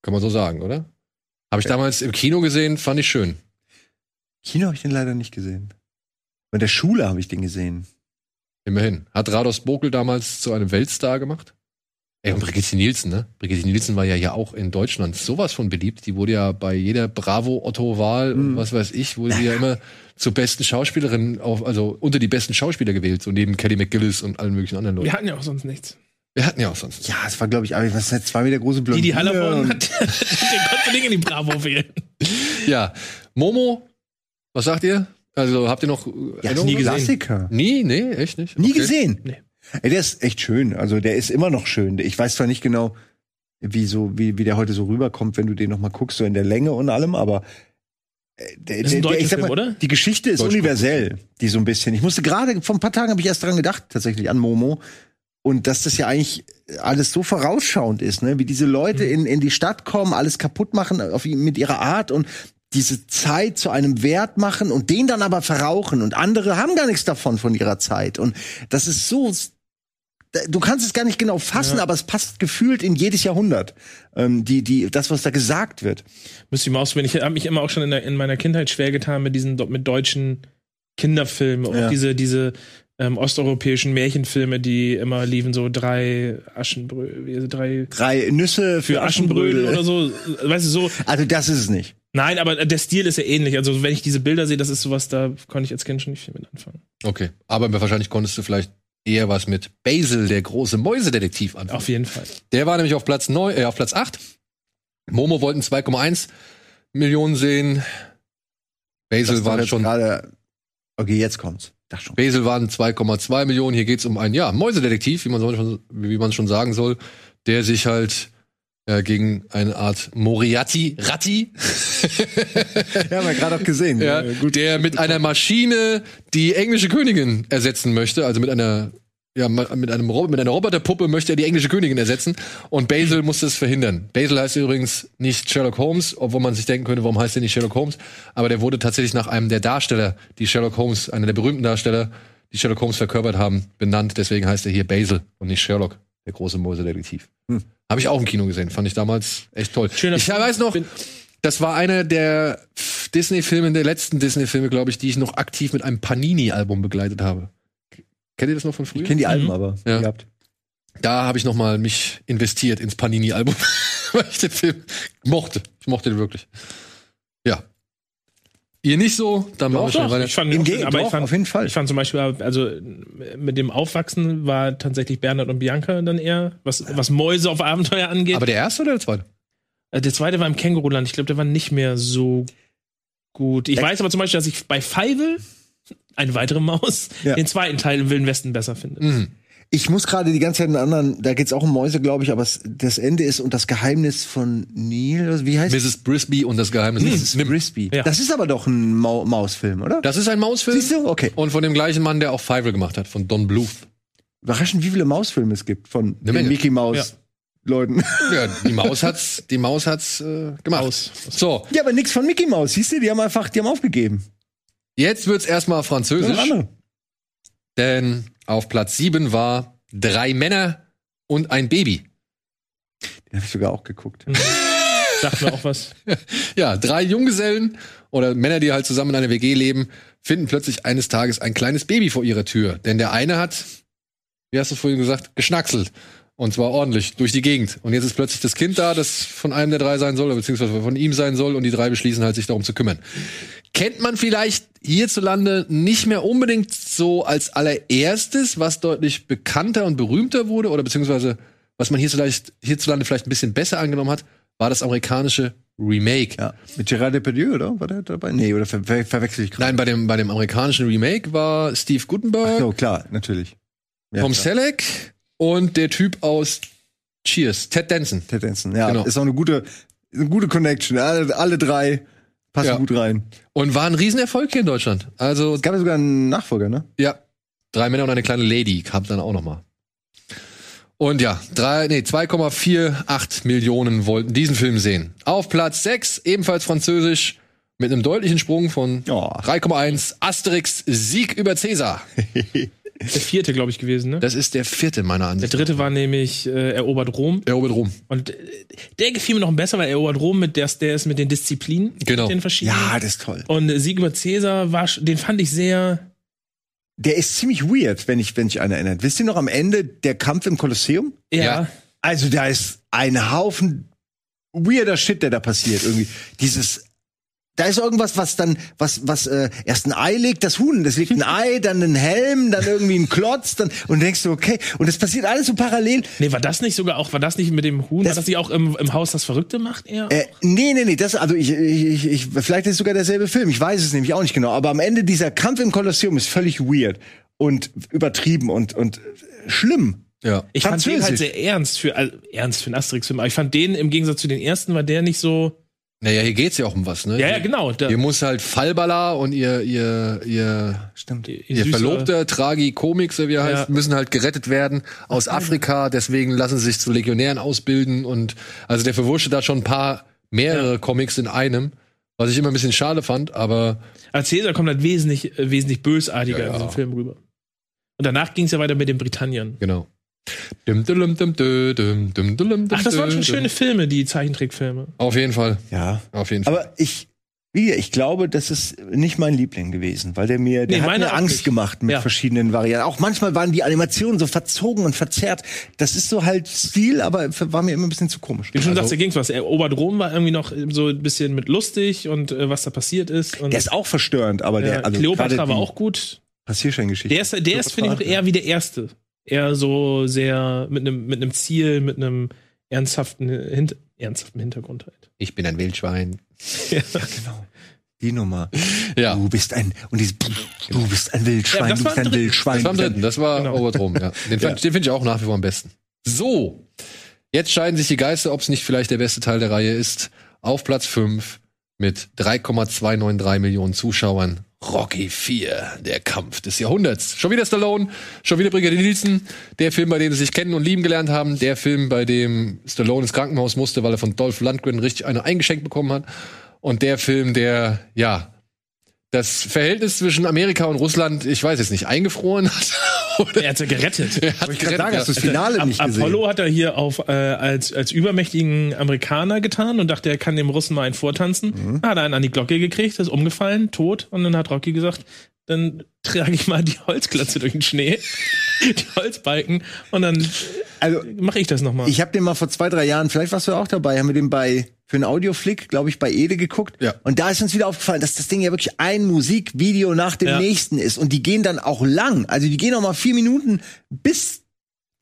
Kann man so sagen, oder? Habe ich damals im Kino gesehen, fand ich schön. Kino habe ich den leider nicht gesehen. In der Schule habe ich den gesehen. Immerhin. Hat Rados Bokel damals zu einem Weltstar gemacht? Ey, und Brigitte Nielsen, ne? Brigitte Nielsen war ja ja auch in Deutschland sowas von beliebt. Die wurde ja bei jeder Bravo-Otto-Wahl und Mhm. was weiß ich, wurde sie ja immer zur besten Schauspielerin, auf, also unter die besten Schauspieler gewählt, so neben Kelly McGillis und allen möglichen anderen Leuten. Wir hatten ja auch sonst nichts. Wir hatten ja auch sonst. Ja, es war, glaube ich, aber was jetzt war wieder große Die, Blondine. die Hallervorden und- hat, den konntest du nicht in die Bravo wählen. Ja. Momo, was sagt ihr? Also habt ihr noch Ja, nie gesehen. Klassiker. Nie, nee, echt nicht. Nie Okay. gesehen. Nee. Ey, der ist echt schön. Also der ist immer noch schön. Ich weiß zwar nicht genau, wie so wie, wie der heute so rüberkommt, wenn du den noch mal guckst, so in der Länge und allem, aber äh, der, Das ist ein der, der, ich sag Film, mal, oder? Die Geschichte ist Deutsch- universell, die so ein bisschen. Ich musste gerade vor ein paar Tagen habe ich erst dran gedacht, tatsächlich an Momo. Und dass das ja eigentlich alles so vorausschauend ist, ne? wie diese Leute Mhm. in, in die Stadt kommen, alles kaputt machen auf, mit ihrer Art und diese Zeit zu einem Wert machen und den dann aber verrauchen und andere haben gar nichts davon von ihrer Zeit und das ist so du kannst es gar nicht genau fassen, Ja. aber es passt gefühlt in jedes Jahrhundert. Ähm, die, die, das, was da gesagt wird. Müsste ich mal ausprobieren. Ich habe mich immer auch schon in, der, in meiner Kindheit schwer getan mit diesen mit deutschen Kinderfilmen. Auch Ja. diese, diese ähm, osteuropäischen Märchenfilme, die immer liefen, so drei Aschenbrödel, drei Drei Nüsse für, für Aschenbrödel oder so. Weißt du, so. Also das ist es nicht. Nein, aber der Stil ist ja ähnlich. Also wenn ich diese Bilder sehe, das ist sowas, da konnte ich als Kind schon nicht viel mit anfangen. Okay. Aber wahrscheinlich konntest du vielleicht eher was mit Basil, der große Mäusedetektiv, anfangen. Auf jeden Fall. Der war nämlich auf Platz 9, äh, auf Platz 8. Momo wollten 2,1 Millionen sehen. Basil war waren jetzt schon, gerade. Okay, jetzt kommt's. Dachte schon. Basil waren 2,2 Millionen. Hier geht's um einen, ja, Mäusedetektiv, wie man, so schon, wie man schon sagen soll, der sich halt äh, gegen eine Art Moriarty, Ratti, Ja, haben wir gerade auch gesehen. ja, Äh, der mit einer Maschine die englische Königin ersetzen möchte, also mit einer ja, mit einem mit einer Roboterpuppe möchte er die englische Königin ersetzen und Basil muss das verhindern. Basil heißt übrigens nicht Sherlock Holmes, obwohl man sich denken könnte, warum heißt er nicht Sherlock Holmes, aber der wurde tatsächlich nach einem der Darsteller, die Sherlock Holmes, einer der berühmten Darsteller, die Sherlock Holmes verkörpert haben, benannt, deswegen heißt er hier Basil und nicht Sherlock, der große Mäusedetektiv. Hm. Habe ich auch im Kino gesehen, fand ich damals echt toll. Schöner ich weiß noch, das war einer der Disney-Filme, der letzten Disney-Filme, glaube ich, die ich noch aktiv mit einem Panini-Album begleitet habe. Kennt ihr das noch von früher? Ich kenne die Alben Mhm. aber. Ja. Gehabt. Da habe ich noch mal mich investiert ins Panini-Album, weil ich den Film mochte. Ich mochte den wirklich. Ja. Ihr nicht so? Dann machen wir schon weiter. ich fand, Im Gegenteil, aber ich doch, fand, auf jeden Fall. Ich fand zum Beispiel, also mit dem Aufwachsen war tatsächlich Bernhard und Bianca dann eher, was, was Mäuse auf Abenteuer angeht. Aber der erste oder der zweite? Äh, der zweite war im Känguruland. Ich glaube, der war nicht mehr so gut. Ich Echt? weiß aber zum Beispiel, dass ich bei Feivel, eine weitere Maus, Ja. den zweiten Teil im Wilden Westen besser finde. Mhm. Ich muss gerade die ganze Zeit einen anderen, da geht's auch um Mäuse, glaube ich, aber es, das Ende ist und das Geheimnis von Neil, wie heißt Mrs. Brisby und das Geheimnis. Mrs. Brisby. Ja. Das ist aber doch ein Mau Mausfilm, oder? Das ist ein Mausfilm. Siehst du? Okay. Und von dem gleichen Mann, der auch Fievel gemacht hat, von Don Bluth. Überraschend, wie viele Mausfilme es gibt von. Mickey Maus Ja. Leuten. Ja, die Maus hat's, die Maus hat's äh, gemacht. Aus. So, ja, aber nix von Mickey Maus, siehst du? Die haben einfach, die haben aufgegeben. Jetzt wird's erstmal französisch. Ja. Denn auf Platz 7 war Drei Männer und ein Baby. Den habe ich sogar auch geguckt. Sagt mir auch was. Ja, drei Junggesellen oder Männer, die halt zusammen in einer WG leben, finden plötzlich eines Tages ein kleines Baby vor ihrer Tür. Denn der eine hat, wie hast du vorhin gesagt, geschnackselt. Und zwar ordentlich durch die Gegend. Und jetzt ist plötzlich das Kind da, das von einem der drei sein soll, beziehungsweise von ihm sein soll. Und die drei beschließen halt, sich darum zu kümmern. Kennt man vielleicht hierzulande nicht mehr unbedingt so als allererstes, was deutlich bekannter und berühmter wurde, oder beziehungsweise was man hierzulande, hierzulande vielleicht ein bisschen besser angenommen hat, war das amerikanische Remake. Ja. Mit Gerard Depardieu, oder? War der dabei? Nee, oder ver ver verwechsel ich gerade? Nein, bei dem, bei dem amerikanischen Remake war Steve Gutenberg, So, klar, natürlich. Ja, Tom klar. Selleck und der Typ aus Cheers, Ted Danson. Ted Danson, ja. Genau. Ist auch eine gute, eine gute Connection. Alle, alle drei passen Ja. gut rein. Und war ein Riesenerfolg hier in Deutschland. Also, Es gab ja sogar einen Nachfolger, ne? ja, drei Männer und eine kleine Lady kam dann auch noch mal. Und ja, drei, nee, 2,48 Millionen wollten diesen Film sehen. Auf Platz 6, ebenfalls französisch, mit einem deutlichen Sprung von Ja. 3,1 Asterix Sieg über Cäsar. Der vierte, glaube ich, gewesen, ne? Das ist der vierte meiner Der Ansicht. dritte war nämlich äh, Erobert Rom. Erobert Rom. Und äh, der gefiel mir noch besser, weil Erobert Rom mit der, der ist mit den Disziplinen. Genau. Mit den verschiedenen. Ja, das ist toll. Und äh, Sieg über Cäsar war, den fand ich sehr. Der ist ziemlich weird, wenn ich, wenn ich einen erinnert. Wisst ihr noch am Ende der Kampf im Kolosseum? Ja. Ja. Also da ist ein Haufen weirder Shit, der da passiert. Irgendwie dieses, da ist irgendwas, was dann, was, was äh, erst ein Ei legt, das Huhn, das legt ein Ei, dann einen Helm, dann irgendwie ein Klotz, dann und denkst du, okay, und das passiert alles so parallel. Nee, war das nicht sogar auch, war das nicht mit dem Huhn, Das- war das nicht auch im, im Haus das Verrückte macht er? Äh, nee, nee, nee, das, also ich, ich, ich, ich, vielleicht ist es sogar derselbe Film, ich weiß es nämlich auch nicht genau, aber am Ende dieser Kampf im Kolosseum ist völlig weird und übertrieben und, und schlimm. Ja. ich fand den halt sehr ernst für, also, ernst für einen Asterix-Film, aber ich fand den im Gegensatz zu den ersten war der nicht so. Naja, hier geht's ja auch um was, ne? Ja, ja, genau. Hier muss halt Falbala und ihr, ihr, ihr, Stimmt. ihr ihr Verlobter, Tragikomik, so wie er heißt, Ja. müssen halt gerettet werden aus Afrika. Deswegen lassen sie sich zu Legionären ausbilden. Und also der verwurscht da schon ein paar, mehrere Comics in einem. Was ich immer ein bisschen schade fand, aber Aber Cäsar kommt halt wesentlich, wesentlich bösartiger Ja, in ja. diesem Film rüber. Und danach ging es ja weiter mit den Britanniern. genau. Dum, dum, dum, dum, dum, dum, dum, dum, Ach, das waren schon schöne Filme, die Zeichentrickfilme. Auf jeden Fall. Ja. Auf jeden Fall. Aber ich, Wie, ich glaube, das ist nicht mein Liebling gewesen, weil der mir, der Nee, hat mir Angst nicht. gemacht mit Ja. verschiedenen Varianten. Auch manchmal waren die Animationen so verzogen und verzerrt. Das ist so halt Stil, aber war mir immer ein bisschen zu komisch. Wie du schon Also, sagst, da ging's was. Er- Oberdrom war irgendwie noch so ein bisschen mit lustig und äh, was da passiert ist. Und der ist auch verstörend, aber ja, der, also Kleopatra gerade war auch gut. Passierscheingeschichte. Der ist, der ist finde ich, auch eher wie der erste. Eher so sehr mit einem mit einem Ziel, mit einem ernsthaften, Hint ernsthaften Hintergrund halt. Ich bin ein Wildschwein. genau. Die Nummer. Ja. Du bist ein, und dieses, du bist ein Wildschwein, Ja, das du war bist ein im dritten. Wildschwein. Das war am dritten, das war Genau. Overdrom, ja. Den, fand- den finde ich auch nach wie vor am besten. So, jetzt scheiden sich die Geister, ob es nicht vielleicht der beste Teil der Reihe ist. Auf Platz 5 mit 3,293 Millionen Zuschauern. Rocky 4, der Kampf des Jahrhunderts. Schon wieder Stallone, schon wieder Brigadier Nielsen, der Film, bei dem sie sich kennen und lieben gelernt haben, der Film, bei dem Stallone ins Krankenhaus musste, weil er von Dolph Lundgren richtig eine eingeschenkt bekommen hat. Und der Film, der, ja, das Verhältnis zwischen Amerika und Russland, ich weiß jetzt nicht, eingefroren hat. Oder Er hat ja gerettet. er hat Ich kann gerettet, sagen, ja. hast du das Finale nicht gesehen? Apollo hat er hier auf, äh, als, als übermächtigen Amerikaner getan und dachte, er kann dem Russen mal einen vortanzen. Mhm. Hat er einen an die Glocke gekriegt, ist umgefallen, tot. Und dann hat Rocky gesagt, dann trage ich mal die Holzklötze durch den Schnee, die Holzbalken, und dann Also, mache ich das nochmal. Ich habe den mal vor zwei, drei Jahren, vielleicht warst du auch dabei, haben wir den bei für einen Audioflick, glaube ich, bei Ede geguckt. Ja. Und da ist uns wieder aufgefallen, dass das Ding ja wirklich ein Musikvideo nach dem Ja. nächsten ist. Und die gehen dann auch lang. Also die gehen auch mal vier Minuten, bis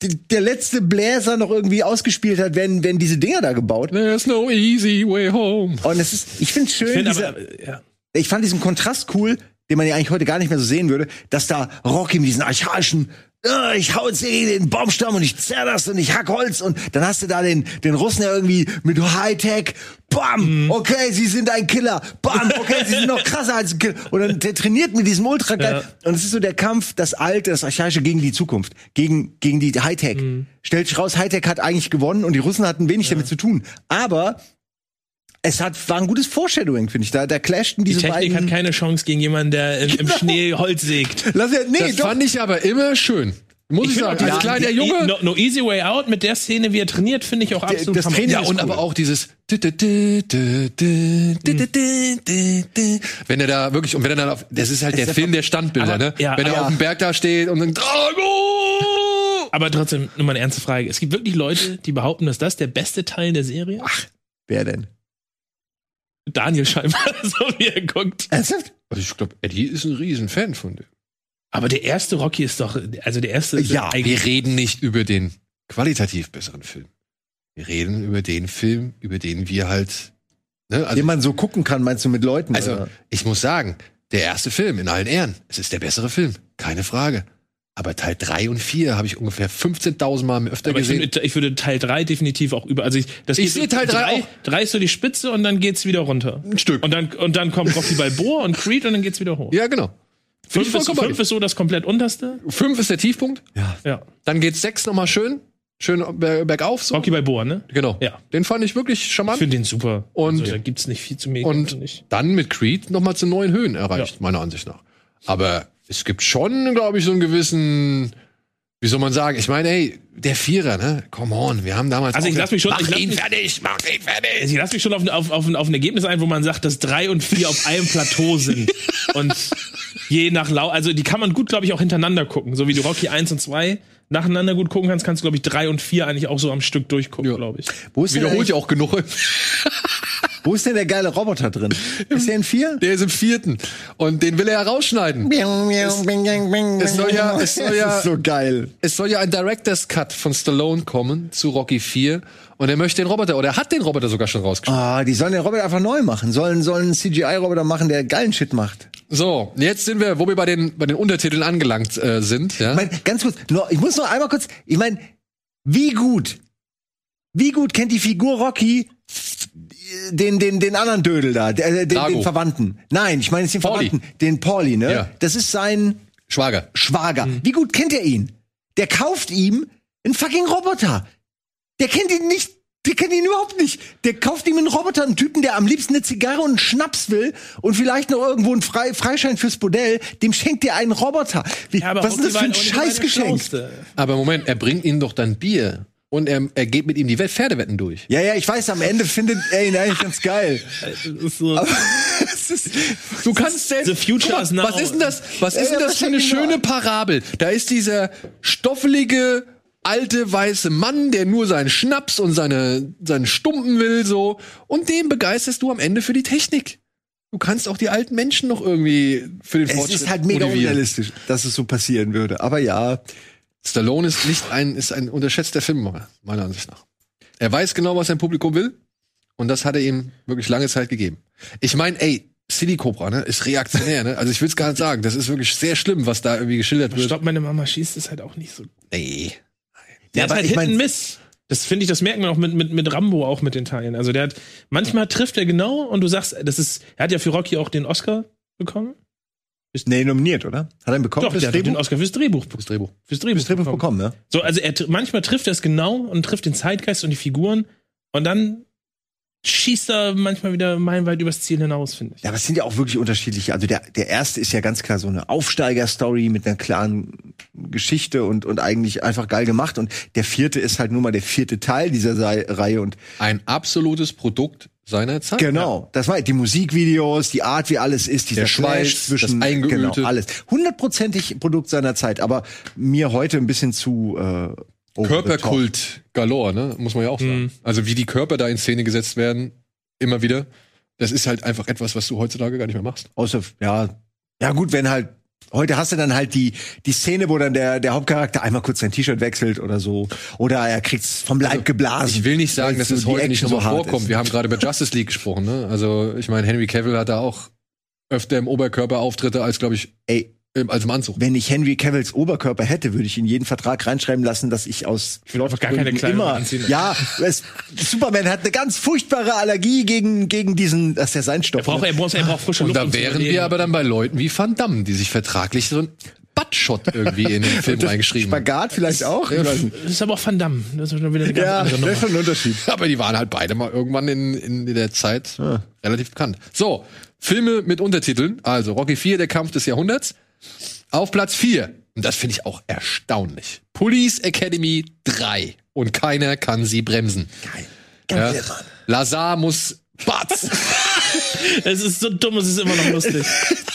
der letzte Bläser noch irgendwie ausgespielt hat, werden, werden diese Dinger da gebaut. There's no easy way home. Und es ist, ich finde es schön, Ich finde dieser, aber, ja. ich fand diesen Kontrast cool, den man ja eigentlich heute gar nicht mehr so sehen würde, dass da Rocky mit diesen archaischen äh, ich hau jetzt in den Baumstamm und ich zerr das und ich hack Holz und dann hast du da den, den Russen ja irgendwie mit Hightech, bam, okay, sie sind ein Killer, bam, okay, sie sind noch krasser als ein Killer. Und dann der trainiert mit diesem Ultra geil und es ist so der Kampf, das Alte, das Archaische gegen die Zukunft, gegen, gegen die Hightech. Stellt sich raus, Hightech hat eigentlich gewonnen und die Russen hatten wenig damit zu tun, aber es hat, war ein gutes Foreshadowing, finde ich. Da, da clashten Die diese Technik beiden. hat keine Chance gegen jemanden, der im, im Genau. Schnee Holz sägt. Lass ja, nee, Das doch. fand ich aber immer schön. Muss ich, find sagen. Als die- kleiner die- Junge. No, no Easy Way Out mit der Szene, wie er trainiert, finde ich auch absolut das. Training ja, und cool. aber auch dieses wenn er da wirklich und wenn er dann auf das ist halt der der Film der Standbilder, Aber- ne? ja, wenn er auf dem Berg da steht und dann Drago! Aber trotzdem, nur mal eine ernste Frage. Es gibt wirklich Leute, die behaupten, dass das der beste Teil der Serie ist? Wer denn? Daniel scheinbar, so wie er guckt. Ernsthaft? Also ich glaube, Eddie ist ein riesen Fan von dem. Aber der erste Rocky ist doch, also der erste ist Ja, eigentlich Wir reden nicht über den qualitativ besseren Film. Wir reden über den Film, über den wir halt ne, also Den man so gucken kann, meinst du mit Leuten? Also, oder? ich muss sagen, der erste Film in allen Ehren, es ist der bessere Film, keine Frage. Aber Teil 3 und 4 habe ich ungefähr 15.000 Mal öfter aber ich, gesehen. finde, ich würde Teil 3 definitiv auch über. Also ich, das Ich geht- sehe Teil drei auch. Drei ist so die Spitze und dann geht's wieder runter. Ein Stück. Und dann, und dann kommt Rocky Balboa und Creed und dann geht's wieder hoch. ja, genau. Ich fünf, ist, fünf ist so das komplett unterste. Fünf ist der Tiefpunkt. Ja. Dann geht's sechs nochmal schön, schön ber- bergauf. So. Rocky Balboa, ne? Genau. Ja. Den fand ich wirklich Ich charmant. finde den super. Und- also, da gibt's nicht viel zu mir. und nicht. dann mit Creed nochmal zu neuen Höhen erreicht, Ja. meiner Ansicht nach. Aber es gibt schon, glaube ich, so einen gewissen, wie soll man sagen? Ich meine, ey, der Vierer, ne? Come on, wir haben damals. Also ich lass mich schon- Mach ich lass ihn mich- fertig, mach ihn fertig. Ich lasse mich schon auf, auf, auf, auf ein Ergebnis ein, wo man sagt, dass drei und vier auf einem Plateau sind. und je nach Lau, also die kann man gut, glaube ich, auch hintereinander gucken. So wie du Rocky 1 und 2 nacheinander gut gucken kannst, kannst du, glaube ich, drei und vier eigentlich auch so am Stück durchgucken, Ja. glaube ich. Wo ist, Wiederholt ja auch genug. wo ist denn der geile Roboter drin? Ist der in vier? Der ist im vierten. Und den will er herausschneiden. es soll ja- es soll ja- Das ist so geil. Es soll ja ein Director's Cut von Stallone kommen zu Rocky 4. Und er möchte den Roboter, oder er hat den Roboter sogar schon rausgeschnitten. Ah, die sollen den Roboter einfach neu machen. Sollen, sollen einen CGI-Roboter machen, der geilen Shit macht. So, jetzt sind wir, wo wir bei den, bei den Untertiteln angelangt äh, sind. Ja? Ich mein, ganz kurz, nur, ich muss noch einmal kurz, ich meine, wie gut, wie gut kennt die Figur Rocky den, den, den anderen Dödel da, der, den, den Verwandten? Nein, ich meine jetzt den Pauli. Verwandten, den Pauli, ne? Ja. Das ist sein Schwager. Schwager. Wie gut kennt er ihn? Der kauft ihm einen fucking Roboter. Der kennt ihn nicht. Der kennt ihn überhaupt nicht. Der kauft ihm einen Roboter, einen Typen, der am liebsten eine Zigarre und einen Schnaps will und vielleicht noch irgendwo einen Frei Freischein fürs Bordell. Dem schenkt er einen Roboter. Wie, was ist das für ein Scheißgeschenk? Aber Moment, er bringt ihm doch dann Bier. Und er, er geht mit ihm die Wett- Pferdewetten durch. Ja, ja, ich weiß, am Ende findet er ihn eigentlich ganz geil. So, Aber es ist, du kannst selbst. The future mal, is now. Was ist denn das? Was ist denn Ja, das für eine das ist ja schöne Parabel? Da ist dieser stoffelige alte weiße Mann, der nur seinen Schnaps und seine seinen Stumpen will so und den begeisterst du am Ende für die Technik. Du kannst auch die alten Menschen noch irgendwie für den Es Fortschritt ist halt mega motivieren. unrealistisch, dass es so passieren würde. Aber ja, Stallone ist nicht ein, ist ein unterschätzter Filmemacher, meiner Ansicht nach. Er weiß genau, was sein Publikum will. Und das hat er ihm wirklich lange Zeit gegeben. Ich meine, ey, City Cobra, ne, ist reaktionär, ne? Also ich will es gar nicht sagen. Das ist wirklich sehr schlimm, was da irgendwie geschildert wird. Stopp, meine Mama schießt ist halt auch nicht so. Nee. Der Ja, ist aber halt ich Hit Miss. Das finde ich, das merkt man auch mit, mit, mit Rambo auch mit den Teilen. Also der hat, manchmal trifft er genau und du sagst, das ist, er hat ja für Rocky auch den Oscar bekommen. Nee, nominiert, oder? Hat er ihn bekommen? Doch, fürs der hat doch den Drehbuch? Oscar fürs Drehbuch. Das Drehbuch. Fürs Drehbuch, Fürs Drehbuch bekommen, ja. So, also er, manchmal trifft er es genau und trifft den Zeitgeist und die Figuren und dann schießt er manchmal wieder meilenweit übers Ziel hinaus, finde ich. Ja, aber es sind ja auch wirklich unterschiedliche. Also der, der erste ist ja ganz klar so eine Aufsteiger-Story mit einer klaren Geschichte und, und eigentlich einfach geil gemacht. Und der vierte ist halt nur mal der vierte Teil dieser Sei Reihe. Und Ein absolutes Produkt seiner Zeit. genau, das war die Musikvideos, die Art, wie alles ist, dieser Der Schweiß, Clash zwischen das Eingeölte. genau, alles. Hundertprozentig Produkt seiner Zeit, aber mir heute ein bisschen zu äh. Körperkult galore, ne? Muss man ja auch sagen. Mhm. Also wie die Körper da in Szene gesetzt werden, immer wieder. Das ist halt einfach etwas, was du heutzutage gar nicht mehr machst. Außer, ja, ja gut, wenn halt, heute hast du dann halt die, die Szene, wo dann der, der Hauptcharakter einmal kurz sein T-Shirt wechselt oder so. Oder er kriegt's vom Leib geblasen. Also Ich will nicht sagen, dass so es heute nicht Action so hart vorkommt. ist. Wir haben gerade über Justice League gesprochen, ne? Also, ich meine, Henry Cavill hat da auch öfter im Oberkörper Auftritte als, glaube ich, Ey, im- als im Anzug. wenn ich Henry Cavills Oberkörper hätte, würde ich in jeden Vertrag reinschreiben lassen, dass ich aus will einfach gar keine Kleidung immer, anziehen. Ja, es, Superman hat eine ganz furchtbare Allergie gegen, gegen diesen, das ist ja sein Stoff. Er braucht, ne? er braucht, er braucht frische Und Luft. da um zu wären wir aber dann bei Leuten wie Van Damme, die sich vertraglich so ein Buttshot irgendwie in den Film reingeschrieben haben. Spagat vielleicht auch? Ich nicht. Das ist aber auch Van Damme. Das ist schon wieder eine ganz Ja, andere das Nummer. ist schon ein Unterschied. Aber die waren halt beide mal irgendwann in, in der Zeit relativ bekannt. So, Filme mit Untertiteln. Also Rocky 4, der Kampf des Jahrhunderts. Auf Platz 4. Und das finde ich auch erstaunlich. Police Academy 3. Und keiner kann sie bremsen. Geil. Ja. Lazar muss Batz. Es ist so dumm, es ist immer noch lustig.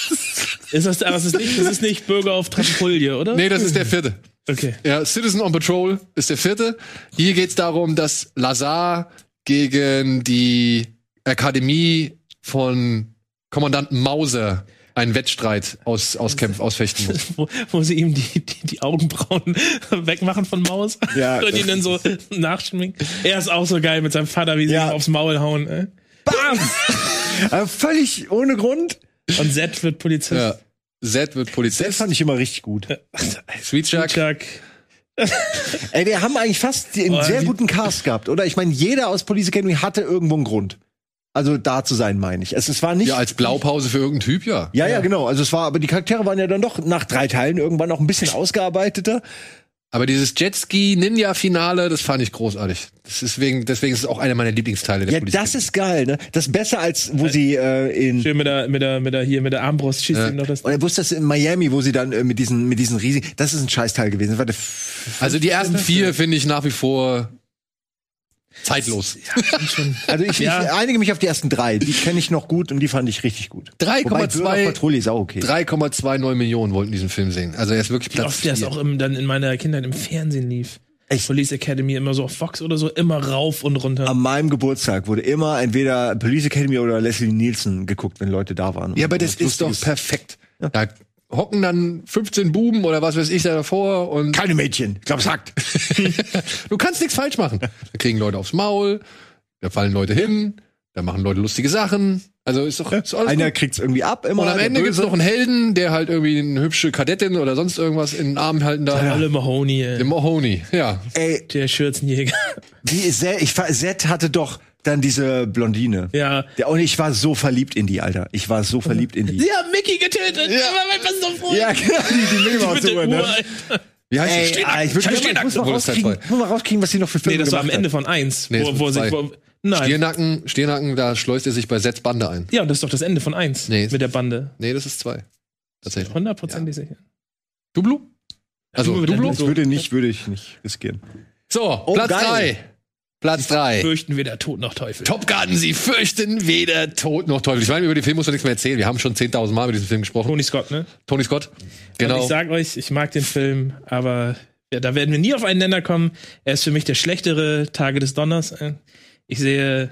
ist das, aber es ist nicht, das ist nicht Bürger auf Trampolie, oder? nee, das ist der vierte. Okay. Ja, Citizen on Patrol ist der vierte. Hier geht's darum, dass Lazar gegen die Akademie von Kommandanten Mauser einen Wettstreit aus, auskämpf, ausfechten muss. Wo, wo sie ihm die, die, die Augenbrauen wegmachen von Maus Ja, und ihn dann so nachschminken. Er ist auch so geil mit seinem Vater, wie sie Ja. ihm aufs Maul hauen. Ey. Bam! Aber völlig ohne Grund. Und Zed wird Polizist. Ja. Zed wird Polizist. fand ich immer richtig gut. Sweet Chuck. Chuck. Ey, wir haben eigentlich fast einen Oh, sehr guten Cast gehabt, oder? Ich meine, jeder aus Police Academy hatte irgendwo einen Grund. Also da zu sein, meine ich. Es, es war nicht. Ja, als Blaupause für irgendeinen Typ, ja. ja, ja, genau. Also es war, aber die Charaktere waren ja dann doch nach drei Teilen irgendwann noch ein bisschen ausgearbeiteter. Aber dieses Jetski-Ninja-Finale, das fand ich großartig. Das ist wegen, deswegen ist es auch einer meiner Lieblingsteile der Ja, Polizei. das ist geil, ne? Das ist besser als wo sie äh, in Schön mit der, mit der, mit der, hier, mit der Armbrust schießt ihm noch das. und er wusste das in Miami, wo sie dann äh, mit diesen mit diesen riesigen, das ist ein Scheißteil gewesen. Das war der Also die ersten vier finde ich nach wie vor zeitlos. also ich, Ja. ich einige mich auf die ersten drei. Die kenne ich noch gut und die fand ich richtig gut. 3,2 Wobei Bürger auf Patrouille ist auch okay. 3,29 Millionen wollten diesen Film sehen. Also er ist wirklich Wie Platz oft der es vier. auch im, dann in meiner Kindheit im Fernsehen lief. Echt? Police Academy immer so auf Fox oder so, immer rauf und runter. An meinem Geburtstag wurde immer entweder Police Academy oder Leslie Nielsen geguckt, wenn Leute da waren. Ja, aber das ist doch perfekt. Da hocken dann 15 Buben oder was weiß ich da davor und keine Mädchen. Ich glaube, sagt. du kannst nichts falsch machen. Da kriegen Leute aufs Maul, da fallen Leute hin, da machen Leute lustige Sachen. Also ist doch ist alles Einer gut. kriegt's irgendwie ab immer. Und am Ende gibt's noch einen Helden, der halt irgendwie eine hübsche Kadettin oder sonst irgendwas in den Arm halten darf. Alle Mahoney, ey. Der Mahoney, ja. Ey, der Schürzenjäger. wie Zed, ich war, Zed hatte doch dann diese Blondine. ja. Ja, und ich war so verliebt in die, Alter. Ich war so verliebt in die. Sie haben Mickey getötet. Aber mein bester Freund. Ja, genau, die, die Mickey Maus Mit der Uhr, ne? Alter. Wie heißt Ey, die? ah, ich, würd, Scheiß ich, muss mal rauskriegen, muss mal rauskriegen, was sie noch für Filme Nee, das war am Ende von eins. Nee, wo, war wo sich, zwei. wo, nein. Stiernacken, Stiernacken, da schleust er sich bei Sets Bande ein. Ja, und das ist doch das Ende von eins. Nee. Mit der Bande. Nee, das ist zwei. Tatsächlich. Hundertprozentig sicher. Dublu? Also, Dublu der Ich würde nicht, würde ich nicht riskieren. So, Oh, Platz geil. drei. Platz drei. Fürchten weder Tod noch Teufel. Top Gun, sie fürchten weder Tod noch Teufel. Ich meine, über den Film muss man nichts mehr erzählen. Wir haben schon 10.000 Mal über diesen Film gesprochen. Tony Scott, ne? Tony Scott. Und Genau. ich sag euch, ich mag den Film, aber ja, da werden wir nie auf einen Nenner kommen. Er ist für mich der schlechtere Tage des Donners. Ich sehe,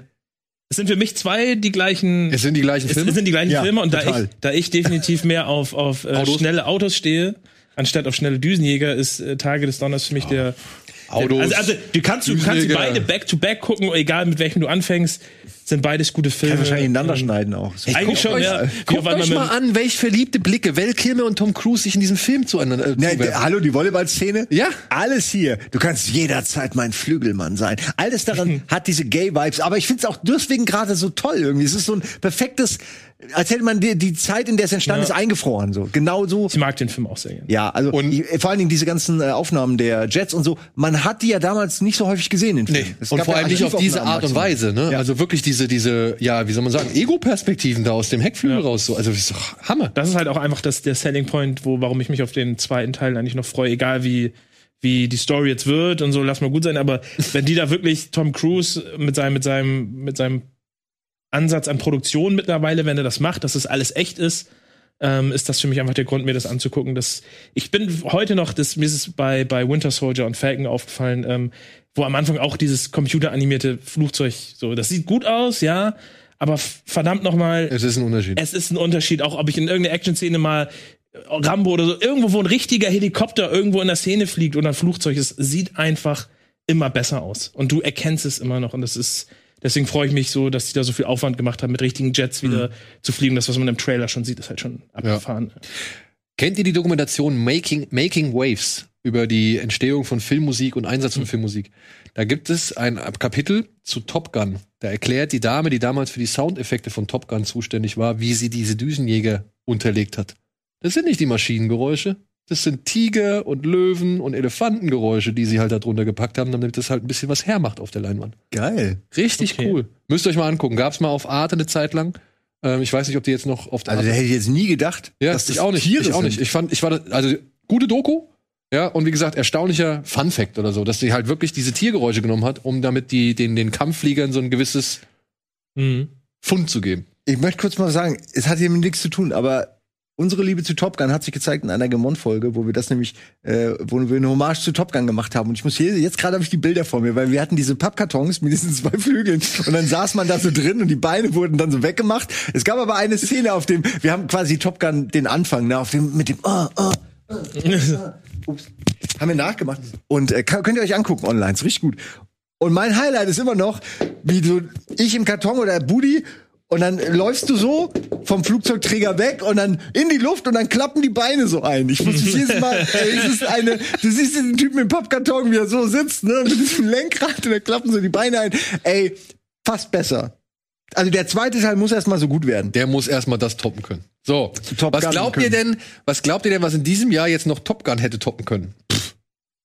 es sind für mich zwei die gleichen. Es sind die gleichen es Filme. sind die gleichen Ja, Filme und da ich, da ich definitiv mehr auf, auf äh, Autos? schnelle Autos stehe, anstatt auf schnelle Düsenjäger, ist äh, Tage des Donners für mich der. Autos, also, also du kannst du kannst die beide back to back gucken, egal mit welchem du anfängst, sind beides gute Filme. Kann wahrscheinlich ineinander schneiden auch. So. Eigentlich schon, euch, ja. Guckt euch mal an, welch verliebte Blicke Val Kilmer und Tom Cruise sich in diesem Film zueinander äh, Ne, der- hallo, die Volleyballszene? Ja. Alles hier. Du kannst jederzeit mein Flügelmann sein. Alles daran hat diese Gay-Vibes. Aber ich find's auch deswegen gerade so toll irgendwie. Es ist so ein perfektes, als hätte man die, die Zeit, in der es entstanden Ja. ist, eingefroren. So. Genau so. Ich mag den Film auch sehr gerne. Ja, also Und- ich, vor allen Dingen diese ganzen äh, Aufnahmen der Jets und so, man hat die ja damals nicht so häufig gesehen in Filmen. Nee. Es Und gab vor ja allem nicht auf diese Art und. Weise, ne? Ja. Also wirklich diese, diese, ja, wie soll man sagen, Ego-Perspektiven da aus dem Heckflügel Ja. raus, so. Also, das ist doch Hammer. Das ist halt auch einfach das, der Selling Point, wo, warum ich mich auf den zweiten Teil eigentlich noch freue, egal wie, wie die Story jetzt wird und so, lass mal gut sein, aber wenn die da wirklich Tom Cruise mit seinem, mit seinem, mit seinem Ansatz an Produktion mittlerweile, wenn er das macht, dass das alles echt ist, ähm, ist das für mich einfach der Grund, mir das anzugucken. Das, ich bin heute noch, das, mir ist es bei, bei Winter Soldier und Falcon aufgefallen, ähm, wo am Anfang auch dieses computeranimierte Flugzeug, so, das sieht gut aus, ja, aber verdammt noch mal, Es ist ein Unterschied. es ist ein Unterschied, auch ob ich in irgendeiner Action-Szene mal äh, Rambo oder so, irgendwo, wo ein richtiger Helikopter irgendwo in der Szene fliegt oder ein Flugzeug, es sieht einfach immer besser aus. Und du erkennst es immer noch. Und das ist, deswegen freue ich mich so, dass die da so viel Aufwand gemacht haben, mit richtigen Jets wieder zu fliegen. Das, was man im Trailer schon sieht, ist halt schon abgefahren. Kennt ihr die Dokumentation Making, Making Waves über die Entstehung von Filmmusik und Einsatz von Filmmusik? Da gibt es ein Kapitel zu Top Gun. Da erklärt die Dame, die damals für die Soundeffekte von Top Gun zuständig war, wie sie diese Düsenjäger unterlegt hat. Das sind nicht die Maschinengeräusche. Das sind Tiger und Löwen und Elefantengeräusche, die sie halt da drunter gepackt haben, damit das halt ein bisschen was hermacht auf der Leinwand. Geil. Richtig Okay. cool. Müsst ihr euch mal angucken. Gab's mal auf Arte eine Zeit lang. Ähm, ich weiß nicht, ob die jetzt noch auf der Also da hätte ich jetzt nie gedacht, ja, dass das ich auch nicht. Tiere ich auch sind. nicht. Ich fand, ich war, da- also gute Doku. Ja, und wie gesagt, erstaunlicher Fun Fact oder so, dass sie halt wirklich diese Tiergeräusche genommen hat, um damit die, den, den Kampffliegern so ein gewisses Mhm. Fund zu geben. Ich möchte kurz mal sagen, es hat hier mit nichts zu tun, aber unsere Liebe zu Top Gun hat sich gezeigt in einer Gemon-Folge, wo wir das nämlich, äh, wo wir eine Hommage zu Top Gun gemacht haben. Und ich muss hier, jetzt gerade habe ich die Bilder vor mir, weil wir hatten diese Pappkartons mit diesen zwei Flügeln und dann saß man da so drin und die Beine wurden dann so weggemacht. Es gab aber eine Szene auf dem, wir haben quasi Top Gun den Anfang, ne, auf dem, mit dem, oh, oh, Ups. Haben wir nachgemacht. Und äh, könnt ihr euch angucken online, ist richtig gut. Und mein Highlight ist immer noch, wie so ich im Karton oder Budi und dann läufst du so vom Flugzeugträger weg und dann in die Luft und dann klappen die Beine so ein. Ich muss mich jedes Mal, ey, es ist eine, du siehst diesen Typen im Pappkarton, wie er so sitzt, ne, mit diesem Lenkrad und dann klappen so die Beine ein. Ey, fast besser. Also der zweite Teil muss erst mal so gut werden. Der muss erstmal das toppen können. So, Top was glaubt können. ihr denn, was glaubt ihr denn, was in diesem Jahr jetzt noch Top Gun hätte toppen können?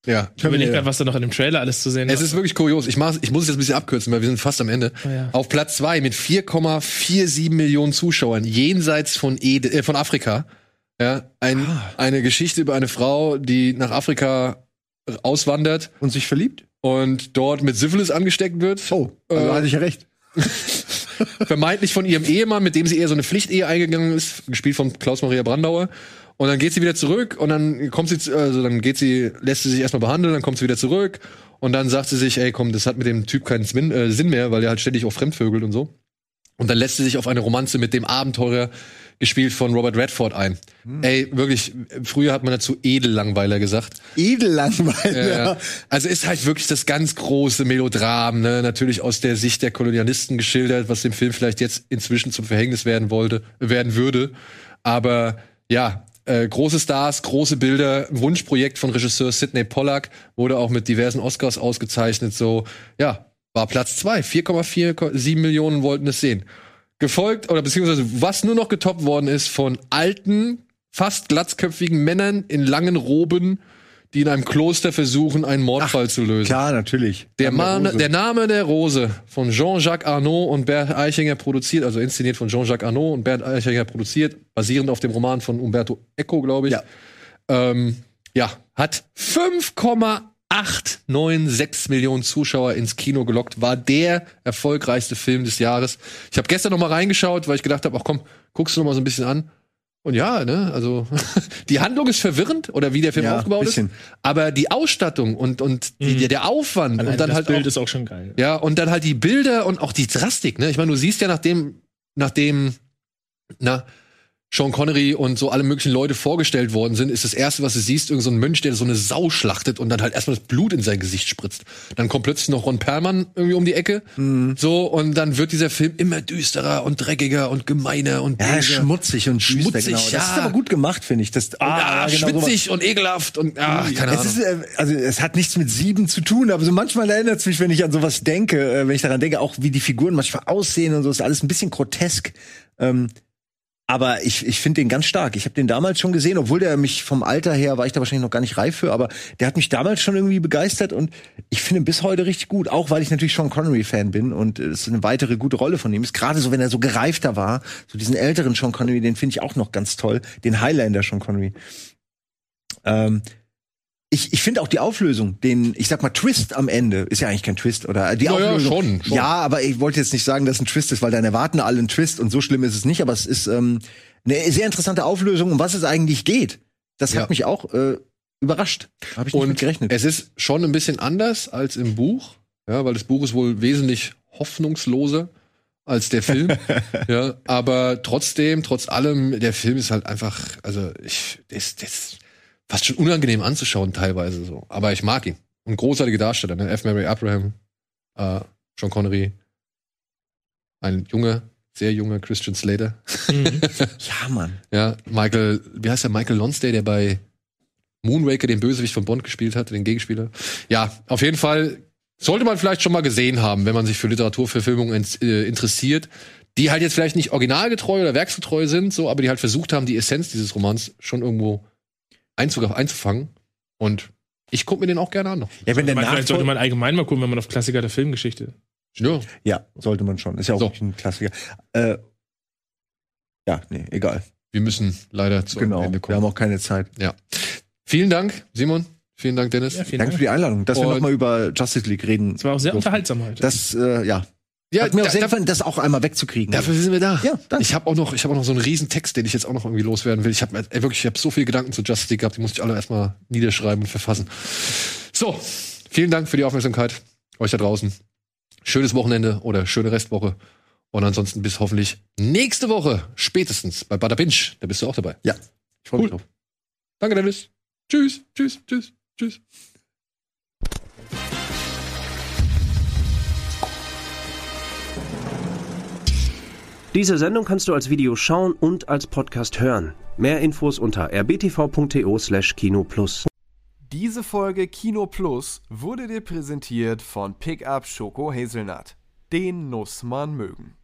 Ja. Ich überlege gerade, was da noch in dem Trailer alles zu sehen Es ist wirklich kurios. Ich, mach's, ich muss es jetzt ein bisschen abkürzen, weil wir sind fast am Ende. Oh ja. Auf Platz zwei mit 4,47 Millionen Zuschauern jenseits von, Ede, äh, von Afrika. Ja, ein, Ah. Eine Geschichte über eine Frau, die nach Afrika auswandert Und sich verliebt? und dort mit Syphilis angesteckt wird. Oh, also Äh, hatte ich ja recht. vermeintlich von ihrem Ehemann, mit dem sie eher so eine Pflichtehe eingegangen ist, gespielt von Klaus-Maria Brandauer. Und dann geht sie wieder zurück und dann kommt sie, also dann geht sie, lässt sie sich erstmal behandeln, dann kommt sie wieder zurück und dann sagt sie sich, ey, komm, das hat mit dem Typ keinen Sinn, äh, Sinn mehr, weil er halt ständig auch fremdvögelt und so. Und dann lässt sie sich auf eine Romanze mit dem Abenteurer gespielt von Robert Redford ein. Ey, wirklich, früher hat man dazu Edellangweiler gesagt. Edellangweiler. Ja. Also ist halt wirklich das ganz große Melodram, ne? natürlich aus der Sicht der Kolonialisten geschildert, was dem Film vielleicht jetzt inzwischen zum Verhängnis werden wollte, werden würde. Aber ja, äh, große Stars, große Bilder, Wunschprojekt von Regisseur Sidney Pollack, wurde auch mit diversen Oscars ausgezeichnet. So, ja, war Platz zwei, 4,47 Millionen wollten es sehen. Gefolgt, oder beziehungsweise was nur noch getoppt worden ist von alten, fast glatzköpfigen Männern in langen Roben, die in einem Kloster versuchen, einen Mordfall zu lösen. Klar, natürlich. Der, Name Mann, Rose. der Name der Rose von Jean-Jacques Arnaud und Bert Eichinger produziert, also inszeniert von Jean-Jacques Arnaud und Bert Eichinger produziert, basierend auf dem Roman von Umberto Eco, glaube ich. Ja. Ähm, ja, hat acht, neun, sechs Millionen Zuschauer ins Kino gelockt, war der erfolgreichste Film des Jahres. Ich habe gestern noch mal reingeschaut, weil ich gedacht habe, ach komm, guckst du noch mal so ein bisschen an. Und ja, ne, also die Handlung ist verwirrend oder wie der Film Ja, aufgebaut bisschen. ist, aber die Ausstattung und und die, Mhm. der Aufwand Allein und dann das halt Bild auch, ist auch schon geil. ja und dann halt die Bilder und auch die Drastik, ne? Ich meine, du siehst ja nachdem nachdem na Sean Connery und so alle möglichen Leute vorgestellt worden sind, ist das erste, was du siehst, irgendein so ein Mönch, der so eine Sau schlachtet und dann halt erstmal das Blut in sein Gesicht spritzt. Dann kommt plötzlich noch Ron Perlmann irgendwie um die Ecke. Mhm. So, und dann wird dieser Film immer düsterer und dreckiger und gemeiner und Ja, schmutzig und düster, Schmutzig, genau. ja. Das ist aber gut gemacht, finde ich. Das, Ah, genau sowas. schwitzig und ekelhaft und ah, keine es Ahnung. ist, äh, also es hat nichts mit sieben zu tun, aber so manchmal erinnert es mich, wenn ich an sowas denke, äh, wenn ich daran denke, auch wie die Figuren manchmal aussehen und so, ist alles ein bisschen grotesk. Ähm, aber ich, ich finde den ganz stark. Ich habe den damals schon gesehen, obwohl der mich vom Alter her war ich da wahrscheinlich noch gar nicht reif für, aber der hat mich damals schon irgendwie begeistert und ich finde ihn bis heute richtig gut, auch weil ich natürlich Sean Connery Fan bin und es eine weitere gute Rolle von ihm ist. Gerade so, wenn er so gereifter war, so diesen älteren Sean Connery, den finde ich auch noch ganz toll, den Highlander Sean Connery. Ähm, ich, ich finde auch die Auflösung, den, ich sag mal, Twist am Ende, ist ja eigentlich kein Twist, oder? Die Ja, ja, Auflösung. schon, schon. Ja, aber ich wollte jetzt nicht sagen, dass ein Twist ist, weil dann erwarten alle einen Twist und so schlimm ist es nicht, aber es ist ähm, eine sehr interessante Auflösung, um was es eigentlich geht. Das Ja. hat mich auch äh, überrascht. Habe ich nicht mit Und gerechnet. es ist schon ein bisschen anders als im Buch, ja, weil das Buch ist wohl wesentlich hoffnungsloser als der Film. ja, aber trotzdem, trotz allem, der Film ist halt einfach, also ich, das, das fast schon unangenehm anzuschauen teilweise so. Aber ich mag ihn. Und großartige Darsteller, ne? F. Mary Abraham, äh, Sean Connery, ein junger, sehr junger Christian Slater. Mhm. ja, Mann. Ja, Michael, wie heißt der Michael Lonsdale, der bei Moonraker den Bösewicht von Bond gespielt hat, den Gegenspieler. Ja, auf jeden Fall sollte man vielleicht schon mal gesehen haben, wenn man sich für Literaturverfilmungen ins- äh, interessiert, die halt jetzt vielleicht nicht originalgetreu oder werksgetreu sind, so, aber die halt versucht haben, die Essenz dieses Romans schon irgendwo einzug- einzufangen. Und ich gucke mir den auch gerne an. noch. Ja, wenn der Man, vielleicht sollte man allgemein mal gucken, wenn man auf Klassiker der Filmgeschichte. Ja, ja, sollte man schon. Ist ja auch So. ein Klassiker. Äh, ja, nee, egal. wir müssen leider zu genau. Ende Wir kommen. haben auch keine Zeit. Vielen Dank, Simon. Vielen Dank, Dennis. Ja, vielen Danke für Dank. die Einladung, dass wir Und- noch mal über Justice League reden. Es war auch sehr durften. unterhaltsam heute. Das, äh, ja. Ja, Hat mir auch da- sehr da- gefallen, das auch einmal wegzukriegen. Dafür sind wir da. Ja, danke. Ich habe auch noch, ich habe auch noch so einen riesen Text, den ich jetzt auch noch irgendwie loswerden will. Ich habe wirklich, ich habe so viele Gedanken zu Justice League gehabt, die musste ich alle erstmal niederschreiben und verfassen. So, vielen Dank für die Aufmerksamkeit euch da draußen. Schönes Wochenende oder schöne Restwoche. Und ansonsten bis hoffentlich nächste Woche spätestens bei Bada Binge. Da bist du auch dabei. Ja. Ich freue mich Cool. drauf. Danke, Dennis. Tschüss, tschüss, tschüss, tschüss. Diese Sendung kannst du als Video schauen und als Podcast hören. Mehr Infos unter rbtv.to/kinoplus. Diese Folge Kino Plus wurde dir präsentiert von Pickup Schoko Hazelnut. Den muss man mögen.